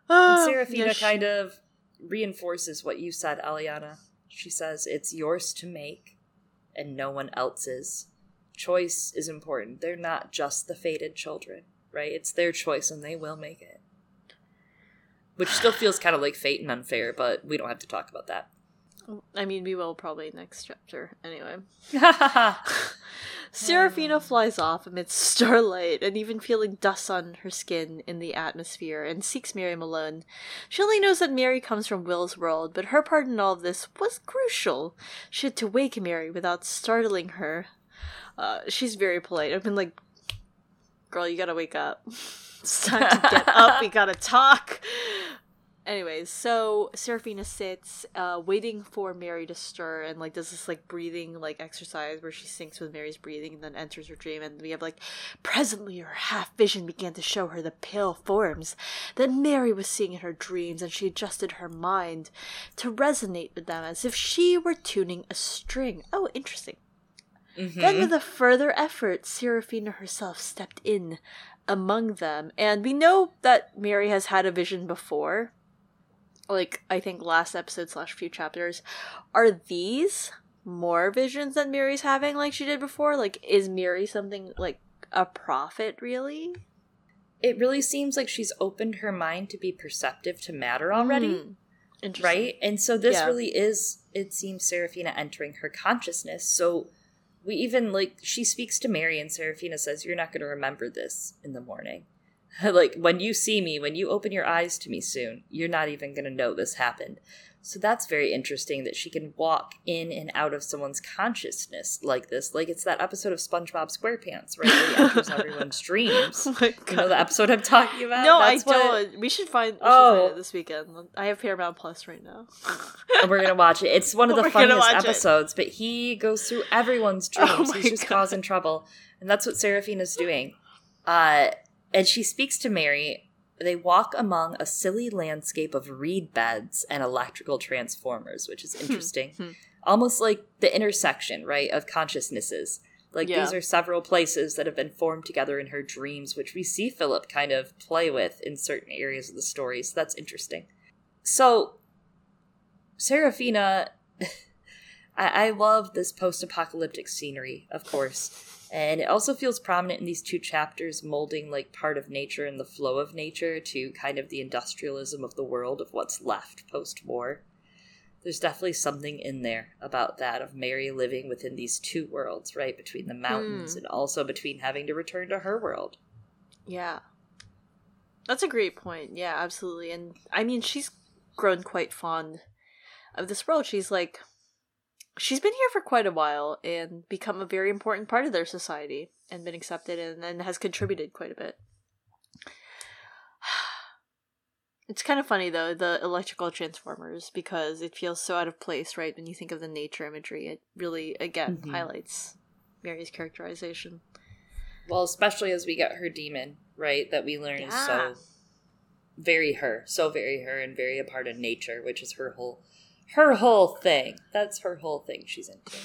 [SPEAKER 3] And
[SPEAKER 2] Uh,
[SPEAKER 3] Serafina
[SPEAKER 2] yeah, sh-
[SPEAKER 3] kind of reinforces what you said, Aliana. She says, It's yours to make, and no one else's. Choice is important. They're not just the fated children, right? It's their choice, and they will make it. Which still feels kind of like fate and unfair, but we don't have to talk about that.
[SPEAKER 2] I mean, we will probably next chapter. Anyway.
[SPEAKER 3] Serafina
[SPEAKER 2] Serafina flies off amidst starlight and even feeling dust on her skin in the atmosphere and seeks Mary Malone. She only knows that Mary comes from Will's world, but her part in all of this was crucial. She had to wake Mary without startling her. Uh, she's very polite. I've been like, girl, you gotta wake up. It's time to get up. We gotta talk. Anyways, so Serafina sits, uh, waiting for Mary to stir, and like does this like breathing like exercise where she syncs with Mary's breathing and then enters her dream. And we have like, presently her half vision began to show her the pale forms that Mary was seeing in her dreams, and she adjusted her mind to resonate with them as if she were tuning a string. Oh, interesting. Then, with a further effort, Serafina herself stepped in among them. And we know that Mary has had a vision before. Like, I think last episode slash few chapters. Are these more visions that Mary's having like she did before? Like, is Mary something like a prophet, really?
[SPEAKER 3] It really seems like she's opened her mind to be perceptive to matter already.
[SPEAKER 2] Hmm. Interesting.
[SPEAKER 3] right? And so this
[SPEAKER 2] Yeah.
[SPEAKER 3] really is, it seems, Serafina entering her consciousness. So we even like she speaks to Mary, and Serafina says, "You're not going to remember this in the morning. like when you see me, when you open your eyes to me soon, you're not even going to know this happened." So that's very interesting that she can walk in and out of someone's consciousness like this. Like it's that episode of SpongeBob SquarePants, right? Where he enters everyone's dreams.
[SPEAKER 2] Oh my
[SPEAKER 3] You know the episode I'm talking about?
[SPEAKER 2] No, I
[SPEAKER 3] what-
[SPEAKER 2] don't. We should find. We should
[SPEAKER 3] Oh.
[SPEAKER 2] find it this weekend. I have Paramount Plus right now.
[SPEAKER 3] and we're gonna watch it. It's one of the
[SPEAKER 2] We're
[SPEAKER 3] funniest
[SPEAKER 2] watch it.
[SPEAKER 3] episodes, but he goes through everyone's dreams.
[SPEAKER 2] Oh
[SPEAKER 3] He's just
[SPEAKER 2] God.
[SPEAKER 3] causing trouble, and that's what Serafina's doing. Uh, and she speaks to Mary. They walk among a silly landscape of reed beds and electrical transformers, which is interesting.
[SPEAKER 2] hmm.
[SPEAKER 3] almost like the intersection, right, of consciousnesses. Like
[SPEAKER 2] Yeah.
[SPEAKER 3] these are several places that have been formed together in her dreams, which we see Philip kind of play with in certain areas of the story. So that's interesting. So, Serafina, I, I love this post apocalyptic scenery, of course. And it also feels prominent in these two chapters, molding like part of nature and the flow of nature to kind of the industrialism of the world of what's left post war. There's definitely something in there about that of Mary living within these two worlds, right? Between the mountains
[SPEAKER 2] Hmm.
[SPEAKER 3] and also between having to return to her world.
[SPEAKER 2] Yeah. That's a great point. Yeah, absolutely. And I mean, she's grown quite fond of this world. She's like, she's been here for quite a while and become a very important part of their society and been accepted and, and has contributed quite a bit. It's kind of funny though, the electrical transformers, because it feels so out of place, right? When you think of the nature imagery, it really, again,
[SPEAKER 3] Mhm.
[SPEAKER 2] highlights Mary's characterization.
[SPEAKER 3] Well, especially as we get her daemon, right? That we learn is so very her, so very her, and very a part of nature, which is her whole, her whole thing. That's her whole thing. She's into.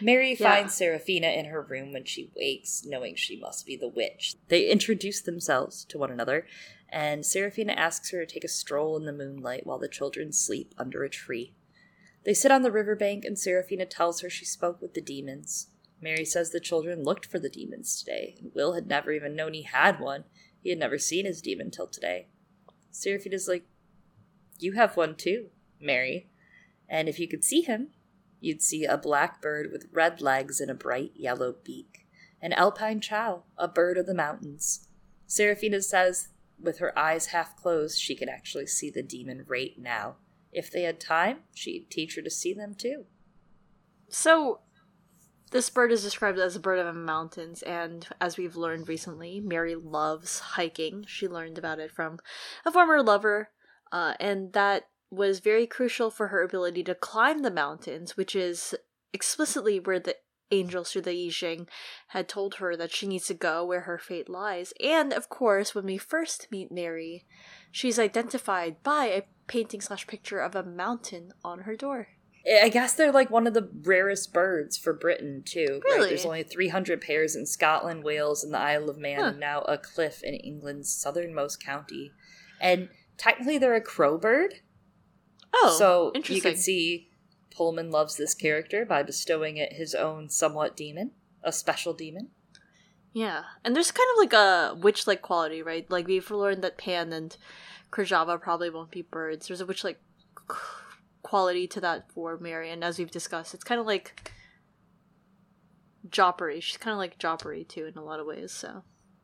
[SPEAKER 3] Mary
[SPEAKER 2] Yeah.
[SPEAKER 3] finds Serafina in her room when she wakes, knowing she must be the witch. They introduce themselves to one another, and Serafina asks her to take a stroll in the moonlight while the children sleep under a tree. They sit on the riverbank, and Serafina tells her she spoke with the daemons. Mary says the children looked for the daemons today, and Will had never even known he had one. He had never seen his daemon till today. Serafina's like, You have one too, Mary. And if you could see him, you'd see a black bird with red legs and a bright yellow beak. An alpine chow, a bird of the mountains. Serafina says, with her eyes half closed, she can actually see the daemon right now. If they had time, she'd teach her to see them too.
[SPEAKER 2] So, this bird is described as a bird of the mountains, and as we've learned recently, Mary loves hiking. She learned about it from a former lover, uh, and that was very crucial for her ability to climb the mountains, which is explicitly where the angels through the I Ching had told her that she needs to go where her fate lies. And of course, when we first meet Mary, she's identified by a painting slash picture of a mountain on her door.
[SPEAKER 3] I guess they're like one of the rarest birds for Britain too. Right?
[SPEAKER 2] Really?
[SPEAKER 3] There's only 300 pairs in Scotland, Wales, and the Isle of Man,
[SPEAKER 2] Huh.
[SPEAKER 3] and now a cliff in England's southernmost county. And technically, they're a crow bird.
[SPEAKER 2] Oh,
[SPEAKER 3] so you can see Pullman loves this character by bestowing it his own somewhat daemon, a special daemon.
[SPEAKER 2] Yeah, and there's kind of like a witch-like quality, right? Like we've learned that Pan and Kirjava probably won't be birds. There's a witch-like quality to that for Mary, and as we've discussed, it's kind of like Jopari. She's kind of like Jopari too in a lot of ways. So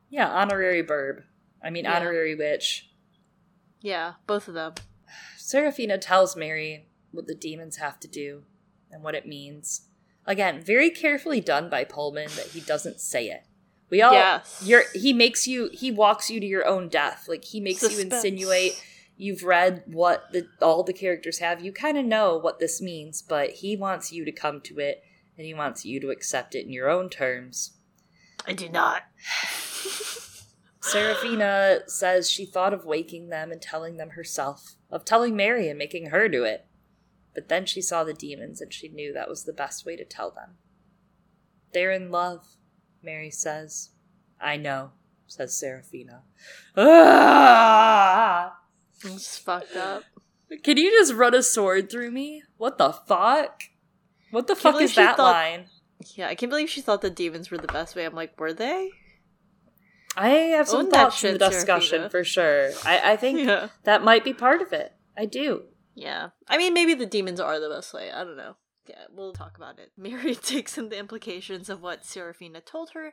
[SPEAKER 3] Yeah, honorary burb. I mean,
[SPEAKER 2] Yeah.
[SPEAKER 3] honorary witch.
[SPEAKER 2] Yeah, both of them.
[SPEAKER 3] Serafina tells Mary what the daemons have to do and what it means. Again, very carefully done by Pullman that he doesn't say it. We all
[SPEAKER 2] Yes.
[SPEAKER 3] you're he makes you he walks you to your own death. Like he makes you insinuate you've read what the all the characters have. You kind of know what this means, but he wants you to come to it and he wants you to accept it in your own terms.
[SPEAKER 2] I do not.
[SPEAKER 3] Serafina says she thought of waking them and telling them herself, of telling Mary and making her do it. But then she saw the daemons and she knew that was the best way to tell them. They're in love, Mary says. I know, says Serafina. Ah!
[SPEAKER 2] It's fucked up.
[SPEAKER 3] Can you just run a sword through me? What the fuck? What the fuck is that
[SPEAKER 2] thought-
[SPEAKER 3] line?
[SPEAKER 2] Yeah, I can't believe she thought the daemons were the best way. I'm like, were they?
[SPEAKER 3] I have some
[SPEAKER 2] Own
[SPEAKER 3] thoughts in the discussion for sure. I, I think
[SPEAKER 2] Yeah.
[SPEAKER 3] that might be part of it. I do.
[SPEAKER 2] Yeah. I mean, maybe the daemons are the best way. I don't know. Yeah, we'll talk about it. Mary takes in the implications of what Serafina told her,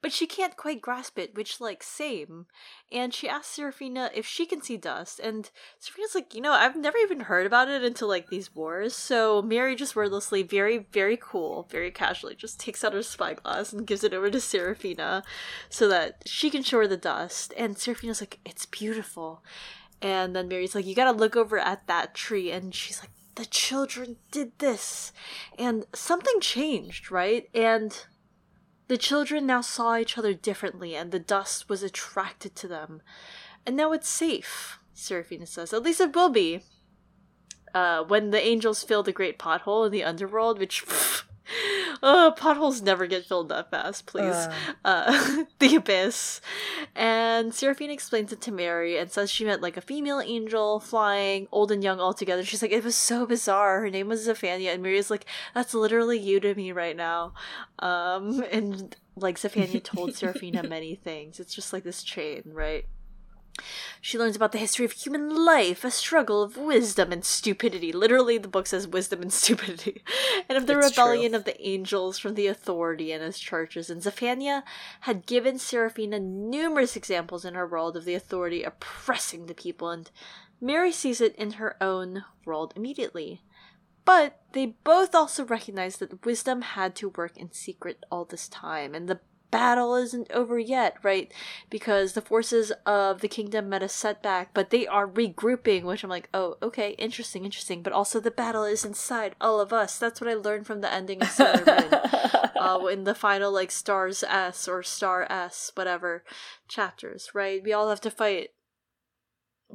[SPEAKER 2] but she can't quite grasp it, which, like, same. And she asks Serafina if she can see dust, and Serafina's like, you know, I've never even heard about it until, like, these wars. So Mary just wordlessly, very, very cool, very casually, just takes out her spyglass and gives it over to Serafina so that she can show her the dust. And Serafina's like, it's beautiful. And then Mary's like, You gotta look over at that tree. And she's like, The children did this. And something changed, right? And the children now saw each other differently, and the dust was attracted to them. And now it's safe, Serafina says. At least it will be. uh, when the angels fill the great pothole in the underworld, which uh, potholes never get filled that fast, please.
[SPEAKER 3] Uh.
[SPEAKER 2] Uh, the abyss. And Serafina explains it to Mary and says she met like a female angel flying, old and young all together. She's like, it was so bizarre. Her name was Xaphania, and Mary's like, that's literally you to me right now. Um, and like Xaphania told Serafina many things. It's just like this chain, right? She learns about the history of human life, a struggle of wisdom and stupidity. Literally, the book says wisdom and stupidity. And of the
[SPEAKER 3] It's
[SPEAKER 2] rebellion
[SPEAKER 3] true.
[SPEAKER 2] of the angels from the authority in his churches. And Xaphania had given Serafina numerous examples in her world of the authority oppressing the people, and Mary sees it in her own world immediately. But they both also recognize that wisdom had to work in secret all this time, and the battle isn't over yet, right? Because the forces of the kingdom met a setback, but they are regrouping, which I'm like, oh, okay, interesting, interesting. But also, the battle is inside all of us. That's what I learned from the ending of Sailor Moon. uh, in the final, like, Stars S or Star S, whatever chapters, right? We all have to fight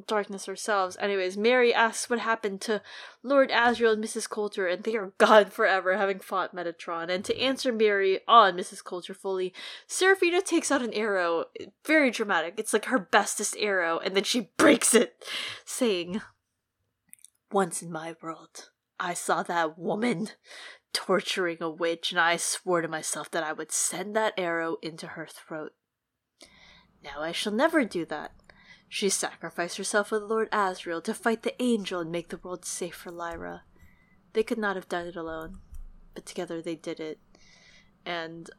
[SPEAKER 2] darkness ourselves. Anyways, Mary asks what happened to Lord Asriel and Mrs. Coulter, and they are gone forever, having fought Metatron. And to answer Mary on Mrs. Coulter fully, Serafina takes out an arrow. Very dramatic. It's like her bestest arrow, and then she breaks it, saying, Once in my world, I saw that woman torturing a witch, and I swore to myself that I would send that arrow into her throat. Now I shall never do that. She sacrificed herself with Lord Asriel to fight the angel and make the world safe for Lyra. They could not have done it alone, but together they did it. And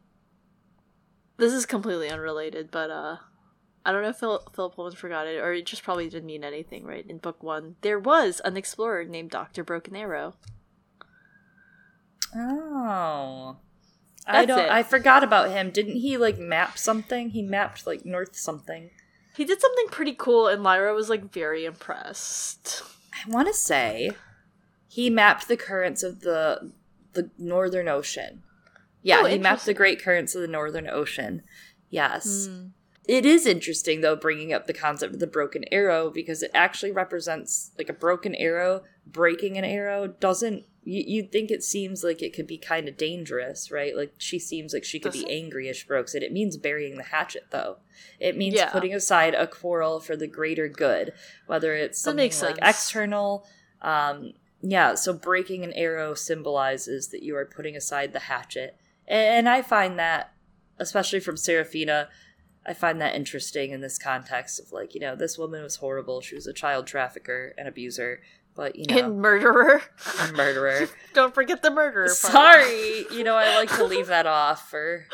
[SPEAKER 2] this is completely unrelated, but uh I don't know if Phil- Philip Pullman forgot it, or it just probably didn't mean anything, right? In book one, there was an explorer named Doctor Broken Arrow.
[SPEAKER 3] Oh. I don't
[SPEAKER 2] it.
[SPEAKER 3] I forgot about him. Didn't he like map something? He mapped like north something.
[SPEAKER 2] He did something pretty cool, and Lyra was like very impressed.
[SPEAKER 3] I want to say he mapped the currents of the the Northern Ocean. Yeah,
[SPEAKER 2] Oh,
[SPEAKER 3] he mapped the great currents of the Northern Ocean. Yes.
[SPEAKER 2] Hmm.
[SPEAKER 3] It is interesting though bringing up the concept of the broken arrow because it actually represents like a broken arrow breaking an arrow doesn't you, you'd think it seems like it could be kind of dangerous right? Like she seems like she could be angry if she breaks it. It means burying the hatchet though. It means
[SPEAKER 2] Yeah.
[SPEAKER 3] putting aside a quarrel for the greater good whether it's something like external um yeah so breaking an arrow symbolizes that you are putting aside the hatchet. And i find that especially from serafina I find that interesting in this context of like, you know, this woman was horrible. She was a child trafficker and abuser, but you know,
[SPEAKER 2] And murderer.
[SPEAKER 3] a murderer.
[SPEAKER 2] Don't forget the murderer part.
[SPEAKER 3] Sorry, you know, I like to leave that off for.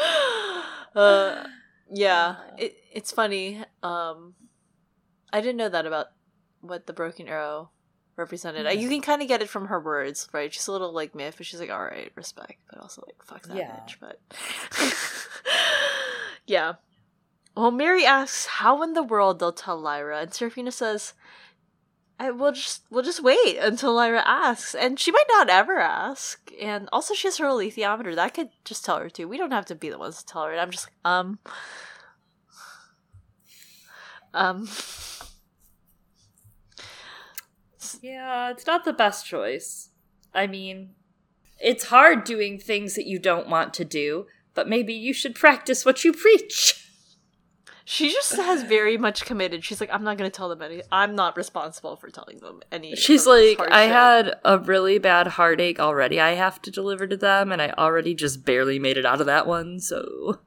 [SPEAKER 2] uh, yeah, it, it's funny. Um, I didn't know that about what the broken arrow represented. Uh, You can kind of get it from her words, right? She's a little like myth, but she's like, all right, respect, but also like, fuck that
[SPEAKER 3] Yeah.
[SPEAKER 2] bitch. But yeah. Well, Mary asks how in the world they'll tell Lyra, and Serafina says, I will just we'll just wait until Lyra asks, and she might not ever ask. And also, she has her alethiometer. That could just tell her too. We don't have to be the ones to tell her. And I'm just like, um, um.
[SPEAKER 3] Yeah, it's not the best choice. I mean, it's hard doing things that you don't want to do, but maybe you should practice what you preach.
[SPEAKER 2] She just has very much committed. She's like, I'm not going to tell them any. I'm not responsible for telling them any.
[SPEAKER 3] She's like, I
[SPEAKER 2] hardship."
[SPEAKER 3] had a really bad heartache already. I have to deliver to them, and I already just barely made it out of that one. So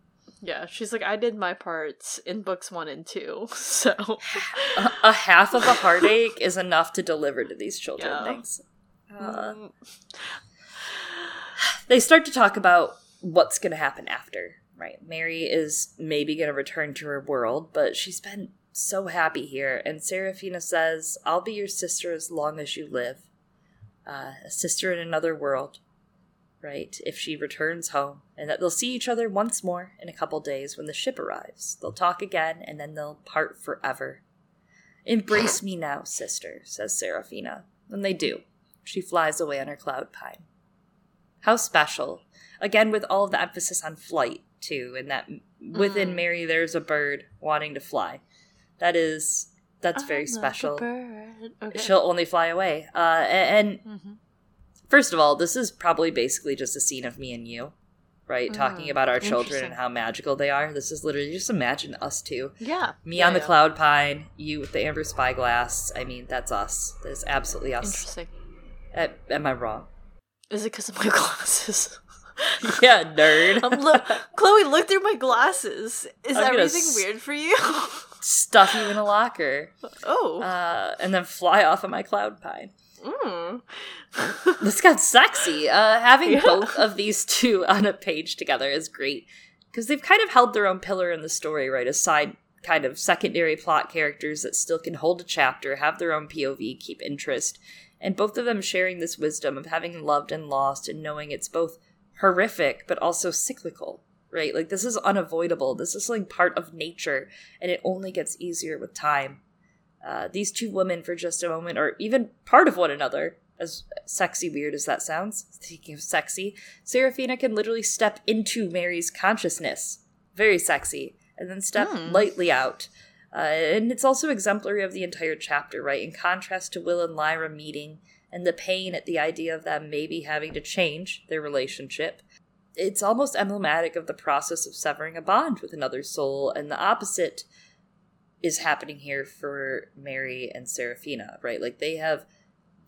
[SPEAKER 2] Yeah, she's like, I did my parts in books one and two, so
[SPEAKER 3] a, a half of a heartache is enough to deliver to these children.
[SPEAKER 2] Yeah.
[SPEAKER 3] Thanks. Uh,
[SPEAKER 2] Mm,
[SPEAKER 3] they start to talk about what's going to happen after. Right, Mary is maybe going to return to her world, but she's been so happy here. And Serafina says, "I'll be your sister as long as you live, uh, a sister in another world." Right, if she returns home, and that they'll see each other once more in a couple days when the ship arrives. They'll talk again, and then they'll part forever. Embrace me now, sister, says Serafina. And they do. She flies away on her cloud pine. How special. Again, with all the emphasis on flight, too, and that within
[SPEAKER 2] Mm.
[SPEAKER 3] Mary there's a bird wanting to fly. That is That's very
[SPEAKER 2] like a
[SPEAKER 3] special.
[SPEAKER 2] Okay.
[SPEAKER 3] She'll only fly away. Uh, a- and
[SPEAKER 2] Mhm.
[SPEAKER 3] first of all, this is probably basically just a scene of me and you, right? Talking
[SPEAKER 2] Mm,
[SPEAKER 3] about our children and how magical they are. This is literally just imagine us two.
[SPEAKER 2] Yeah.
[SPEAKER 3] Me
[SPEAKER 2] Yeah,
[SPEAKER 3] on the
[SPEAKER 2] yeah.
[SPEAKER 3] cloud pine, you with the amber spyglass. I mean, that's us. That is absolutely us.
[SPEAKER 2] Interesting.
[SPEAKER 3] Am I wrong?
[SPEAKER 2] Is it because of my glasses?
[SPEAKER 3] yeah, nerd.
[SPEAKER 2] I'm lo- Chloe, look through my glasses. Is
[SPEAKER 3] I'm
[SPEAKER 2] everything
[SPEAKER 3] s-
[SPEAKER 2] weird for you?
[SPEAKER 3] Stuff you in a locker,
[SPEAKER 2] oh.
[SPEAKER 3] uh, and then fly off of my cloud pine.
[SPEAKER 2] Mm.
[SPEAKER 3] This got sexy. Uh, having
[SPEAKER 2] Yeah.
[SPEAKER 3] both of these two on a page together is great because they've kind of held their own pillar in the story, right? Aside kind of secondary plot characters that still can hold a chapter, have their own POV, keep interest, and both of them sharing this wisdom of having loved and lost and knowing it's both horrific but also cyclical, right? Like this is unavoidable. This is something part of nature, and it only gets easier with time. Uh, these two women, for just a moment, are even part of one another. As sexy weird as that sounds, speaking of sexy, Serafina can literally step into Mary's consciousness. Very sexy. And then step
[SPEAKER 2] Hmm.
[SPEAKER 3] lightly out. Uh, and it's also exemplary of the entire chapter, right? In contrast to Will and Lyra meeting and the pain at the idea of them maybe having to change their relationship, it's almost emblematic of the process of severing a bond with another soul, and the opposite is happening here for Mary and Serafina, right? Like they have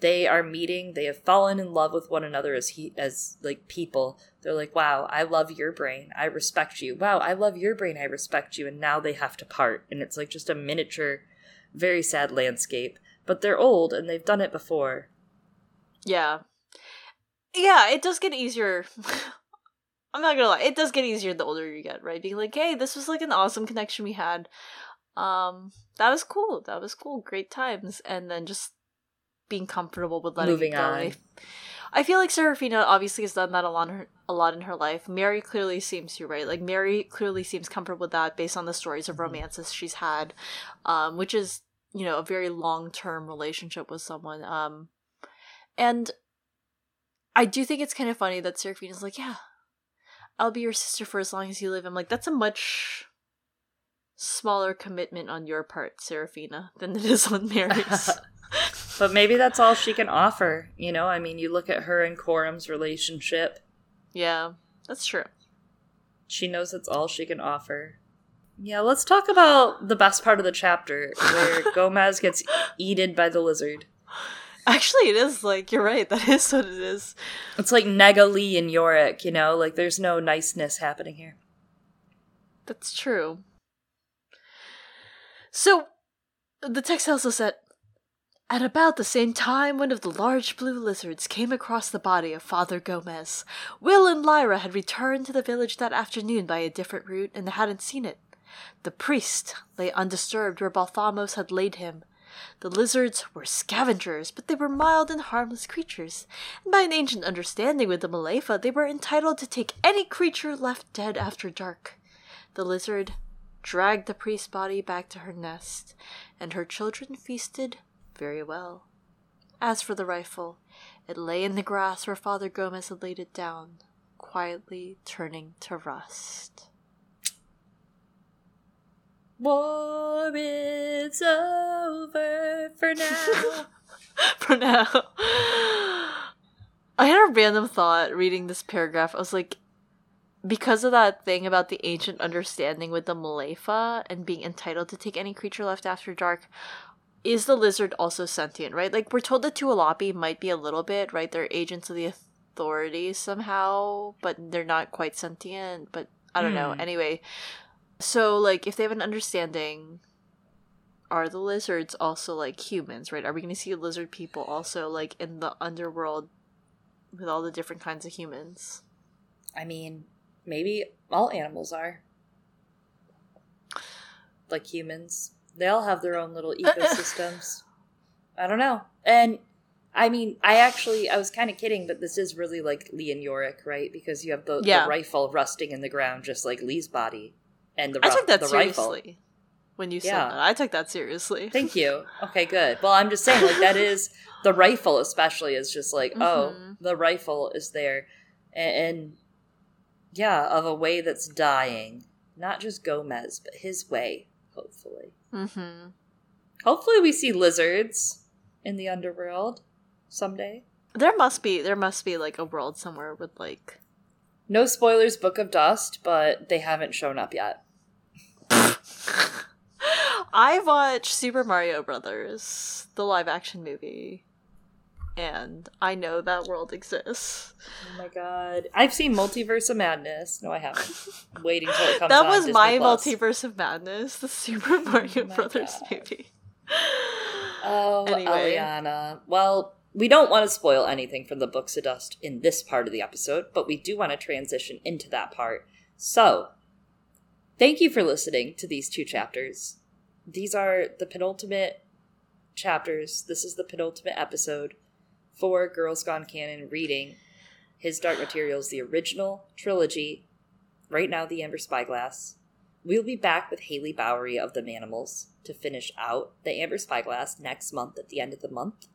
[SPEAKER 3] they are meeting, they have fallen in love with one another as he as like people. They're like, "Wow, I love your brain. I respect you. Wow, I love your brain. I respect you." And now they have to part, and it's like just a miniature very sad landscape. But they're old and they've done it before.
[SPEAKER 2] Yeah. Yeah, it does get easier. I'm not gonna lie, it does get easier the older you get, right? Being like, hey, this was like an awesome connection we had. Um, that was cool. That was cool. Great times. And then just being comfortable with letting
[SPEAKER 3] Moving
[SPEAKER 2] it go.
[SPEAKER 3] on.
[SPEAKER 2] I, feel like Serafina obviously has done that a lot, in her, a lot in her life. Mary clearly seems to, right? Like Mary clearly seems comfortable with that based on the stories of
[SPEAKER 3] Mhm.
[SPEAKER 2] romances she's had, um, which is you know a very long term relationship with someone. Um, and I do think it's kind of funny that Serafina's like, yeah, I'll be your sister for as long as you live. I'm like, that's a much smaller commitment on your part, Serafina, than it is on Mary's.
[SPEAKER 3] But maybe that's all she can offer, you know? I mean, you look at her and Coram's relationship.
[SPEAKER 2] yeah, that's true.
[SPEAKER 3] She knows that's all she can offer. Yeah, let's talk about the best part of the chapter where Gomez gets eaten by the lizard.
[SPEAKER 2] Actually, it is like you're right. That is what it is.
[SPEAKER 3] It's like Nega Lee and Iorek, you know? Like there's no niceness happening here.
[SPEAKER 2] That's true. So, the text also said, at about the same time, one of the large blue lizards came across the body of Father Gomez. Will and Lyra had returned to the village that afternoon by a different route and hadn't seen it. The priest lay undisturbed where Balthamos had laid him. The lizards were scavengers, but they were mild and harmless creatures, and by an ancient understanding with the mulefa, they were entitled to take any creature left dead after dark. The lizard dragged the priest's body back to her nest, and her children feasted very well. As for the rifle, it lay in the grass where Father Gomez had laid it down, quietly turning to rust.
[SPEAKER 3] War is over for now.
[SPEAKER 2] for now. I had a random thought reading this paragraph. I was like, because of that thing about the ancient understanding with the mulefa and being entitled to take any creature left after dark, is the lizard also sentient, right? Like, we're told that Tualapi might be a little bit, right? They're agents of the authorities somehow, but they're not quite sentient, but I don't know.
[SPEAKER 3] Hmm.
[SPEAKER 2] Anyway, so, like, if they have an understanding are the lizards also like humans, right? Are we going to see lizard people also like in the underworld with all the different kinds of humans?
[SPEAKER 3] I mean, maybe all animals are. Like humans. They all have their own little ecosystems. I don't know. And I mean, I actually I was kind of kidding, but this is really like Lee and Iorek, right? Because you have the,
[SPEAKER 2] Yeah.
[SPEAKER 3] the rifle rusting in the ground just like Lee's body. And the,
[SPEAKER 2] I took that seriously
[SPEAKER 3] rifle.
[SPEAKER 2] when you said
[SPEAKER 3] Yeah.
[SPEAKER 2] that. I took that seriously.
[SPEAKER 3] Thank you. Okay, good. Well, I'm just saying, like, that is the rifle, especially, is just like, oh,
[SPEAKER 2] Mhm.
[SPEAKER 3] the rifle is there. And, and yeah, of a way that's dying. Not just Gomez, but his way, hopefully.
[SPEAKER 2] mm-hmm.
[SPEAKER 3] Hopefully, we see lizards in the underworld someday.
[SPEAKER 2] There must be there must be like a world somewhere with like
[SPEAKER 3] No spoilers, Book of Dust, but they haven't shown up yet.
[SPEAKER 2] I watched Super Mario Brothers, the live action movie, and I know that world exists.
[SPEAKER 3] Oh my god. I've seen Multiverse of Madness. No, I haven't. I'm waiting till it comes
[SPEAKER 2] that was my
[SPEAKER 3] Plus.
[SPEAKER 2] multiverse of madness, the Super oh Mario
[SPEAKER 3] my
[SPEAKER 2] Brothers
[SPEAKER 3] God.
[SPEAKER 2] movie.
[SPEAKER 3] Oh,
[SPEAKER 2] Anyway.
[SPEAKER 3] Eliana. Well, we don't want to spoil anything from the Books of Dust in this part of the episode, but we do want to transition into that part. So, thank you for listening to these two chapters. These are the penultimate chapters. This is the penultimate episode for Girls Gone Canon reading His Dark Materials, the original trilogy, right now, The Amber Spyglass. We'll be back with Haley Bowery of the Manimals to finish out the Amber Spyglass next month at the end of the month.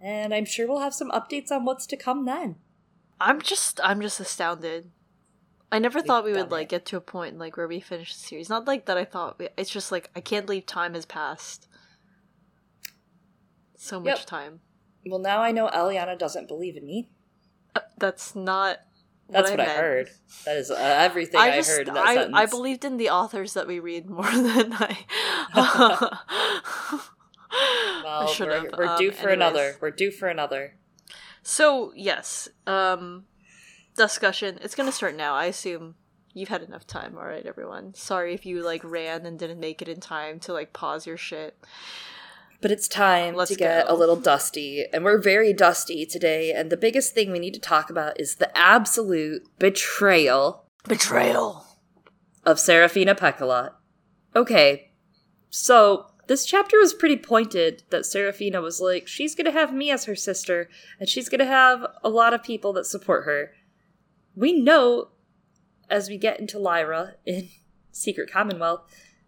[SPEAKER 3] And I'm sure we'll have some updates on what's to come then.
[SPEAKER 2] I'm just I'm just astounded. I never thought we would like
[SPEAKER 3] it.
[SPEAKER 2] get to a point like where we finish the series. Not like that I thought we, it's just like I can't believe time has passed. So much
[SPEAKER 3] Yep.
[SPEAKER 2] time.
[SPEAKER 3] Well, now I know Eliana doesn't believe in me.
[SPEAKER 2] Uh, that's not
[SPEAKER 3] That's what I,
[SPEAKER 2] meant.
[SPEAKER 3] heard. That is uh, everything I,
[SPEAKER 2] just,
[SPEAKER 3] heard in that
[SPEAKER 2] I,
[SPEAKER 3] sentence.
[SPEAKER 2] I believed in the authors that we read more than I. I
[SPEAKER 3] Well,
[SPEAKER 2] should
[SPEAKER 3] we're, we're
[SPEAKER 2] Um,
[SPEAKER 3] due for
[SPEAKER 2] anyways.
[SPEAKER 3] another. We're due for another.
[SPEAKER 2] So yes, um, discussion. It's gonna start now. I assume you've had enough time. All right, everyone. Sorry if you like ran and didn't make it in time to like pause your shit.
[SPEAKER 3] But it's time
[SPEAKER 2] Let's
[SPEAKER 3] to get
[SPEAKER 2] go.
[SPEAKER 3] a little dusty, and we're very dusty today. And the biggest thing we need to talk about is the absolute betrayal
[SPEAKER 2] Betrayal.
[SPEAKER 3] of Serafina Pekkala. Okay, so this chapter was pretty pointed that Serafina was like, she's gonna have me as her sister, and she's gonna have a lot of people that support her. We know, as we get into Lyra in Secret Commonwealth,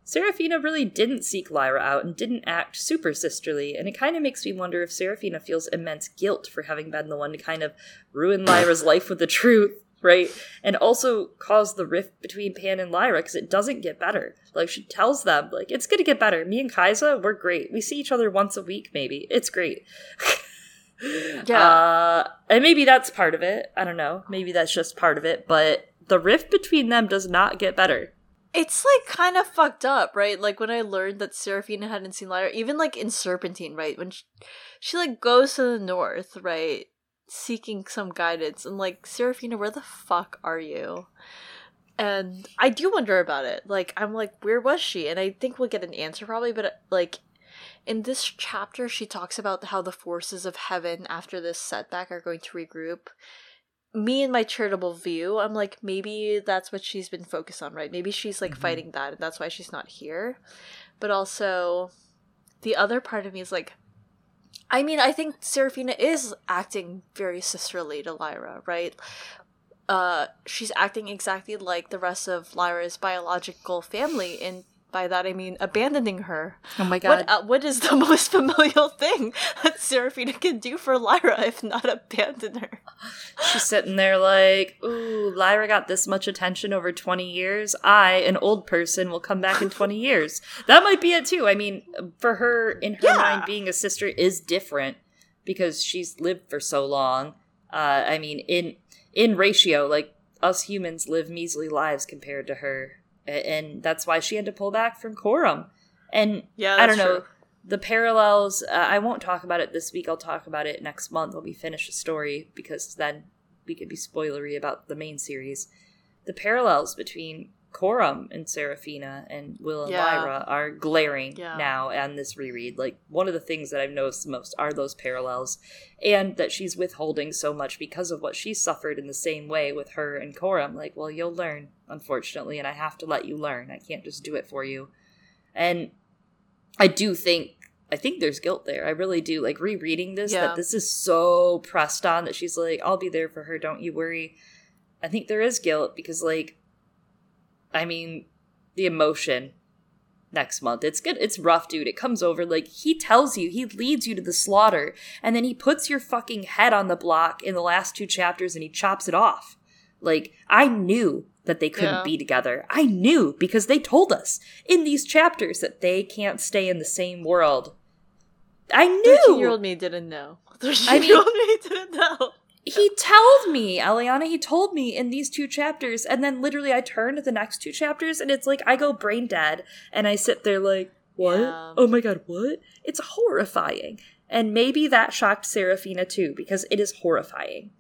[SPEAKER 3] Serafina really didn't seek Lyra out and didn't act super sisterly, and it kind of makes me wonder if Serafina feels immense guilt for having been the one to kind of ruin Lyra's life with the truth, right? And also cause the rift between Pan and Lyra because it doesn't get better. Like she tells them, like it's gonna get better. Me and Kaisa, we're great. We see each other once a week, maybe. It's great.
[SPEAKER 2] Yeah.
[SPEAKER 3] Uh, and maybe that's part of it. I don't know. Maybe that's just part of it. But the rift between them does not get better.
[SPEAKER 2] It's like kind of fucked up, right? Like when I learned that Serafina hadn't seen Lyra, even like in Serpentine, right? When she, she like goes to the north, right? Seeking some guidance, and like, Serafina, where the fuck are you? And I do wonder about it. Like, I'm like, where was she? And I think we'll get an answer probably, but like, in this chapter, she talks about how the forces of heaven after this setback are going to regroup me and my charitable view, I'm like, maybe that's what she's been focused on, right? Maybe she's like
[SPEAKER 3] Mhm.
[SPEAKER 2] fighting that and that's why she's not here. But also, the other part of me is like, I mean, I think Serafina is acting very sisterly to Lyra, right? Uh, she's acting exactly like the rest of Lyra's biological family, and by that I mean abandoning her.
[SPEAKER 3] Oh my
[SPEAKER 2] What uh, what is the most familial thing that Serafina can do for Lyra if not abandon her?
[SPEAKER 3] She's sitting there like, ooh, Lyra got this much attention over 20 years. I, an old person, will come back in 20 years. That might be it too. I mean, for her, in her
[SPEAKER 2] Yeah.
[SPEAKER 3] mind, being a sister is different because she's lived for so long. Uh, I mean, in in ratio, like us humans live measly lives compared to her, and that's why she had to pull back from Coram. And
[SPEAKER 2] Yeah,
[SPEAKER 3] I don't know
[SPEAKER 2] true.
[SPEAKER 3] the parallels. Uh, I won't talk about it this week. I'll talk about it next month when we finish the story because then we could be spoilery about the main series. The parallels between Coram and Serafina and Will and
[SPEAKER 2] Yeah.
[SPEAKER 3] Lyra are glaring
[SPEAKER 2] Yeah.
[SPEAKER 3] now and this reread. Like one of the things that I've noticed the most are those parallels, and that she's withholding so much because of what she suffered in the same way with her and Coram. Like, well, you'll learn, unfortunately, and I have to let you learn. I can't just do it for you. And I do think I think there's guilt there. I really do. Like rereading this,
[SPEAKER 2] Yeah.
[SPEAKER 3] that this is so pressed on that she's like, I'll be there for her, don't you worry. I think there is guilt because like I mean, the emotion next month. It's good. It's rough, dude. It comes over like he tells you, he leads you to the slaughter, and then he puts your fucking head on the block in the last two chapters and he chops it off. Like I knew that they couldn't
[SPEAKER 2] Yeah.
[SPEAKER 3] be together. I knew because they told us in these chapters that they can't stay in the same world. I knew.
[SPEAKER 2] Thirteen year
[SPEAKER 3] knew.
[SPEAKER 2] old me didn't know.
[SPEAKER 3] 13
[SPEAKER 2] year old me didn't know.
[SPEAKER 3] He told me, Eliana, he told me in these two chapters, and then literally I turn to the next two chapters and it's like I go brain dead and I sit there like, what?
[SPEAKER 2] Yeah.
[SPEAKER 3] Oh my god, what? It's horrifying. And maybe that shocked Serafina too, because it is horrifying.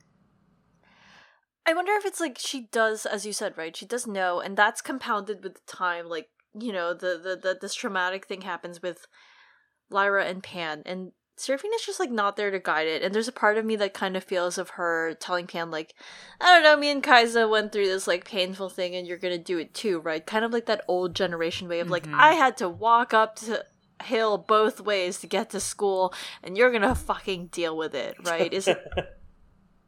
[SPEAKER 2] I wonder if it's like she does, as you said, right? She does know, and that's compounded with the time. Like you know, the the, the this traumatic thing happens with Lyra and Pan, and Serafina's just like not there to guide it. And there's a part of me that kind of feels of her telling Pan, like, I don't know, me and Kaisa went through this like painful thing, and you're gonna do it too, right? Kind of like that old generation way of like,
[SPEAKER 3] Mhm.
[SPEAKER 2] I had to walk up to hill both ways to get to school, and you're gonna fucking deal with it, right? Is it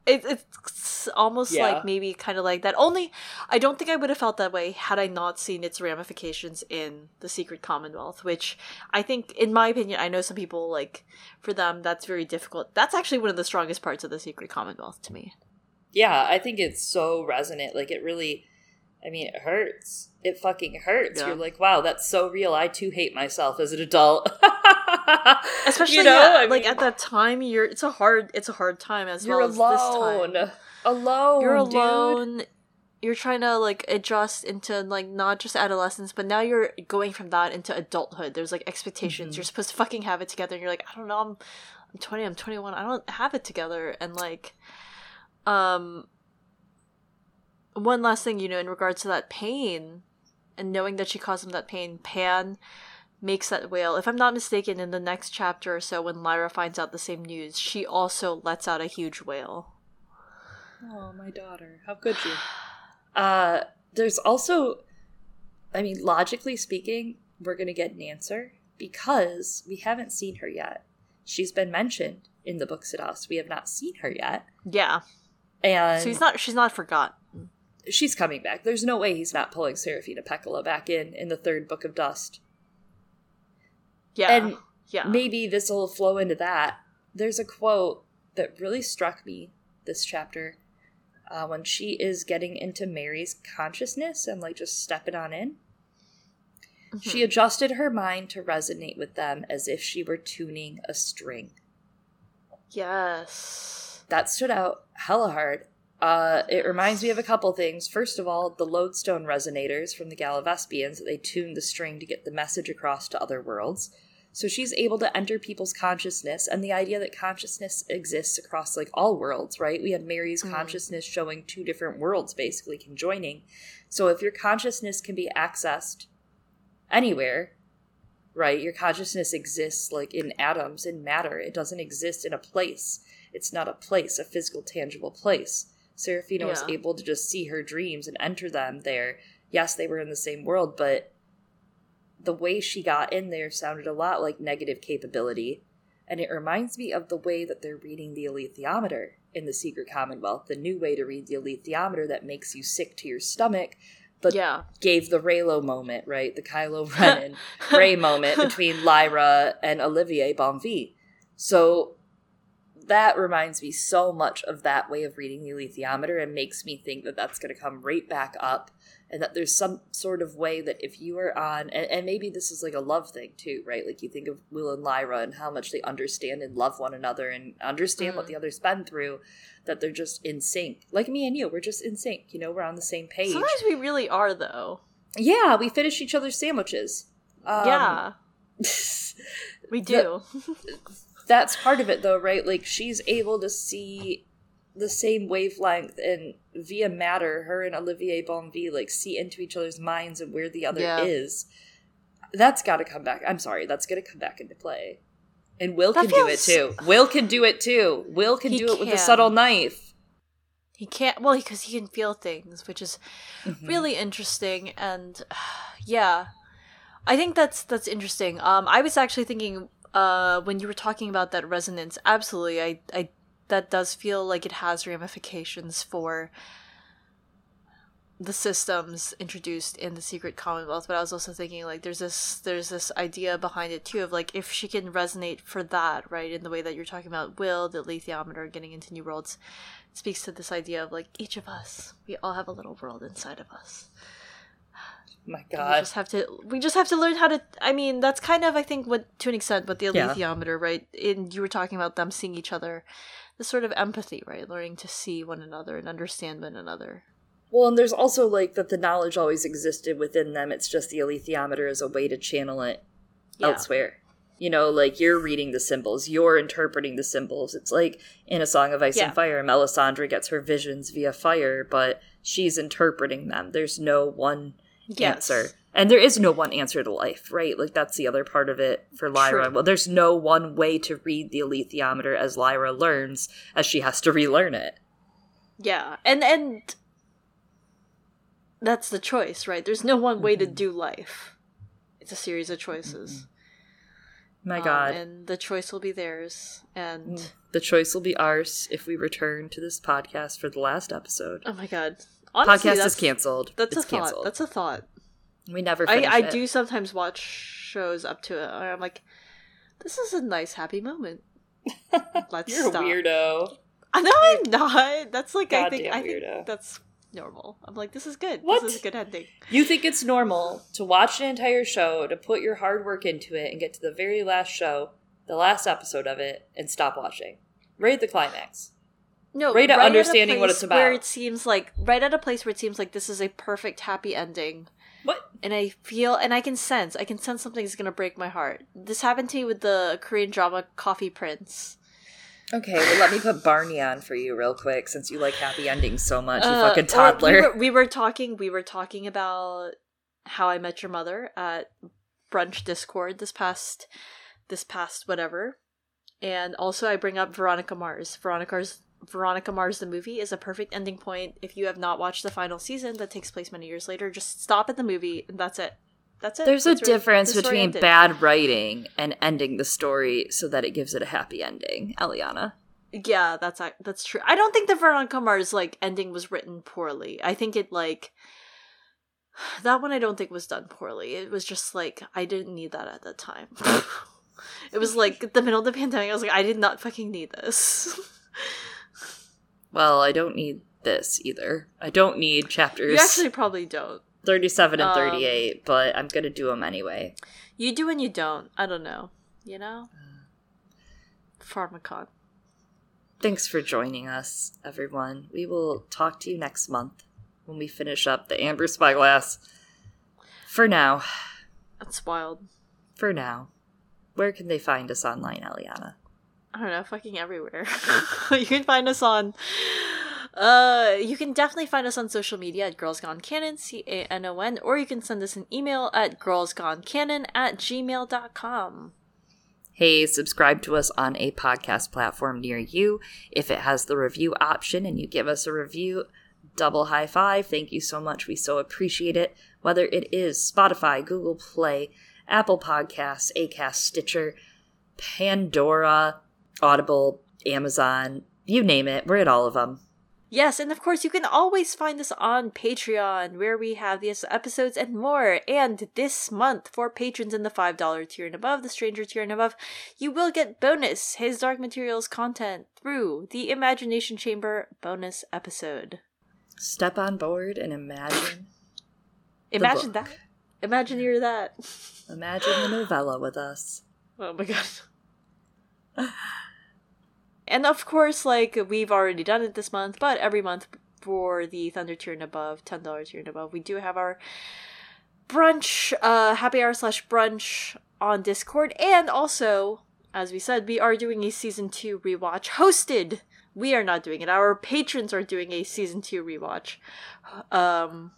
[SPEAKER 2] it, it's almost
[SPEAKER 3] Yeah.
[SPEAKER 2] like maybe kind of like that. Only, I don't think I would have felt that way had I not seen its ramifications in the Secret Commonwealth, which I think, in my opinion, I know some people like for them that's very difficult. That's actually one of the strongest parts of the Secret Commonwealth to me.
[SPEAKER 3] Yeah, I think it's so resonant. Like it really I mean, it hurts. It fucking hurts.
[SPEAKER 2] Yeah.
[SPEAKER 3] You're like, wow, that's so real. I too hate myself as an adult.
[SPEAKER 2] Especially
[SPEAKER 3] you know,
[SPEAKER 2] yeah,
[SPEAKER 3] I
[SPEAKER 2] like at that time, you're it's a hard it's a hard time as
[SPEAKER 3] you're
[SPEAKER 2] well as this time.
[SPEAKER 3] alone. Alone.
[SPEAKER 2] you're
[SPEAKER 3] dude.
[SPEAKER 2] alone you're trying to like adjust into like not just adolescence but now you're going from that into adulthood there's like expectations
[SPEAKER 3] Mhm.
[SPEAKER 2] you're supposed to fucking have it together and you're like i don't know i'm i'm 20 i'm 21 i don't have it together and like um one last thing you know in regards to that pain and knowing that she caused him that pain pan makes that wail if i'm not mistaken in the next chapter or so when lyra finds out the same news she also lets out a huge wail
[SPEAKER 3] Oh, my daughter. How could you? Uh, there's also, I mean, logically speaking, we're going to get an answer because we haven't seen her yet. She's been mentioned in the books at us. We have not seen her yet.
[SPEAKER 2] yeah
[SPEAKER 3] And
[SPEAKER 2] So he's not. She's not forgotten.
[SPEAKER 3] she's coming back. There's no way he's not pulling Serafina Pekkala back in in the third book of Dust.
[SPEAKER 2] Yeah.
[SPEAKER 3] And
[SPEAKER 2] yeah.
[SPEAKER 3] maybe this will flow into that. There's a quote that really struck me this chapter uh, when she is getting into Mary's consciousness and like just stepping on in. She
[SPEAKER 2] Mhm.
[SPEAKER 3] adjusted her mind to resonate with them as if she were tuning a string.
[SPEAKER 2] Yes.
[SPEAKER 3] That stood out hella hard. Uh, it reminds me of a couple things. First of all, the lodestone resonators from the Gallivespians, they tuned the string to get the message across to other worlds. So she's able to enter people's consciousness, and the idea that consciousness exists across like all worlds, right? We have Mary's
[SPEAKER 2] Mm.
[SPEAKER 3] consciousness showing two different worlds basically conjoining. So if your consciousness can be accessed anywhere, right? Your consciousness exists like in atoms, in matter. It doesn't exist in a place. It's not a place, a physical, tangible place. Serafina was able to just see her dreams and enter them there. Yes, they were in the same world, but the way she got in there sounded a lot like negative capability. And it reminds me of the way that they're reading the alethiometer in the Secret Commonwealth, the new way to read the alethiometer that makes you sick to your stomach, but
[SPEAKER 2] yeah.
[SPEAKER 3] gave the Reylo moment, right? The Kylo Ren and Rey moment between Lyra and Olivier Bonneville. So that reminds me so much of that way of reading the alethiometer and makes me think that that's going to come right back up and that there's some sort of way that if you are on and, and maybe this is like a love thing too right like you think of will and lyra and how much they understand and love one another and understand what
[SPEAKER 2] Mm.
[SPEAKER 3] the other's been through that they're just in sync like me and you we're just in sync you know we're on the same page
[SPEAKER 2] Sometimes we really are, though.
[SPEAKER 3] yeah we finish each other's sandwiches um,
[SPEAKER 2] yeah, we do.
[SPEAKER 3] that's part of it though right like she's able to see the same wavelength and via matter her and olivier bonneville like see into each other's minds and where the other
[SPEAKER 2] Yeah.
[SPEAKER 3] is that's got to come back i'm sorry that's going to come back into play and will
[SPEAKER 2] That
[SPEAKER 3] can do it too will can do it too will can
[SPEAKER 2] He
[SPEAKER 3] do it with a subtle knife
[SPEAKER 2] he can't. Well, because he can feel things, which is
[SPEAKER 3] Mhm.
[SPEAKER 2] really interesting. And yeah, I think that's that's interesting. Um, I was actually thinking, uh, when you were talking about that resonance, absolutely, I, I, that does feel like it has ramifications for the systems introduced in the secret commonwealth but i was also thinking like there's this there's this idea behind it too of like if she can resonate for that right in the way that you're talking about will the alethiometer getting into new worlds speaks to this idea of like each of us we all have a little world inside of us
[SPEAKER 3] My God.
[SPEAKER 2] we just have to we just have to learn how to i mean that's kind of i think what to an extent what the
[SPEAKER 3] Yeah.
[SPEAKER 2] alethiometer right in you were talking about them seeing each other the sort of empathy right learning to see one another and understand one another
[SPEAKER 3] Well, and there's also like that the knowledge always existed within them. It's just the alethiometer is a way to channel it
[SPEAKER 2] Yeah.
[SPEAKER 3] elsewhere. You know, like you're reading the symbols, you're interpreting the symbols. It's like in A Song of Ice
[SPEAKER 2] Yeah.
[SPEAKER 3] and Fire, Melisandre gets her visions via fire, but she's interpreting them. There's no one
[SPEAKER 2] Yes.
[SPEAKER 3] answer. And there is no one answer to life, right? Like that's the other part of it for Lyra.
[SPEAKER 2] True.
[SPEAKER 3] Well, there's no one way to read the alethiometer as Lyra learns, as she has to relearn it.
[SPEAKER 2] Yeah, and and that's the choice, right? There's no one way to mm-hmm. do life. It's a series of choices. Mm-hmm.
[SPEAKER 3] My
[SPEAKER 2] Um,
[SPEAKER 3] God.
[SPEAKER 2] and the choice will be theirs. And mm.
[SPEAKER 3] The choice will be ours if we return to this podcast for the last episode.
[SPEAKER 2] oh my god, honestly,
[SPEAKER 3] podcast is canceled.
[SPEAKER 2] That's
[SPEAKER 3] it's
[SPEAKER 2] a thought.
[SPEAKER 3] canceled.
[SPEAKER 2] That's a thought.
[SPEAKER 3] We never.
[SPEAKER 2] I
[SPEAKER 3] Finish
[SPEAKER 2] I
[SPEAKER 3] it.
[SPEAKER 2] do sometimes watch shows up to it. Where I'm like, this is a nice happy moment. Let's
[SPEAKER 3] You're
[SPEAKER 2] stop.
[SPEAKER 3] a weirdo.
[SPEAKER 2] I know I'm not. That's like I think I think
[SPEAKER 3] weirdo.
[SPEAKER 2] that's normal. I'm like, this is good.
[SPEAKER 3] What?
[SPEAKER 2] This is a good ending.
[SPEAKER 3] You think it's normal to watch an entire show, to put your hard work into it, and get to the very last show, the last episode of it, and stop watching? Right at the climax.
[SPEAKER 2] No,
[SPEAKER 3] Right at
[SPEAKER 2] a
[SPEAKER 3] understanding what
[SPEAKER 2] place
[SPEAKER 3] it's
[SPEAKER 2] Where it seems like right at a place where it seems like this is a perfect happy ending,
[SPEAKER 3] What?
[SPEAKER 2] And I feel and I can sense I can sense something's gonna break my heart. This happened to me with the Korean drama Coffee Prince.
[SPEAKER 3] Okay, well, let me put Barney on for you real quick, since you like happy endings so much, you
[SPEAKER 2] Uh,
[SPEAKER 3] fucking toddler.
[SPEAKER 2] We were, we were talking. We were talking about How I Met Your Mother at brunch Discord this past this past whatever, and also I bring up Veronica Mars. Veronica's Veronica Mars the movie is a perfect ending point. If you have not watched the final season that takes place many years later, just stop at the movie and that's it. That's it.
[SPEAKER 3] There's a
[SPEAKER 2] That's where
[SPEAKER 3] difference
[SPEAKER 2] the
[SPEAKER 3] between
[SPEAKER 2] ended.
[SPEAKER 3] bad writing and ending the story so that it gives it a happy ending, Eliana.
[SPEAKER 2] Yeah, that's that's true. I don't think the Veronica Mars like ending was written poorly. I think it like that one I don't think was done poorly. It was just like I didn't need that at the time. it was like the middle of the pandemic. I was like, I did not fucking need this.
[SPEAKER 3] Well, I don't need this either. I don't need chapters
[SPEAKER 2] you actually probably don't.
[SPEAKER 3] 37 and
[SPEAKER 2] Um,
[SPEAKER 3] 38, but I'm going to do them anyway.
[SPEAKER 2] You do and you don't. I don't know. You know. Pharmacon.
[SPEAKER 3] Thanks for joining us, everyone. We will talk to you next month when we finish up the Amber Spyglass. For now,
[SPEAKER 2] That's wild.
[SPEAKER 3] for now, where can they find us online, Eliana?
[SPEAKER 2] I don't know, fucking everywhere. you can find us on uh you can definitely find us on social media at Girls Gone Canon, C A N O N, or you can send us an email at girlsgonecanon at gmail.com.
[SPEAKER 3] Hey, subscribe to us on a podcast platform near you. If it has the review option and you give us a review, double high five. Thank you so much. We so appreciate it. Whether it is Spotify, Google Play, Apple Podcasts, Acast, Stitcher, Pandora, Audible, Amazon, you name it, we're at all of them.
[SPEAKER 2] Yes, and of course you can always find us on Patreon where we have these episodes and more. And this month for patrons in the $5 tier and above, the stranger tier and above, you will get bonus His Dark Materials content through the Imagination Chamber bonus episode.
[SPEAKER 3] Step on board and imagine.
[SPEAKER 2] Imagine that. Imagine you're that.
[SPEAKER 3] Imagine the novella with us.
[SPEAKER 2] Oh my god. and of course, like we've already done it this month, but every month for the Thunder tier and above, ten dollars tier and above, we do have our brunch, uh, happy hour slash brunch on Discord, and also, as we said, we are doing a season two rewatch hosted. We are not doing it. Our patrons are doing a season two rewatch. Um,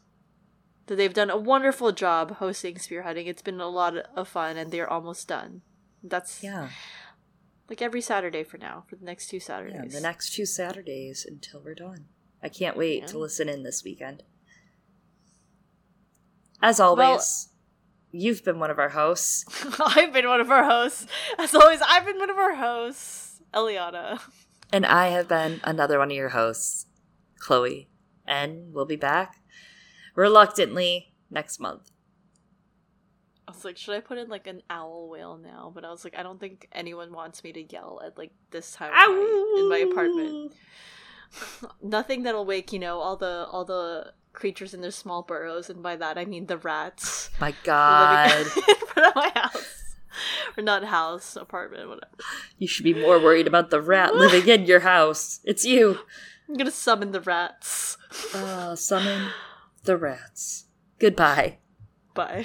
[SPEAKER 2] that they've done a wonderful job hosting spearheading. It's been a lot of fun, and they're almost done. That's
[SPEAKER 3] Yeah.
[SPEAKER 2] Like every Saturday for now, for the next two
[SPEAKER 3] Yeah,
[SPEAKER 2] Saturdays.
[SPEAKER 3] the next two Saturdays until we're done. I can't wait
[SPEAKER 2] Yeah.
[SPEAKER 3] to listen in this weekend. As always, you've been one of our hosts.
[SPEAKER 2] I've been one of our hosts. As always, I've been one of our hosts, Eliana.
[SPEAKER 3] And I have been another one of your hosts, Chloe. And we'll be back reluctantly next month.
[SPEAKER 2] I was like, should I put in like an owl wail now? But I was like, I don't think anyone wants me to yell at like this time in my apartment. Nothing that'll wake, you know, all the all the creatures in their small burrows, and by that I mean the rats.
[SPEAKER 3] My God.
[SPEAKER 2] in front of my house. Or not house, apartment, whatever.
[SPEAKER 3] You should be more worried about the rat living in your house. It's you.
[SPEAKER 2] I'm gonna summon the rats.
[SPEAKER 3] Uh, summon the rats. Goodbye.
[SPEAKER 2] Bye.